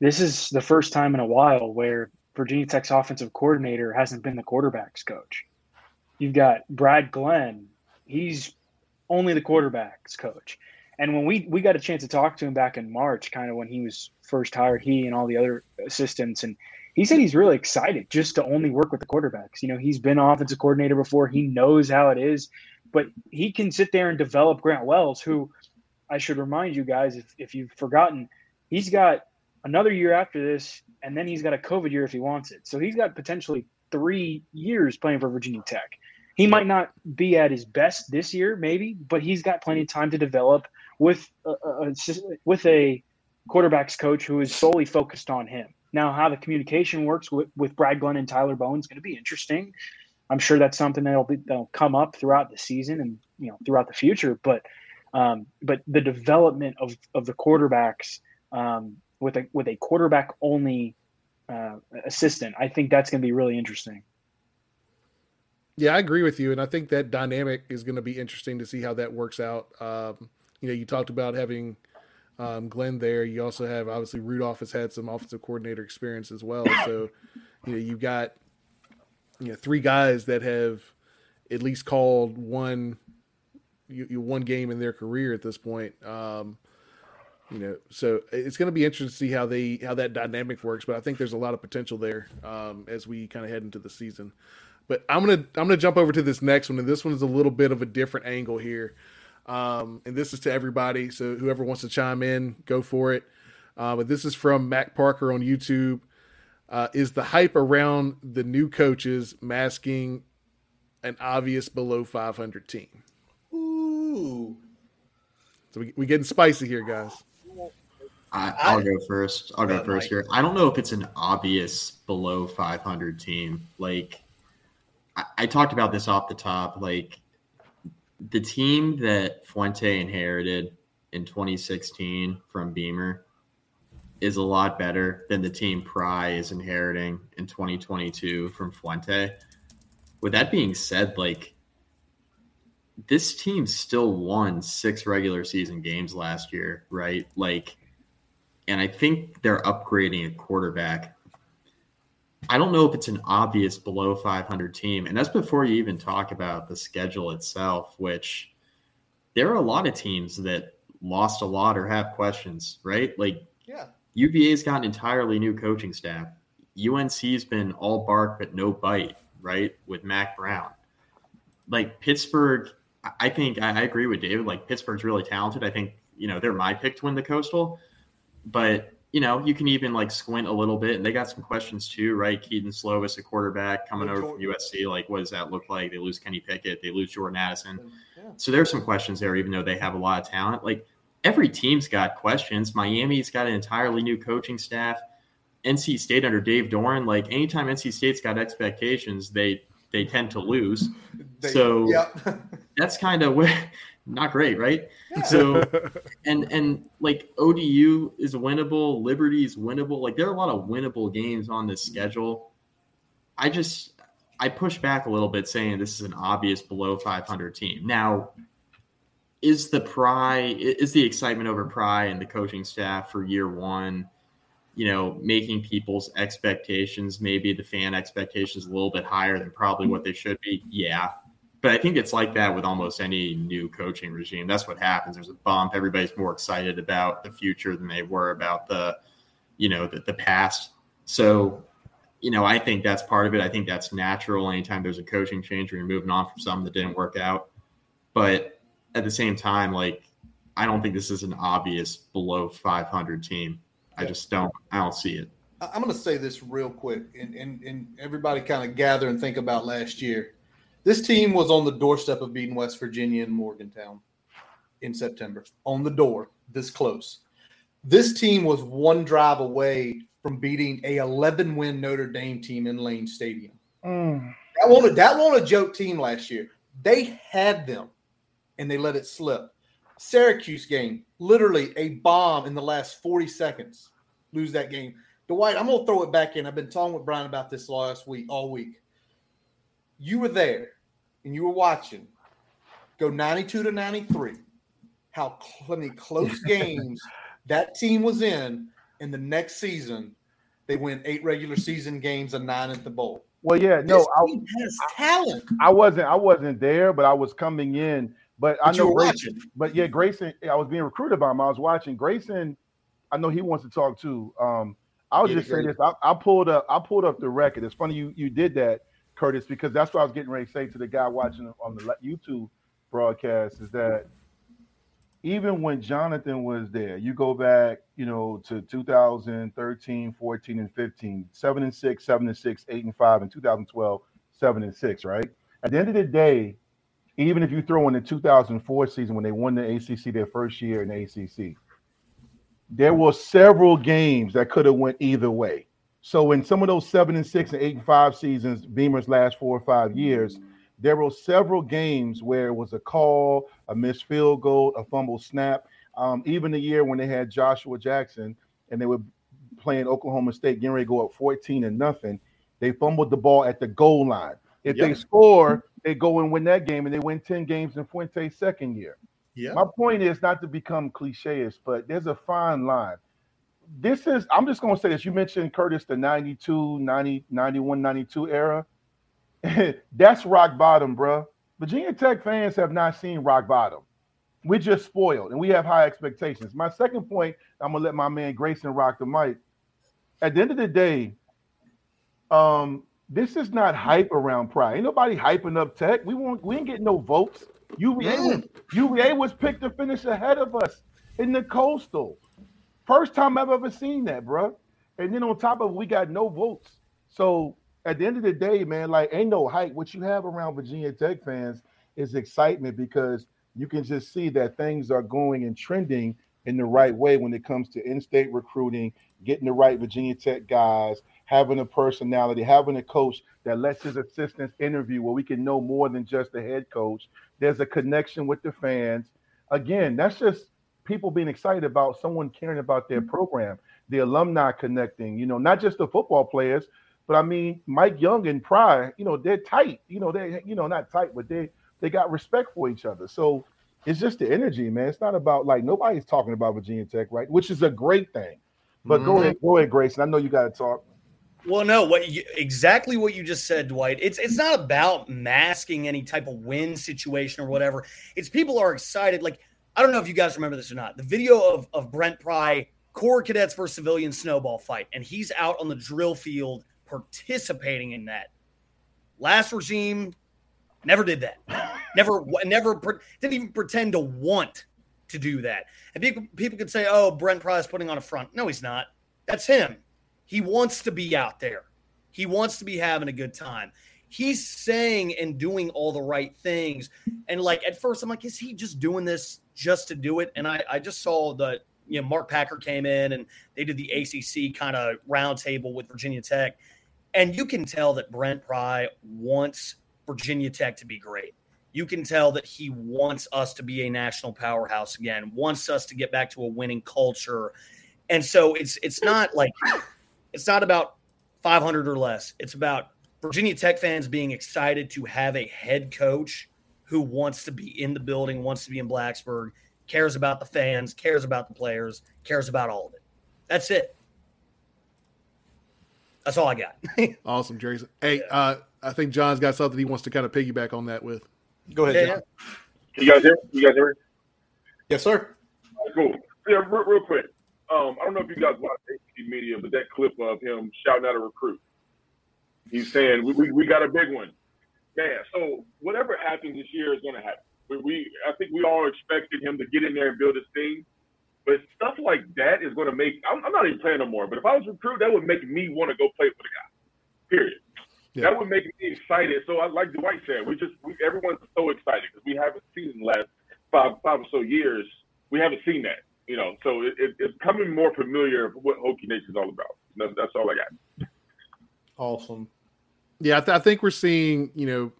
This is the first time in a while where Virginia Tech's offensive coordinator hasn't been the quarterbacks coach. You've got Brad Glenn. He's only the quarterbacks coach. And when we we got a chance to talk to him back in March, kind of when he was first hired, he and all the other assistants, and he said he's really excited just to only work with the quarterbacks. You know, he's been offensive coordinator before. He knows how it is, but he can sit there and develop Grant Wells, who I should remind you guys, if, if you've forgotten, he's got another year after this, and then he's got a COVID year if he wants it. So he's got potentially three years playing for Virginia Tech. He might not be at his best this year, maybe, but he's got plenty of time to develop with a, a, with a quarterbacks coach who is solely focused on him. Now, how the communication works with, with Brad Glenn and Tyler Bowen is going to be interesting. I'm sure that's something that'll be that'll come up throughout the season and you know throughout the future. But um, but the development of of the quarterbacks um, with a with a quarterback only uh, assistant, I think that's going to be really interesting. Yeah, I agree with you, and I think that dynamic is going to be interesting to see how that works out. Um, you know, you talked about having um, Glenn there. You also have obviously Rudolph has had some offensive coordinator experience as well. So, you know, you've got you know three guys that have at least called one you, you one game in their career at this point. Um, you know, so it's going to be interesting to see how they how that dynamic works. But I think there's a lot of potential there um, as we kind of head into the season. But I'm gonna I'm gonna jump over to this next one, and this one is a little bit of a different angle here. Um, and this is to everybody, so whoever wants to chime in, go for it. Uh, but this is from Mac Parker on YouTube. Uh, is the hype around the new coaches masking an obvious below 500 team? Ooh. So we we getting spicy here, guys. I, I'll go first. I'll go Go, first Mike. here. I don't know if it's an obvious below 500 team. Like, I, I talked about this off the top. Like, the team that Fuente inherited in 2016 from Beamer is a lot better than the team Pry is inheriting in 2022 from Fuente. With that being said, like, this team still won six regular season games last year, right? Like, and I think they're upgrading a quarterback. I don't know if it's an obvious below 500 team, and that's before you even talk about the schedule itself, which there are a lot of teams that lost a lot or have questions, right? Like Yeah. UVA's got an entirely new coaching staff. UNC's been all bark but no bite, right? With Mack Brown. Like Pittsburgh, I- think I agree with David. Like Pittsburgh's really talented. I think, you know, they're my pick to win the coastal. But, you know, you can even like squint a little bit and they got some questions too, right? Kedon Slovis, a quarterback coming over from USC. Like, what does that look like? They lose Kenny Pickett, they lose Jordan Addison. So there's some questions there, even though they have a lot of talent. Like every team's got questions. Miami's got an entirely new coaching staff. NC State under Dave Doeren, like anytime NC State's got expectations, they they tend to lose. They- so Yep. that's kind of not great, right? So and and like ODU is winnable, Liberty is winnable. Like there are a lot of winnable games on this mm-hmm. schedule. I just I push back a little bit saying this is an obvious below 500 team. Now, is the pry is the excitement over pry and the coaching staff for year one, you know, making people's expectations, maybe the fan expectations a little bit higher than probably what they should be? Yeah. But I think it's like that with almost any new coaching regime. That's what happens. There's a bump. Everybody's more excited about the future than they were about the, you know, the, the past. So, you know, I think that's part of it. I think that's natural. Anytime there's a coaching change, or you're moving on from something that didn't work out. But at the same time, like I don't think this is an obvious below 500 team. I just don't. I don't see it. I'm going to say this real quick, and, and, and everybody kind of gather and think about last year. This team was on the doorstep of beating West Virginia and Morgantown in September. On the door, this close. This team was one drive away from beating a 11 win Notre Dame team in Lane Stadium. Mm. That wasn't, that a joke team last year. They had them, and they let it slip. Syracuse game, literally a bomb in the last 40 seconds. Lose that game. Dwight, I'm gonna throw it back in. I've been talking with Brian about this last week, all week. You were there and you were watching go 92 to 93. How many close games that team was in, and the next season they win eight regular season games and nine at the bowl. Well, yeah, no, This I, has talent. I wasn't I wasn't there, but I was coming in. But, I But you know Grayson, watching. but yeah, Grayson, I was being recruited by him. I was watching Grayson. I know he wants to talk too. Um, I'll just say this. I, I pulled up I pulled up the record. It's funny you you did that, Curtis, because that's what I was getting ready to say to the guy watching on the YouTube broadcast is that even when Jonathan was there, you go back, you know, to 2013, 14, and 15, seven and six, seven and six, eight and five, and 2012, seven and six, right? At the end of the day, even if you throw in the 2004 season when they won the ACC their first year in the ACC, there were several games that could have went either way. So in some of those seven and six and eight and five seasons, Beamer's last four or five years, there were several games where it was a call, a missed field goal, a fumble snap. Um, even the year when they had Joshua Jackson and they were playing Oklahoma State, getting ready to go up 14 and nothing, they fumbled the ball at the goal line. If they score, they go and win that game, and they win 10 games in Fuente's second year. Yeah. My point is not to become cliche-ish, but there's a fine line. This is, I'm just going to say this. You mentioned Curtis, the 92, 90, 91, 92 era. That's rock bottom, bro. Virginia Tech fans have not seen rock bottom. We're just spoiled and we have high expectations. My second point, I'm going to let my man Grayson rock the mic. At the end of the day, um, this is not hype around Pry. Ain't nobody hyping up Tech. We won't. We ain't getting no votes. UVA was UVA was picked to finish ahead of us in the coastal. First time I've ever seen that, bro. And then on top of it, we got no votes. So at the end of the day, man, like ain't no hype. What you have around Virginia Tech fans is excitement because you can just see that things are going and trending in the right way when it comes to in-state recruiting, getting the right Virginia Tech guys, having a personality, having a coach that lets his assistants interview where we can know more than just the head coach. There's a connection with the fans. Again, that's just people being excited about someone caring about their program, the alumni connecting, you know, not just the football players, but I mean Mike Young and Pry, you know, they're tight. You know, they you know, not tight, but they they got respect for each other. So it's just the energy, man. It's not about like nobody's talking about Virginia Tech, right? Which is a great thing. But go Mhm. ahead, go ahead, Grayson. I know you got to talk. Well, no, what you, exactly what you just said, Dwight. It's it's not about masking any type of win situation or whatever. It's people are excited. Like I don't know if you guys remember this or not. The video of of Brent Pry, Corps Cadets versus Civilian Snowball fight, and he's out on the drill field participating in that. Last regime never did that. Never, never pre- didn't even pretend to want to do that. And people people could say, "Oh, Brent Pry is putting on a front." No, he's not. That's him. He wants to be out there. He wants to be having a good time. He's saying and doing all the right things. And like at first, I'm like, is he just doing this just to do it? And I, I just saw the, you know, Mark Packer came in and they did the ACC kind of roundtable with Virginia Tech. And you can tell that Brent Pry wants Virginia Tech to be great. You can tell that he wants us to be a national powerhouse again, wants us to get back to a winning culture. And so it's it's not like it's not about 500 or less. It's about Virginia Tech fans being excited to have a head coach who wants to be in the building, wants to be in Blacksburg, cares about the fans, cares about the players, cares about all of it. That's it. That's all I got. Awesome, Jason. Hey, uh, I think John's got something he wants to kind of piggyback on that with. Go ahead. Yeah. John. You guys hear? You guys hear? Yes, sir. Cool. Yeah, real, real quick. Um, I don't know if you guys watch ACC media, but that clip of him shouting out a recruit, he's saying, "We, we, we got a big one." Man, so whatever happens this year is going to happen. We, we I think we all expected him to get in there and build his team. But stuff like that is going to make. I'm, I'm not even playing no more. But if I was recruit, that would make me want to go play for the guy. Period. Yeah. That would make me excited. So I like Dwight said, we just we, everyone's so excited because we haven't seen in the last five five or so years. We haven't seen that. You know, so it, it, it's coming more familiar of what Hokie Nation is all about. That's, that's all I got. Awesome. Yeah, I, th- I think we're seeing. You know,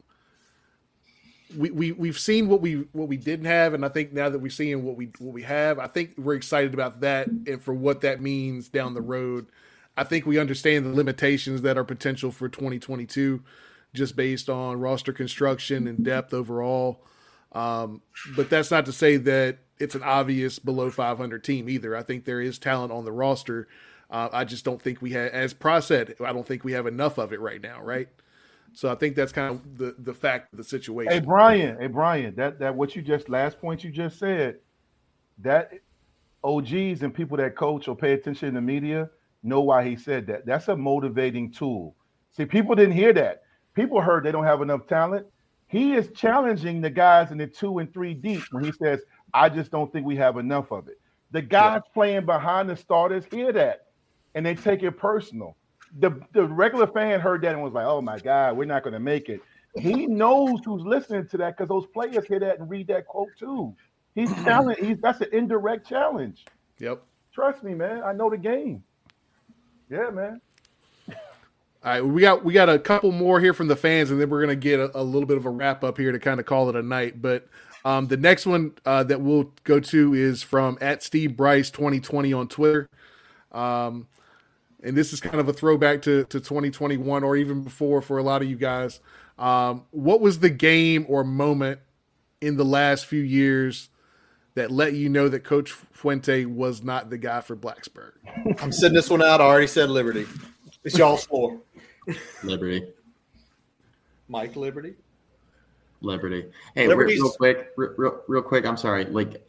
we, we we've seen what we what we didn't have, and I think now that we're seeing what we what we have, I think we're excited about that and for what that means down the road. I think we understand the limitations that are potential for 2022, just based on roster construction and depth overall. Um, but that's not to say that it's an obvious below 500 team either. I think there is talent on the roster. Uh, I just don't think we have, as Pry said, I don't think we have enough of it right now, right? So I think that's kind of the the fact of the situation. Hey Brian, hey Brian, that that what you just last point you just said, that OGs and people that coach or pay attention in the media know why he said that. That's a motivating tool. See, people didn't hear that. People heard they don't have enough talent. He is challenging the guys in the two and three deep when he says, I just don't think we have enough of it. The guys yeah. playing behind the starters hear that and they take it personal. The, the regular fan heard that and was like, oh my God, we're not going to make it. He knows who's listening to that because those players hear that and read that quote too. He's challenging. He's that's an indirect challenge. Yep. Trust me, man. I know the game. Yeah, man. All right, we got we got a couple more here from the fans, and then we're gonna get a, a little bit of a wrap up here to kind of call it a night. But um, the next one uh, that we'll go to is from at Steve Bryce twenty twenty on Twitter, um, and this is kind of a throwback to to twenty twenty one or even before for a lot of you guys. Um, what was the game or moment in the last few years that let you know that Coach Fuente was not the guy for Blacksburg? I'm sending this one out. I already said Liberty. It's y'all's floor. Liberty. Mike Liberty. Liberty. Hey, Liberty's... real quick, real, real quick. I'm sorry. Like,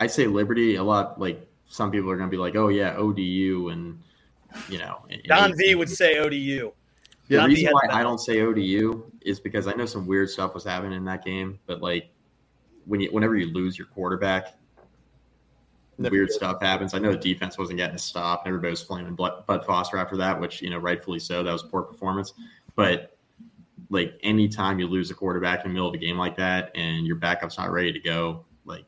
I say Liberty a lot. Like, some people are going to be like, "Oh yeah, ODU," and you know, Don V would say ODU. The Don reason why I don't say ODU is because I know some weird stuff was happening in that game, but like when you whenever you lose your quarterback, Never weird did. stuff happens. I know the defense wasn't getting a stop. Everybody was flaming Bud Foster after that, which you know rightfully so. That was poor performance. But like anytime you lose a quarterback in the middle of a game like that, and your backup's not ready to go, like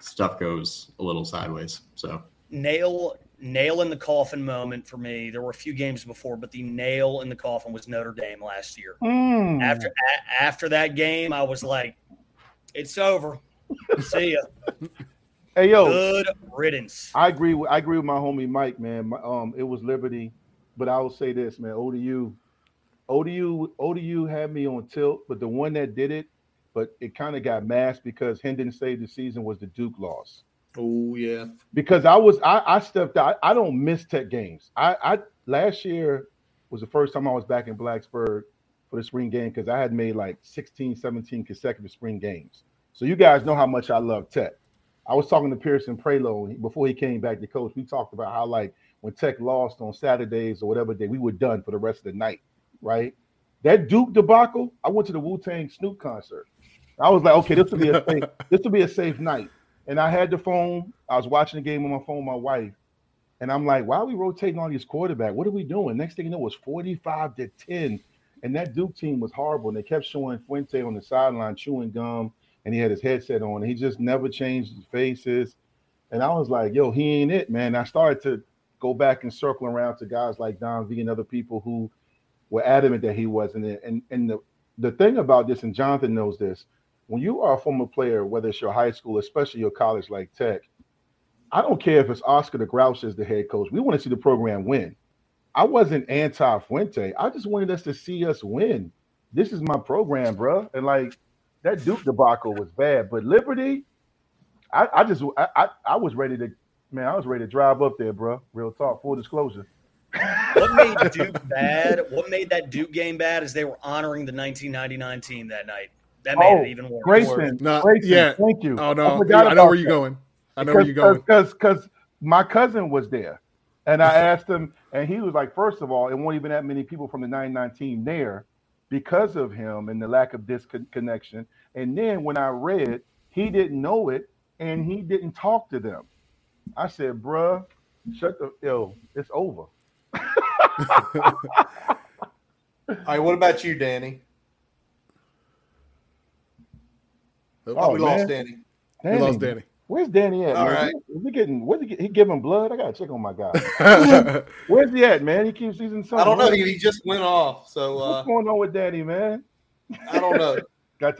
stuff goes a little sideways. So nail nail in the coffin moment for me. There were a few games before, but the nail in the coffin was Notre Dame last year. Mm. After a, after that game, I was like, it's over. See ya. Hey yo, good riddance. I agree. With, I agree with my homie Mike, man. My, um, it was Liberty, but I will say this, man. ODU, ODU, ODU had me on tilt, but the one that did it, but it kind of got masked because Hendon saved the season was the Duke loss. Oh yeah, because I was I, I stepped out. I don't miss Tech games. I, I last year was the first time I was back in Blacksburg for the spring game because I had made like 16, 17 consecutive spring games. So you guys know how much I love Tech. I was talking to Pierson Prioleau before he came back to coach. We talked about how like when Tech lost on Saturdays or whatever day, we were done for the rest of the night, right? That Duke debacle, I went to the Wu Tang Snoop concert. I was like, okay, this will be a safe, this will be a safe night. And I had the phone. I was watching the game on my phone, with my wife, and I'm like, why are we rotating all these quarterback? What are we doing? Next thing you know, it was 45 to 10 and that Duke team was horrible. And they kept showing Fuente on the sideline chewing gum, and he had his headset on. And he just never changed his faces. And I was like, yo, he ain't it, man. I started to go back and circle around to guys like Don V and other people who were adamant that he wasn't it. And and the the thing about this, and Jonathan knows this, when you are a former player, whether it's your high school, especially your college like Tech, I don't care if it's Oscar the Grouch as the head coach. We want to see the program win. I wasn't anti Fuente. I just wanted us to see us win. This is my program, bro. And like that Duke debacle was bad, but Liberty, I, I just I, I, I was ready to man, I was ready to drive up there, bro. Real talk, full disclosure. what made Duke bad? What made that Duke game bad is they were honoring the 1999 team that night. That made oh, it even worse. Grayson, no, Grayson, yeah. thank you. Oh no, I, I know where you're going. I know because, where you're going. Because because my cousin was there. And I asked him, and he was like, first of all, it won't even that many people from the 99 team there because of him and the lack of disconnection. And then when I read He didn't know it, and he didn't talk to them. I said, "Bruh, shut the yo, it's over." All right, what about you, Danny? Oh, we man. lost Danny. We lost Danny. Where's Danny at? All man? right. Is he getting? Where's he, get, he giving blood? I gotta check on my guy. Where's he at, man? He keeps using something. I don't know. He, he just went off, so uh, What's going on with Danny, man? I don't know.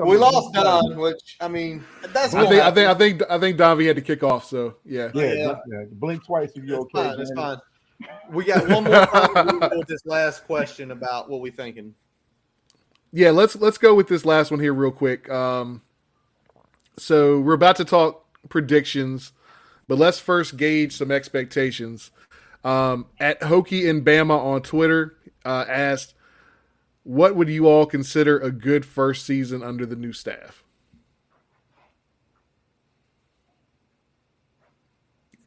We lost Don, which I mean, that's I think, I think I think I think Davi had to kick off. So yeah, Yeah, Yeah. yeah. blink twice if you're It's okay. fine. It's fine. We got one more with this last question about what we thinking. yeah. Let's let's go with this last one here real quick. Um, so we're about to talk predictions, but let's first gauge some expectations. Um, at Hokie and Bama on Twitter uh, asked, "What would you all consider a good first season under the new staff?"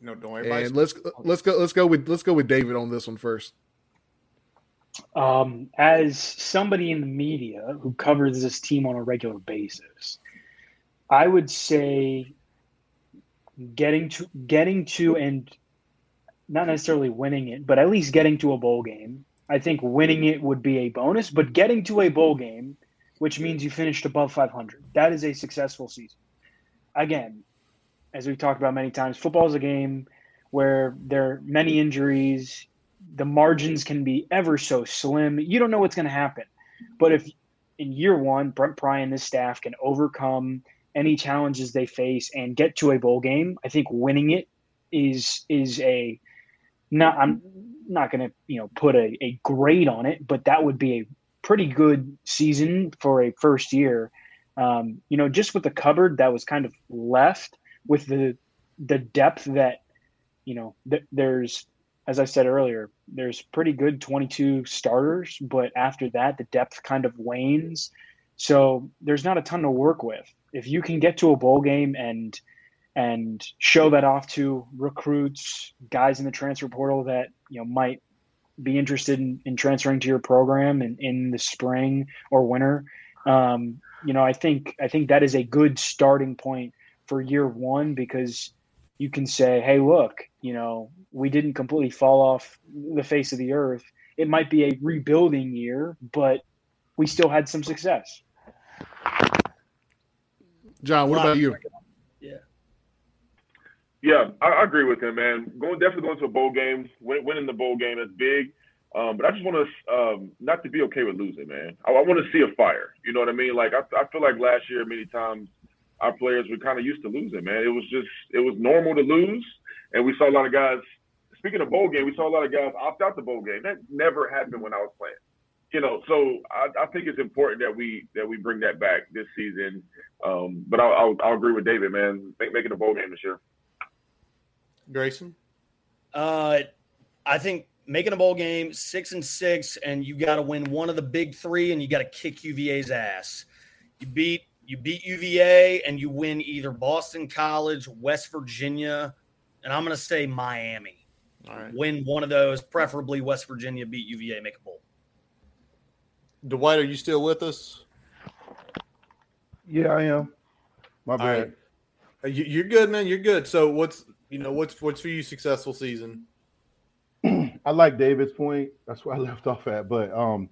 No, don't worry about And let's let's go let's go with let's go with David on this one first. Um, as somebody in the media who covers this team on a regular basis, I would say getting to getting to and not necessarily winning it, but at least getting to a bowl game. I think winning it would be a bonus, but getting to a bowl game, which means you finished above 500, that is a successful season. Again, as we've talked about many times, football is a game where there are many injuries. The margins can be ever so slim. You don't know what's going to happen. But if in year one, Brent Pry and this staff can overcome any challenges they face and get to a bowl game, I think winning it is is a not I'm not going to you know put a, a grade on it, but that would be a pretty good season for a first year. Um, you know, just with the cupboard that was kind of left with the the depth that you know th- there's as I said earlier, there's pretty good 22 starters, but after that, the depth kind of wanes. So there's not a ton to work with. If you can get to a bowl game and and show that off to recruits, guys in the transfer portal that you know might be interested in, in transferring to your program in, in the spring or winter, um, you know, I think I think that is a good starting point for year one because you can say, hey, look, you know, we didn't completely fall off the face of the earth. It might be a rebuilding year, but we still had some success. John, what about you? Yeah, I, I agree with him, man. Going definitely going to a bowl game, win, winning the bowl game is big. Um, but I just want to um, not to be okay with losing, man. I, I want to see a fire. You know what I mean? Like I, I feel like last year, many times our players were kind of used to losing, man. It was just it was normal to lose, and we saw a lot of guys. Speaking of bowl game, we saw a lot of guys opt out the bowl game. That never happened when I was playing. You know, so I, I think it's important that we that we bring that back this season. Um, but I'll, I'll, I'll agree with David, man. Make, making a bowl game this year. Grayson? Uh, I think making a bowl game six and six, and you got to win one of the big three, and you got to kick UVA's ass. You beat you beat UVA, and you win either Boston College, West Virginia, and I'm going to say Miami. All right. Win one of those, preferably West Virginia. Beat UVA, make a bowl. Dwight, are you still with us? Yeah, I am. My bad. right. Uh, you- You're good, man. You're good. So what's you know what's what's for you successful season? I like David's point. That's where I left off at. But um,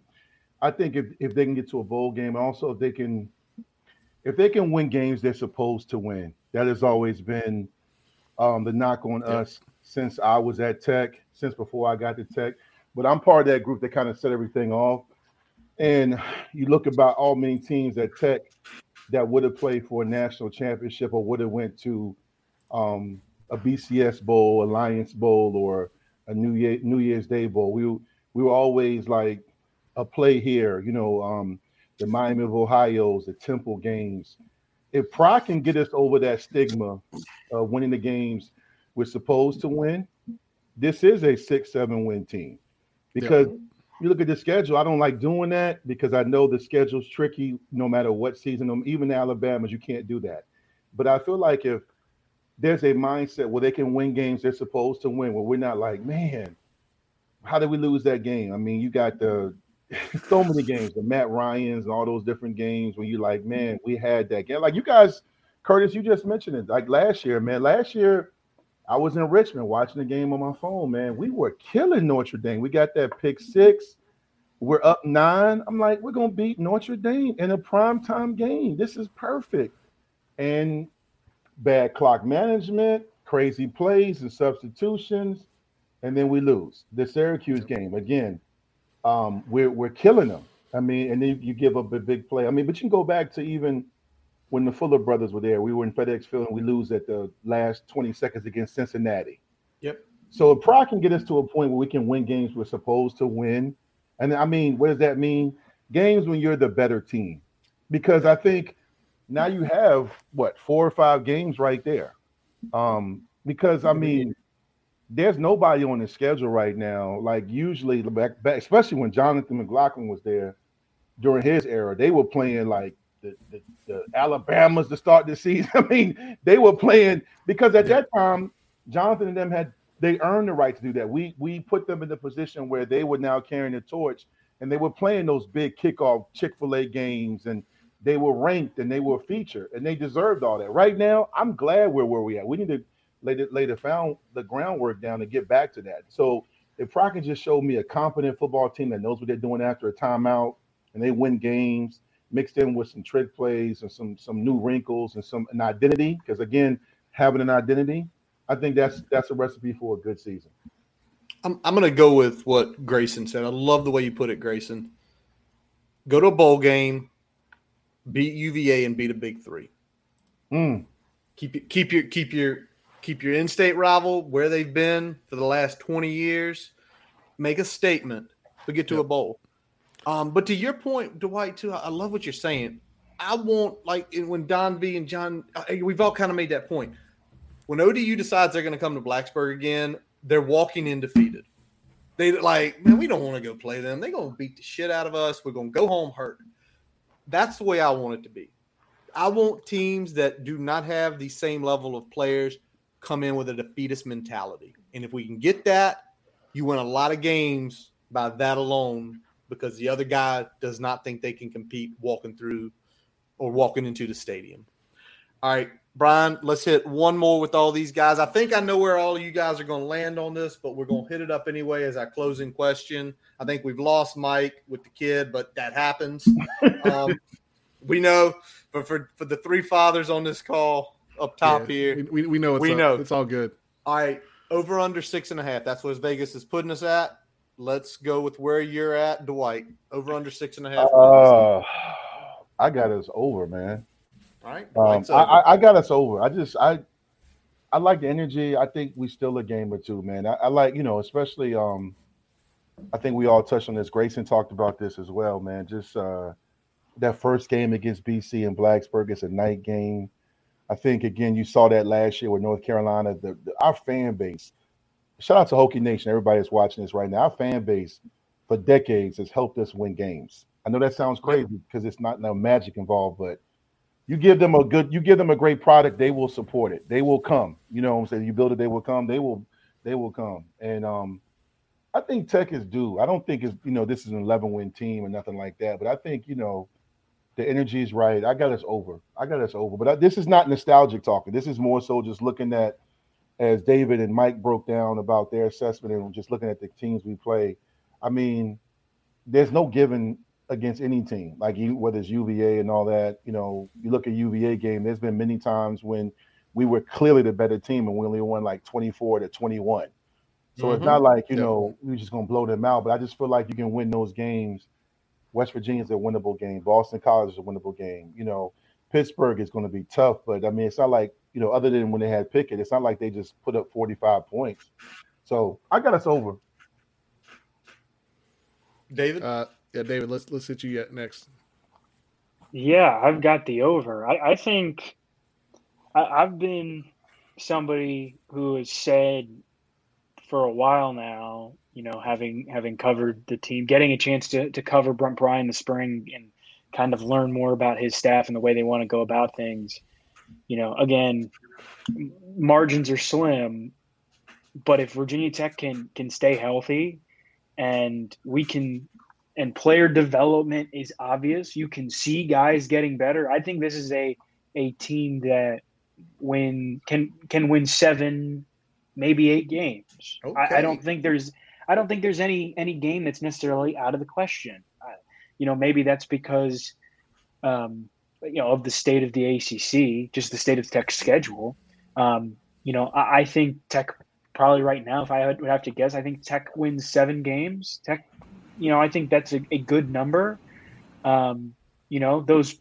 I think if, if they can get to a bowl game, also if they can, if they can win games they're supposed to win, that has always been um, the knock on Yeah. us since I was at Tech, since before I got to Tech. But I'm part of that group that kind of set everything off. And you look about all many teams at Tech that would have played for a national championship or would have went to um, a BCS bowl, Alliance Bowl, or a New Year New Year's Day bowl. We we were always like a play here, you know, um, the Miami of Ohio's, the Temple games. If Pry can get us over that stigma of winning the games we're supposed to win, this is a six, seven win team. Because you look at the schedule, I don't like doing that because I know the schedule's tricky no matter what season. Even Alabama's, you can't do that. But I feel like if there's a mindset where they can win games they're supposed to win, where we're not like, man, how did we lose that game? I mean, you got the so many games, the Matt Ryan's and all those different games where you're like, man, we had that game. Like you guys Curtis, you just mentioned it. Like last year, man. Last year, I was in Richmond watching the game on my phone, man. We were killing Notre Dame. We got that pick six. We're up nine. I'm like, we're gonna beat Notre Dame in a primetime game. This is perfect. And bad clock management, crazy plays and substitutions, and then we lose. The Syracuse game again. Um, we're we're killing them. I mean, and then you give up a big play. I mean, but you can go back to even when the Fuller brothers were there. We were in FedEx Field and we lose at the last 20 seconds against Cincinnati. Yep. So if Pry can get us to a point where we can win games we're supposed to win, and I mean, what does that mean? Games when you're the better team, because I think now you have what four or five games right there. Um, because I mean, there's nobody on the schedule right now. Like usually, back, back especially when Jonathan McLaughlin was there during his era, they were playing like the, the, the Alabamas to start the season. I mean, they were playing because at that time, Jonathan and them had they earned the right to do that. We we put them in the position where they were now carrying the torch, and they were playing those big kickoff Chick Fil A games, and they were ranked and they were featured, and they deserved all that. Right now, I'm glad we're where we at. We need to lay the, lay the found the groundwork down to get back to that. So if Pry can just show me a competent football team that knows what they're doing after a timeout, and they win games mixed in with some trick plays and some some new wrinkles and some an identity. Because again, having an identity, I think that's that's a recipe for a good season. I'm I'm gonna go with what Grayson said. I love the way you put it, Grayson. Go to a bowl game, beat UVA, and beat a big three. Mm. Keep keep your keep your keep your in-state rival where they've been for the last 20 years. Make a statement, but get to yep. a bowl. Um, but to your point, Dwight, too, I love what you're saying. I want like when Don V and John, uh, we've all kind of made that point. When ODU decides they're going to come to Blacksburg again, they're walking in defeated. They like, man, we don't want to go play them. They're going to beat the shit out of us. We're going to go home hurt. That's the way I want it to be. I want teams that do not have the same level of players come in with a defeatist mentality. And if we can get that, you win a lot of games by that alone because the other guy does not think they can compete walking through or walking into the stadium. All right, Brian, let's hit one more with all these guys. I think I know where all of you guys are going to land on this, but we're going to hit it up anyway as our closing question. I think we've lost Mike with the kid, but that happens. um, we know, but for, for the three fathers on this call up top yeah, here, we, we know it's we up. know it's all good. All right, over under six and a half. That's what Vegas is putting us at. Let's go with where you're at, Dwight. Over under six and a half. Uh, I got us over, man. All right. Um, I, I, got us over. I just I I like the energy. I think we still a game or two, man. I, I like, you know, especially um I think we all touched on this. Grayson talked about this as well, man. Just uh that first game against BC and Blacksburg is a night game. I think again you saw that last year with North Carolina. The, the our fan base shout out to Hokie Nation, everybody that's watching this right now. Our fan base for decades has helped us win games. I know that sounds crazy because it's not no magic involved, but you give them a good, you give them a great product, they will support it. They will come. You know what I'm saying? You build it, they will come. They will, they will come. And um, I think Tech is due. I don't think it's you know this is an 11 win team or nothing like that, but I think you know the energy is right. I got us over. I got us over. But I, this is not nostalgic talking. This is more so just looking at as David and Mike broke down about their assessment and just looking at the teams we play, I mean, there's no given against any team, like whether it's UVA and all that. You know, you look at UVA game. There's been many times when we were clearly the better team and we only won like 24 to 21. So mm-hmm. it's not like you know we're just gonna blow them out. But I just feel like you can win those games. West Virginia's a winnable game. Boston College is a winnable game. You know, Pittsburgh is going to be tough, but I mean, it's not like you know, other than when they had Pickett, it's not like they just put up 45 points. So I got us over. David? Uh, yeah, David, let's let's hit you yet next. Yeah, I've got the over. I, I think I, I've been somebody who has said for a while now, you know, having having covered the team, getting a chance to to cover Brent Pry in the spring and kind of learn more about his staff and the way they want to go about things you know, again, margins are slim, but if Virginia Tech can can stay healthy and we can and player development is obvious, you can see guys getting better. I think this is a a team that win can can win seven, maybe eight games. Okay. I, I, don't think there's I don't think there's any any game that's necessarily out of the question. Uh, you know, maybe that's because um, you know of the state of the ACC, just the state of Tech's schedule. Um, you know, I, I, think Tech probably right now, if I would have to guess, I think Tech wins seven games. Tech, you know, I think that's a, a good number. Um, you know, those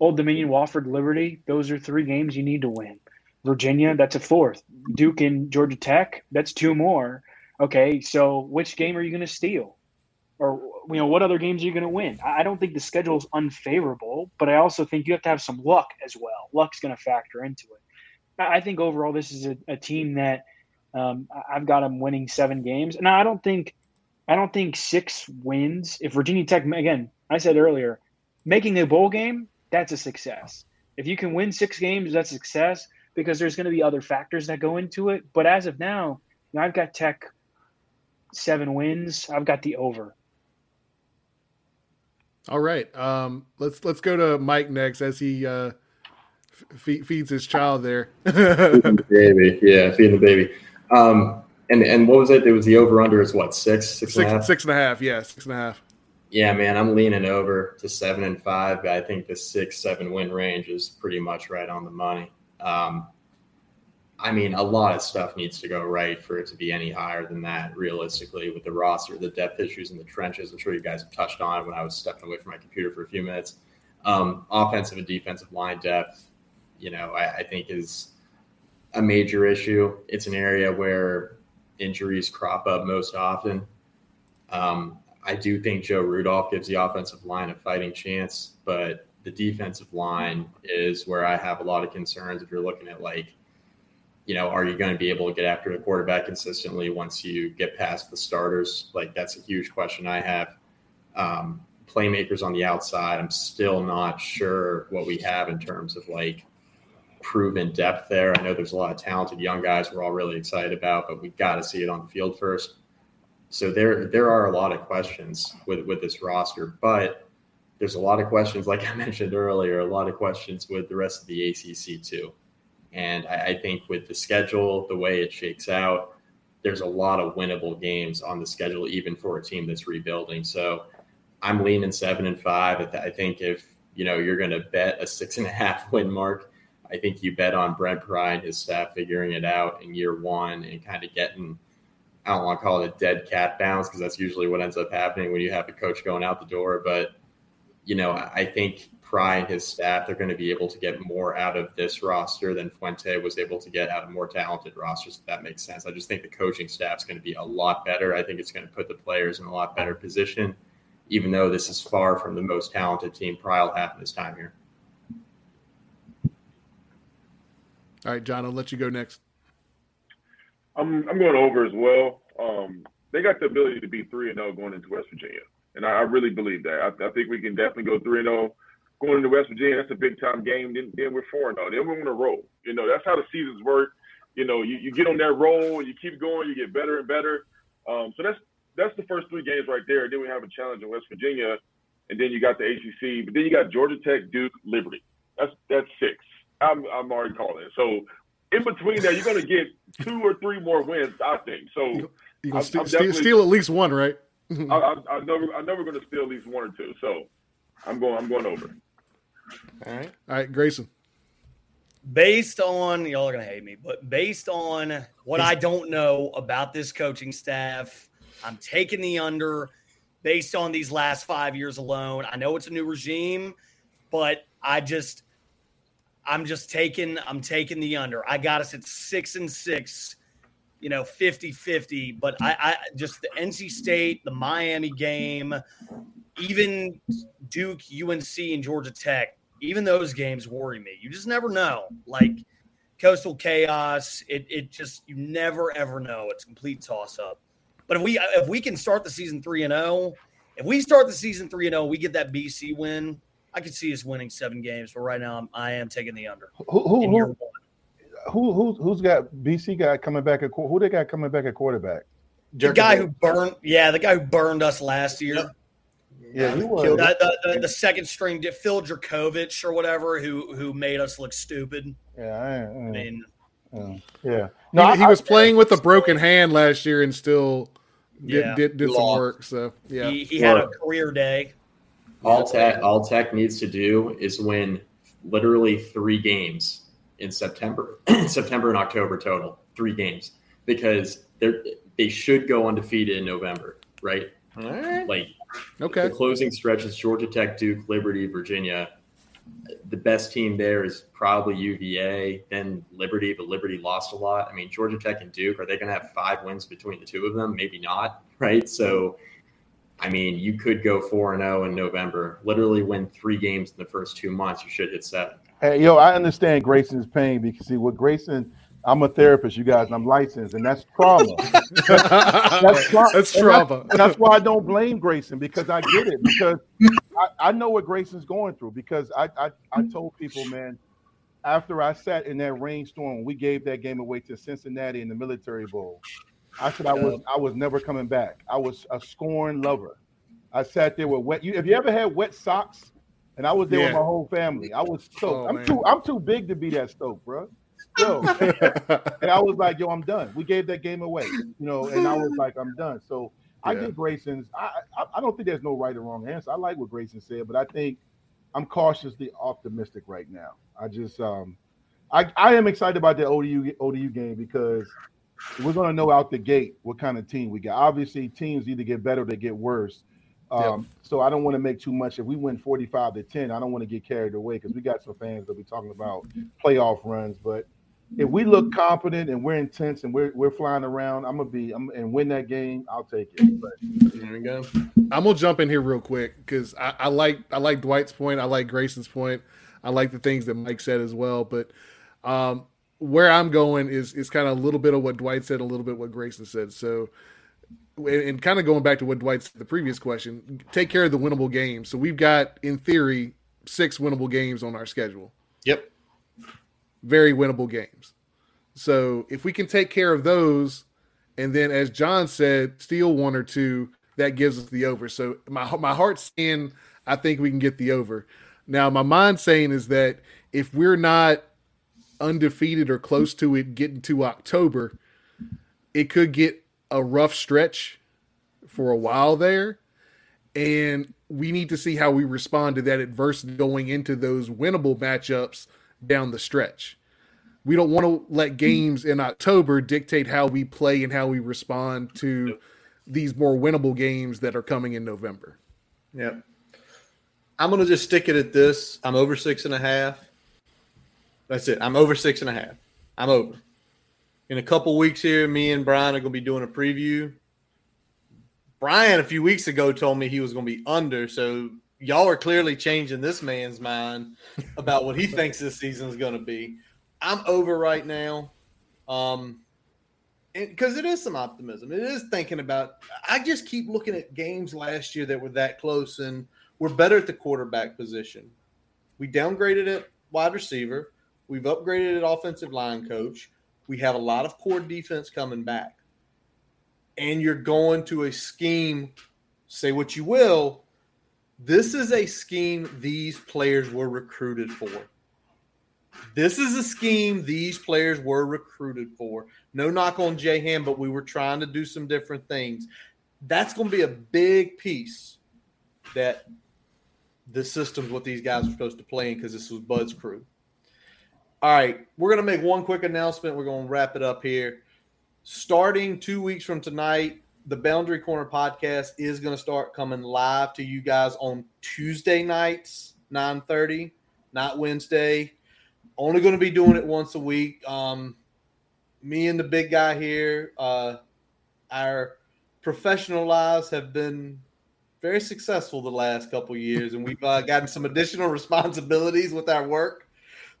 Old Dominion, Wofford, Liberty, those are three games you need to win. Virginia, that's a fourth. Duke and Georgia Tech, that's two more. Okay, so which game are you going to steal? Or you know, what other games are you going to win? I don't think the schedule is unfavorable, but I also think you have to have some luck as well. Luck's going to factor into it. I think overall this is a, a team that um, I've got them winning seven games. Now I don't think I don't think six wins. If Virginia Tech again, I said earlier, making a bowl game that's a success. If you can win six games, that's success because there's going to be other factors that go into it. But as of now, you know, I've got Tech seven wins. I've got the over. All right, um, let's let's go to Mike next as he uh, f- feeds his child there. the baby, yeah, feeding the baby. Um, and and what was it? It was the over under is what six six, six and a half? Six and a half, yeah, six and a half. Yeah, man, I'm leaning over to seven and five. I think the six, seven win range is pretty much right on the money. Um, I mean, a lot of stuff needs to go right for it to be any higher than that, realistically, with the roster, the depth issues in the trenches. I'm sure you guys have touched on when I was stepping away from my computer for a few minutes. Um, offensive and defensive line depth, you know, I, I think is a major issue. It's an area where injuries crop up most often. Um, I do think Joe Rudolph gives the offensive line a fighting chance, but the defensive line is where I have a lot of concerns. If you're looking at like, you know, are you going to be able to get after the quarterback consistently once you get past the starters? Like that's a huge question I have. Um, playmakers on the outside, I'm still not sure what we have in terms of like proven depth there. I know there's a lot of talented young guys we're all really excited about, but we've got to see it on the field first. So there there are a lot of questions with with this roster, but there's a lot of questions, like I mentioned earlier, a lot of questions with the rest of the ACC too. And I, I think with the schedule, the way it shakes out, there's a lot of winnable games on the schedule, even for a team that's rebuilding. So I'm leaning seven and five. I think if you know you're going to bet a six and a half win mark, I think you bet on Brent and his staff figuring it out in year one and kind of getting I don't want to call it a dead cat bounce because that's usually what ends up happening when you have a coach going out the door. But you know, I think Pry and his staff are going to be able to get more out of this roster than Fuente was able to get out of more talented rosters. If that makes sense, I just think the coaching staff is going to be a lot better. I think it's going to put the players in a lot better position, even though this is far from the most talented team Pry will have in his time here. All right, John, I'll let you go next. I'm I'm going over as well. Um, they got the ability to be three and zero oh going into West Virginia, and I, I really believe that. I, I, think we can definitely go three and zero oh going into West Virginia. That's a big time game. Then, then we're four and zero. Then we're going to roll. You know, that's how the seasons work. You know, you, you get on that roll, you keep going, you get better and better. Um, so that's that's the first three games right there. Then we have a challenge in West Virginia, and then you got the ACC, but then you got Georgia Tech, Duke, Liberty. That's that's six. I'm I'm already calling it. So in between that, you're going to get two or three more wins, I think. So you can steal, steal, at least one, right? I, I, I know I know we're going to steal at least one or two. So I'm going I'm going over. All right, all right, Grayson. Based on y'all are going to hate me, but based on what I don't know about this coaching staff, I'm taking the under. Based on these last five years alone, I know it's a new regime, but I just I'm just taking I'm taking the under. I got us at six and six, you know, 50-50. But I, I just the NC State, the Miami game, even Duke, UNC, and Georgia Tech, even those games worry me. You just never know. Like coastal chaos, it it just you never ever know. It's complete toss up. But if we if we can start the season three and zero, oh, if we start the season three and zero, we get that BC win. I could see us winning seven games, but right now I'm, I am taking the under. Who who who, who who's got BC guy coming back at who they got coming back at quarterback? The guy who burned, yeah, the guy who burned us last year. Yeah, he was. The, the, the, the second string Phil Dracovic or whatever who who made us look stupid. Yeah, I, I, I mean, uh, yeah. No, he, I, he was playing with a broken hand last year and still did Yeah. did, did some Lost. work. So yeah, he, he had a career day. All Tech, all Tech needs to do is win literally three games in September, September and October total, three games, because they're they should go undefeated in November, right? All right. Like okay. the closing stretch is Georgia Tech, Duke, Liberty, Virginia. The best team there is probably UVA, then Liberty, but Liberty lost a lot. I mean, Georgia Tech and Duke, are they going to have five wins between the two of them? Maybe not, right? So, I mean, you could go 4 and 0 in November, literally win three games in the first two months. You should hit seven. Hey, yo, I understand Grayson's pain because see, what Grayson, I'm a therapist, you guys, and I'm licensed, and that's trauma. That's, tra- That's and trauma. and that's why I don't blame Grayson because I get it because I, I know what Grayson's going through because I, I I told people, man, after I sat in that rainstorm, we gave that game away to Cincinnati in the Military Bowl. I said I was I was never coming back. I was a scorn lover. I sat there with wet. You have you ever had wet socks? And I was there with my whole family. I was stoked. Oh, I'm man. too I'm too big to be that stoked, bro. Yo, and I was like, yo, I'm done. We gave that game away, you know, and I was like, I'm done. So I Yeah. get Grayson's. I, I I don't think there's no right or wrong answer. I like what Grayson said, but I think I'm cautiously optimistic right now. I just um I I am excited about the ODU ODU game because we're gonna know out the gate what kind of team we got. Obviously, teams either get better or they get worse. Um, So I don't want to make too much. If we win 45 to 10, I don't want to get carried away because we got some fans that be talking about playoff runs. But if we look competent and we're intense and we're we're flying around, I'm gonna be I'm, and win that game. I'll take it. But There we go. I'm gonna jump in here real quick because I, I like I like Dwight's point. I like Grayson's point. I like the things that Mike said as well. But um, where I'm going is is kind of a little bit of what Dwight said, a little bit what Grayson said. So, and, and kind of going back to what Dwight said the previous question, take care of the winnable games. So we've got, in theory, six winnable games on our schedule. Yep. Very winnable games. So if we can take care of those, and then as John said, steal one or two, that gives us the over. So my my heart's saying I think we can get the over. Now my mind saying is that if we're not undefeated or close to it getting to October, it could get a rough stretch for a while there. And we need to see how we respond to that adversity going into those winnable matchups down the stretch. We don't want to let games in October dictate how we play and how we respond to these more winnable games that are coming in November. Yep. I'm gonna just stick it at this. I'm over six and a half. That's it. I'm over six and a half. I'm over. In a couple weeks here, me and Brian are gonna be doing a preview. Brian a few weeks ago told me he was gonna be under, so y'all are clearly changing this man's mind about what he thinks this season is gonna be. I'm over right now. Um because it is some optimism. It is thinking about. I just keep looking at games last year that were that close, and we're better at the quarterback position. We downgraded at wide receiver. We've upgraded at offensive line coach. We have a lot of core defense coming back, and you're going to a scheme. Say what you will. This is a scheme these players were recruited for. This is a scheme these players were recruited for. No knock on Jay Ham, but we were trying to do some different things. That's going to be a big piece that the system's what these guys are supposed to play in because this was Bud's crew. All right, we're going to make one quick announcement. We're going to wrap it up here. Starting two weeks from tonight, the Boundary Corner podcast is going to start coming live to you guys on Tuesday nights, 9:30, not Wednesday. Only going to be doing it once a week. Um, me and the big guy here, uh, our professional lives have been very successful the last couple years, and we've uh, gotten some additional responsibilities with our work.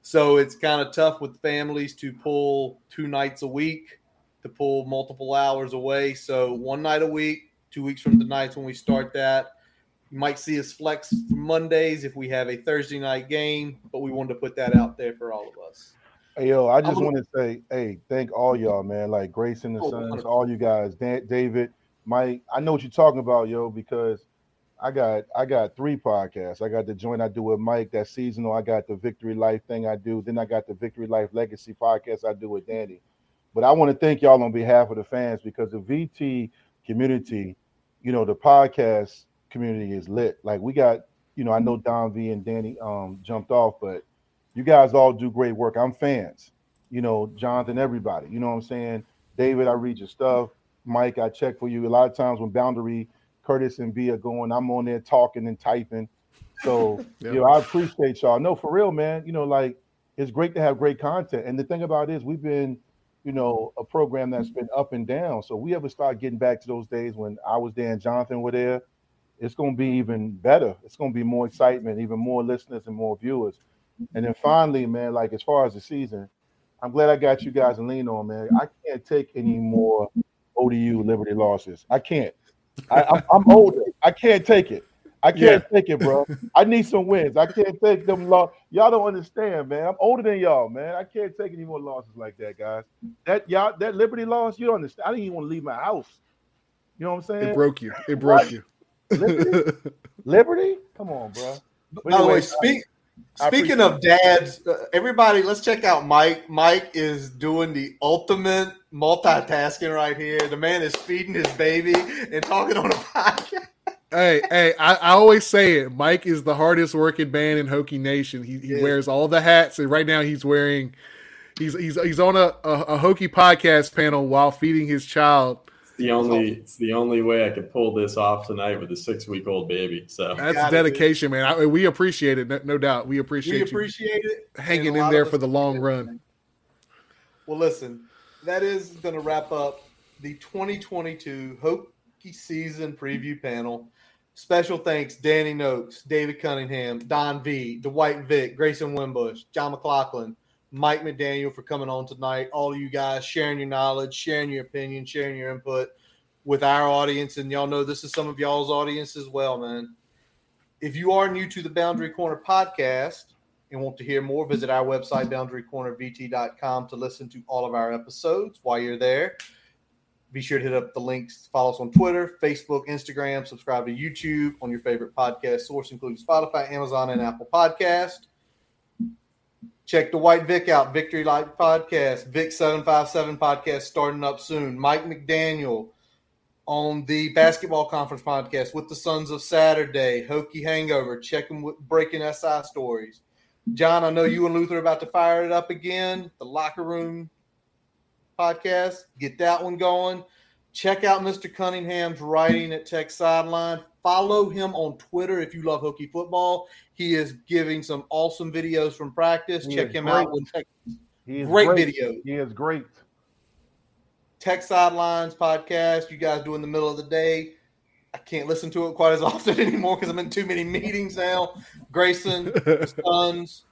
So it's kind of tough with families to pull two nights a week, to pull multiple hours away. So one night a week, two weeks from tonight's when we start that. You might see us flex for Mondays if we have a Thursday night game, but we wanted to put that out there for all of us. Hey, yo, I just want to say, hey, thank all y'all, man. Like Grace and the Oh, Sons, all you guys, Dan, David, Mike. I know what you're talking about, yo, because I got I got three podcasts. I got the joint I do with Mike, that seasonal. I got the Victory Life thing I do. Then I got the Victory Life Legacy podcast I do with Danny. But I want to thank y'all on behalf of the fans because the VT community, you know, the podcast community is lit. Like we got, you know, I know Don V and Danny um jumped off, but you guys all do great work. I'm fans, you know, Jonathan, everybody. You know what I'm saying? David, I read your stuff. Mike, I check for you. A lot of times when Boundary Curtis and B are going. I'm on there talking and typing. So you know, I appreciate y'all. No, for real, man. You know, like it's great to have great content. And the thing about it is we've been, you know, a program that's mm-hmm. been up and down. So we ever start getting back to those days when I was there and Jonathan were there, it's gonna be even better. It's gonna be more excitement, even more listeners and more viewers. And then mm-hmm. finally, man, like as far as the season, I'm glad I got you guys to lean on, man. I can't take any more ODU Liberty losses. I can't. I, am older. I can't take it. I can't yeah. take it, bro. I need some wins. I can't take them loss. Y'all don't understand, man. I'm older than y'all, man. I can't take any more losses like that, guys. That y'all that Liberty loss, you don't understand. I didn't even want to leave my house. You know what I'm saying? It broke you. It broke you. Liberty? Liberty? Come on, bro. But By the way, speak, Speaking of dads, uh, everybody, let's check out Mike. Mike is doing the ultimate multitasking right here. The man is feeding his baby and talking on a podcast. Hey, hey, I, I, always say it. Mike is the hardest working man in Hokie Nation. He, he yeah. wears all the hats, and right now he's wearing he's he's he's on a, a, a Hokie podcast panel while feeding his child the only it's the only way I could pull this off tonight with a six week old baby. So that's dedication, man. I, we appreciate it, no, no, doubt. We appreciate it. we appreciate it hanging in there for the long run. Well, listen, that is going to wrap up the 2022 Hokie season preview panel. Special thanks, Danny Noakes, David Cunningham, Don V, Dwight Vick, Grayson Wimbush, John McLaughlin, Mike McDaniel for coming on tonight. All of you guys sharing your knowledge, sharing your opinion, sharing your input with our audience. And y'all know this is some of y'all's audience as well, man. If you are new to the Boundary Corner podcast and want to hear more, visit our website, boundarycornervt.com, to listen to all of our episodes while you're there. Be sure to hit up the links, follow us on Twitter, Facebook, Instagram, subscribe to YouTube on your favorite podcast source, including Spotify, Amazon, and Apple Podcast. Check the Dwight Vick out, Victory Life Podcast, Vic seven five seven podcast starting up soon. Mike McDaniel on the Basketball Conference podcast with the Sons of Saturday, Hokie Hangover, checking with breaking SI stories. John, I know you and Luther are about to fire it up again. The Locker Room podcast, get that one going. Check out Mr. Cunningham's writing at Tech Sideline. Follow him on Twitter if you love Hokie football. He is giving some awesome videos from practice. He Check him great. out. Tech, he is great, great video. He is great. Tech Sidelines podcast. You guys do in the middle of the day. I can't listen to it quite as often anymore because I'm in too many meetings now. Grayson, Sons,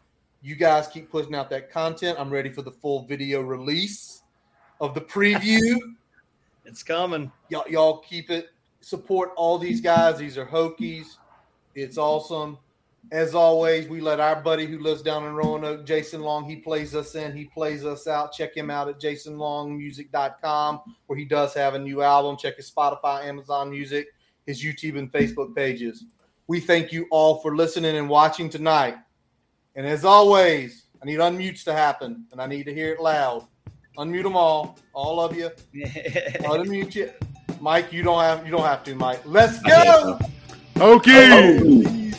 you guys keep pushing out that content. I'm ready for the full video release of the preview. It's coming. Y'all, y'all keep it. Support all these guys. These are Hokies. It's awesome. As always, we let our buddy who lives down in Roanoke, Jason Long, he plays us in, he plays us out. Check him out at jasonlongmusic.com, where he does have a new album. Check his Spotify, Amazon Music, his YouTube and Facebook pages. We thank you all for listening and watching tonight. And as always, I need unmutes to happen, and I need to hear it loud. Unmute them all, all of you. Unmute you, Mike. You don't have you don't have to, Mike. Let's go. Okay.